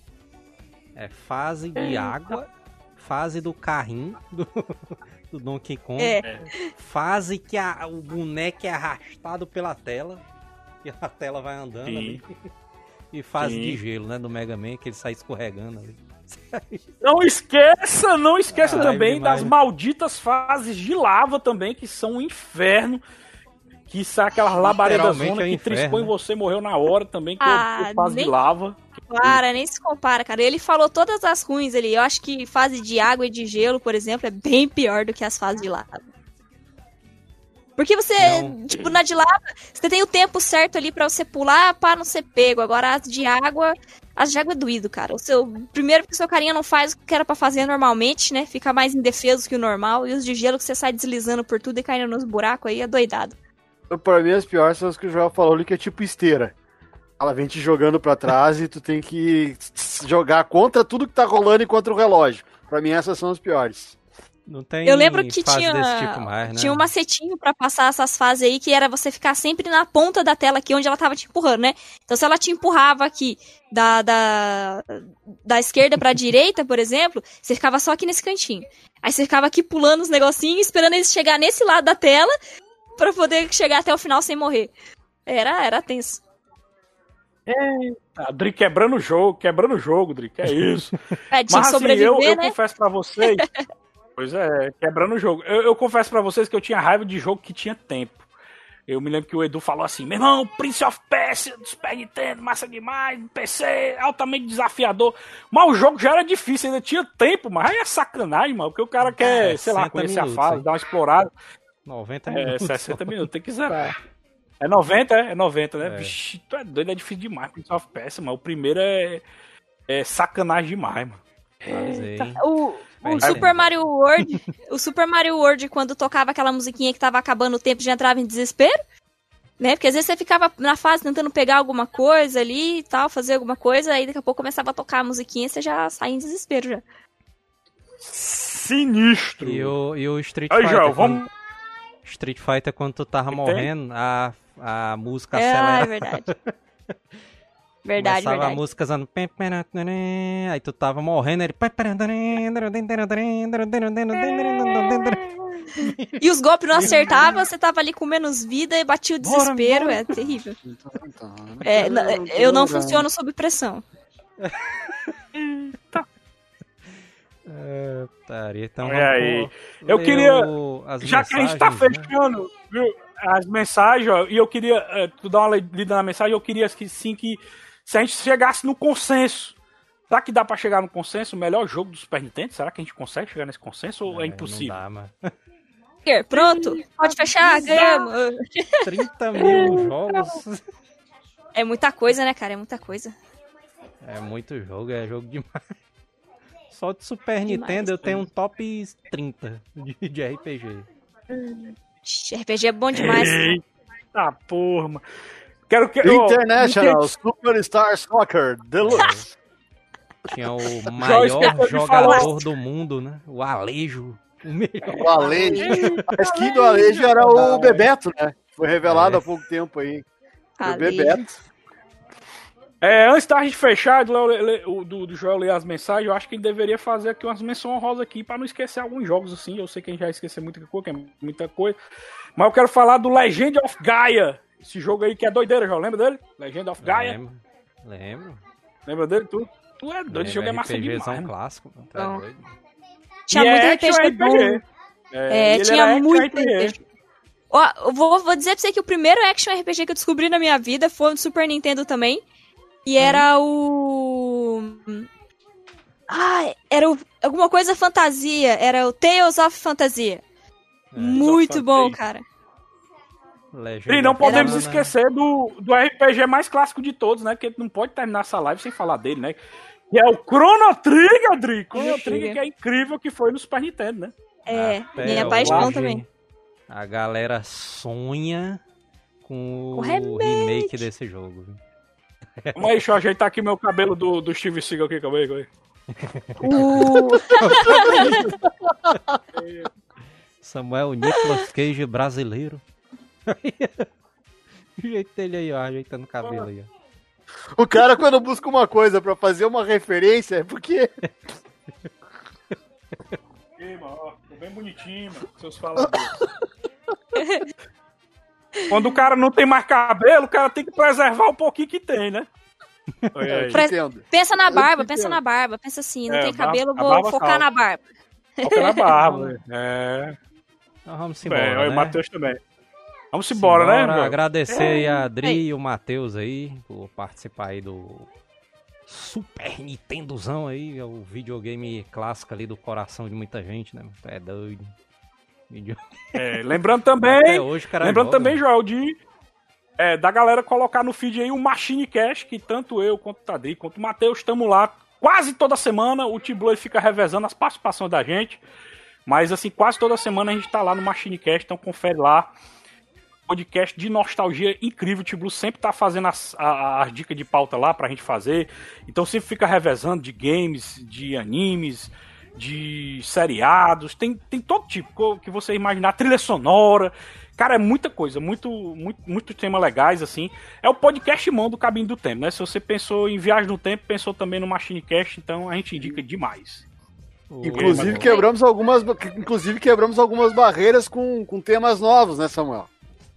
É fase de água, fase do carrinho do, do Donkey Kong. É. Fase que a, o boneco é arrastado pela tela. E a tela vai andando Sim. ali. E fase Sim. de gelo, né? Do Mega Man, que ele sai escorregando ali. Não esqueça, não esqueça Ai, também das malditas fases de lava também, que são um inferno. Que sai aquela labareda zona é que trispou em você, morreu na hora também, com ah, fase nem... de lava. Para, nem se compara, cara. Ele falou todas as ruins ali. Eu acho que fase de água e de gelo, por exemplo, é bem pior do que as fases de lava. Porque você, não. tipo, na de lava, você tem o tempo certo ali para você pular para não ser pego. Agora as de água, as de água é doído, cara. O seu, primeiro que o seu carinha não faz o que era para fazer normalmente, né? Fica mais indefeso que o normal. E os de gelo que você sai deslizando por tudo e caindo nos buracos aí é doidado. Pra mim, as piores são as que o Joel falou ali, que é tipo esteira. Ela vem te jogando para trás e tu tem que jogar contra tudo que tá rolando e contra o relógio. Pra mim, essas são as piores. Não tem Eu lembro que tinha, tipo mais, né? tinha um macetinho para passar essas fases aí, que era você ficar sempre na ponta da tela aqui, onde ela tava te empurrando, né? Então, se ela te empurrava aqui da, da, da esquerda pra direita, por exemplo, você ficava só aqui nesse cantinho. Aí você ficava aqui pulando os negocinhos, esperando eles chegar nesse lado da tela, para poder chegar até o final sem morrer. Era, era tenso. É, Dri quebrando o jogo, quebrando o jogo, Dri, que é isso. É, Mas assim, eu, eu né? confesso pra vocês. pois é, quebrando o jogo. Eu, eu, confesso pra vocês que eu tinha raiva de jogo que tinha tempo. Eu me lembro que o Edu falou assim: meu irmão, Prince of Persia Super Nintendo, massa demais, PC, altamente desafiador. Mas o jogo já era difícil, ainda tinha tempo, mas aí é sacanagem, mano, porque o cara quer, é, sei lá, conhecer minutos, a fase, dar uma explorada. 90 minutos. É, 60 minutos, tem que zerar. É 90, é? É 90, né? É. Vixe, tu é doido, é difícil demais Prince of Persia, mas o primeiro é, é sacanagem demais, mano. O, o Super Mario World, o Super Mario World, quando tocava aquela musiquinha que tava acabando o tempo, já entrava em desespero? Né? Porque às vezes você ficava na fase tentando pegar alguma coisa ali e tal, fazer alguma coisa, aí daqui a pouco começava a tocar a musiquinha e você já saía em desespero já. Sinistro! E o, e o Street Fighter. Aí, João, vamos. Street Fighter, quando tu tava morrendo, a a música é. É verdade. Verdade, Começava verdade. a música usando. Aí tu tava morrendo, ele. E os golpes não acertavam, você tava ali com menos vida e batia o desespero. É terrível. É, eu não funciono sob pressão. É, taria, então é aí. Eu queria. Já que a gente tá fechando, viu? as mensagens, ó, e eu queria. é, Tu dá uma lida na mensagem, eu queria que sim que. Se a gente chegasse no consenso. Será que dá pra chegar no consenso? O melhor jogo do Super Nintendo? Será que a gente consegue chegar nesse consenso ou é, impossível? Não dá, mano. Pronto, pode fechar, ganhamos. 30 mil jogos. É muita coisa, né, cara? É muita coisa. É muito jogo, é jogo demais. Só de Super Demais. Nintendo eu tenho um top 30 de, de RPG. Ixi, RPG é bom demais. Eita porra, mano. Quero que. ó, International Superstar Soccer Deluxe. Tinha o maior jogador do mundo, né? O Alejo. O melhor. O Alejo. A skin do Alejo era o Bebeto, né? Foi revelado É. há pouco tempo aí. O. Bebeto. É, antes da gente fechar, do, do, do Joel ler as mensagens, eu acho que ele deveria fazer aqui umas menções honrosas aqui pra não esquecer alguns jogos assim. Eu sei que a gente já esqueceu muita coisa, que é muita coisa. Mas eu quero falar do Legend of Gaia. Esse jogo aí que é doideira, Joel. Lembra dele? Legend of Gaia. Lembro. Lembro. Lembra dele? Tu, tu é doido, esse jogo é massa demais. mano. clássico. mano, tu é Bom. doido. Tinha muito é RPG, bom. RPG. É, ele tinha muito RPG. Ó, vou, vou dizer pra você que o primeiro action RPG que eu descobri na minha vida foi no Super Nintendo também. E era o. Ah, era o... alguma coisa fantasia. Era o Tales of Fantasia. É, Muito bom, cara. Legend E não podemos Mana, esquecer do, do RPG mais clássico de todos, né? Que a gente não pode terminar essa live sem falar dele, né? Que é o Chrono Trigger, Dri. Chrono Trigger, que é incrível que foi no Super Nintendo, né? É, Até minha paixão hoje, também. A galera sonha com O o remake. remake desse jogo. Vamos aí, deixa eu ajeitar aqui meu cabelo do, do Steve Seagal aqui, calma aí, calma aí. O... Samuel Nicolas Cage brasileiro. o jeito dele aí, ó, ajeitando o cabelo aí, ó. O cara, quando busca uma coisa pra fazer uma referência, é porque. Ih, mano, ó, tô bem bonitinho, mano, seus faladores. Quando o cara não tem mais cabelo, o cara tem que preservar o pouquinho que tem, né? Pre-. Pensa na barba, pensa na barba. Pensa assim, não É, tem barba- cabelo, vou focar salva. na barba. Foca na barba. É. Então vamos Bem, embora, olha o né? Matheus também. Vamos embora, né? Meu? Agradecer aí a Adri Aí. e o Matheus aí por participar aí do Super Nintendozão aí, é o videogame clássico ali do coração de muita gente, né? É doido. Video- É, lembrando também, Até hoje, lembrando joga, também, mano. Joel, de é, da galera colocar no feed aí o Machine Cash, que tanto eu quanto o Tadri, quanto o Matheus estamos lá quase toda semana. O T-Blue fica revezando as participações da gente. Mas assim, quase toda semana a gente tá lá no Machine Cast, então confere lá. Podcast de nostalgia incrível. O T-Blue sempre tá fazendo as, a- as dicas de pauta lá pra gente fazer. Então sempre fica revezando de games, de animes, de seriados. Tem, tem todo tipo que você imaginar. Trilha sonora. Cara, é muita coisa, muito, muito, muito tema legais, assim. É o podcast mão do Cabinho do Tempo, né? Se você pensou em Viagem no Tempo, pensou também no Machine Cast, então a gente indica demais. Inclusive quebramos algumas, inclusive quebramos algumas barreiras com, com temas novos, né, Samuel?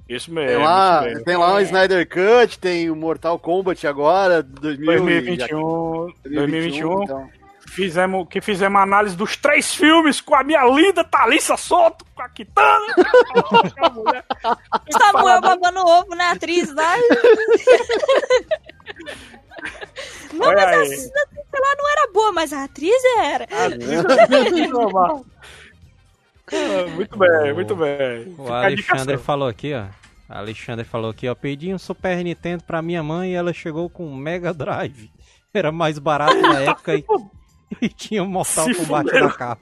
Isso Tem mesmo. lá, isso mesmo. tem lá o Snyder Cut, tem o Mortal Kombat agora, 2000 e- 2021, 2021, então. fizemos, que fizemos a análise dos três filmes com a minha linda Thalissa Soto, com a Kitana. a mulher. Samuel babando ovo na atriz lá. Não, Olha mas a aí. atriz lá não era boa, mas a atriz era. Ah, muito bem, muito bem. O Fica a indicação. Alexandre falou aqui, ó. Alexandre falou aqui, ó. Pedi um Super Nintendo pra minha mãe e ela chegou com um Mega Drive. Era mais barato na época e, e tinha um Mortal Se Kombat fuderam. na capa.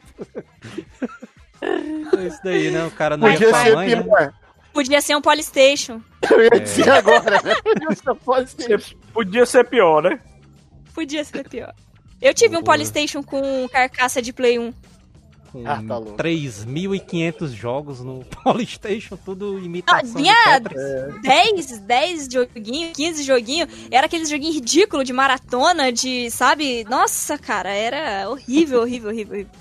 É Isso daí, né? O cara não ia Podia com a ser mãe, né? pior. Podia ser um Polystation. Eu ia dizer agora, né? Pode ser. Podia ser pior, né? Podia ser pior. Eu tive um. Polystation com carcaça de Play 1. Com Ah, tá louco. 3.500 jogos no Polystation, tudo Não, imitação vinha de Tetris. 10, 10 joguinhos, 15 joguinhos. Era aqueles joguinhos ridículos de maratona, de, sabe? Nossa, cara, era horrível, horrível, horrível, horrível.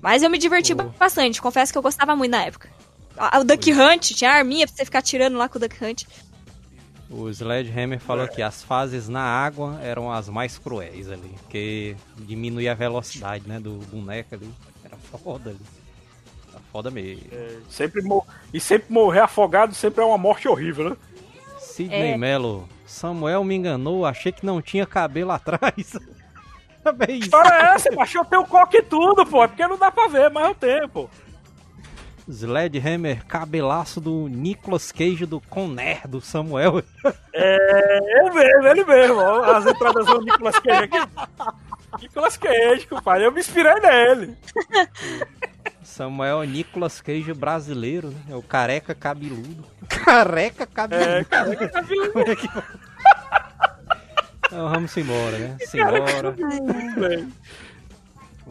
Mas eu me diverti Boa. bastante. Confesso que eu gostava muito na época. O Duck Hunt, tinha arminha pra você ficar tirando lá com o Duck Hunt. O Sledgehammer falou que as fases na água eram as mais cruéis ali, porque diminuía a velocidade, né, do boneco ali. Era foda ali. Era foda mesmo. É, sempre e sempre morrer afogado sempre é uma morte horrível, né? Sidney é. Melo, Samuel me enganou, achei que não tinha cabelo atrás. Que história é essa? Macho, eu tenho coque e tudo, pô. É porque não dá pra ver, mas eu tenho, pô. Sledgehammer, cabelaço do Nicolas Cage do Conner, do Samuel. É, eu mesmo, ele mesmo. As entradas do Nicolas Cage aqui. Nicolas Cage, compadre. Eu me inspirei nele. Samuel Nicolas Cage brasileiro, né? É o careca cabeludo. Careca cabeludo. É, careca cabeludo. então vamos embora, né? Simbora.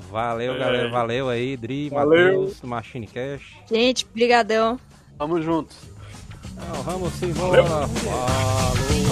Valeu, é. galera. Valeu aí, Dri, Matheus, Machine Cash. Gente, brigadão. Tamo junto. Então, vamos embora. Valeu. Falou.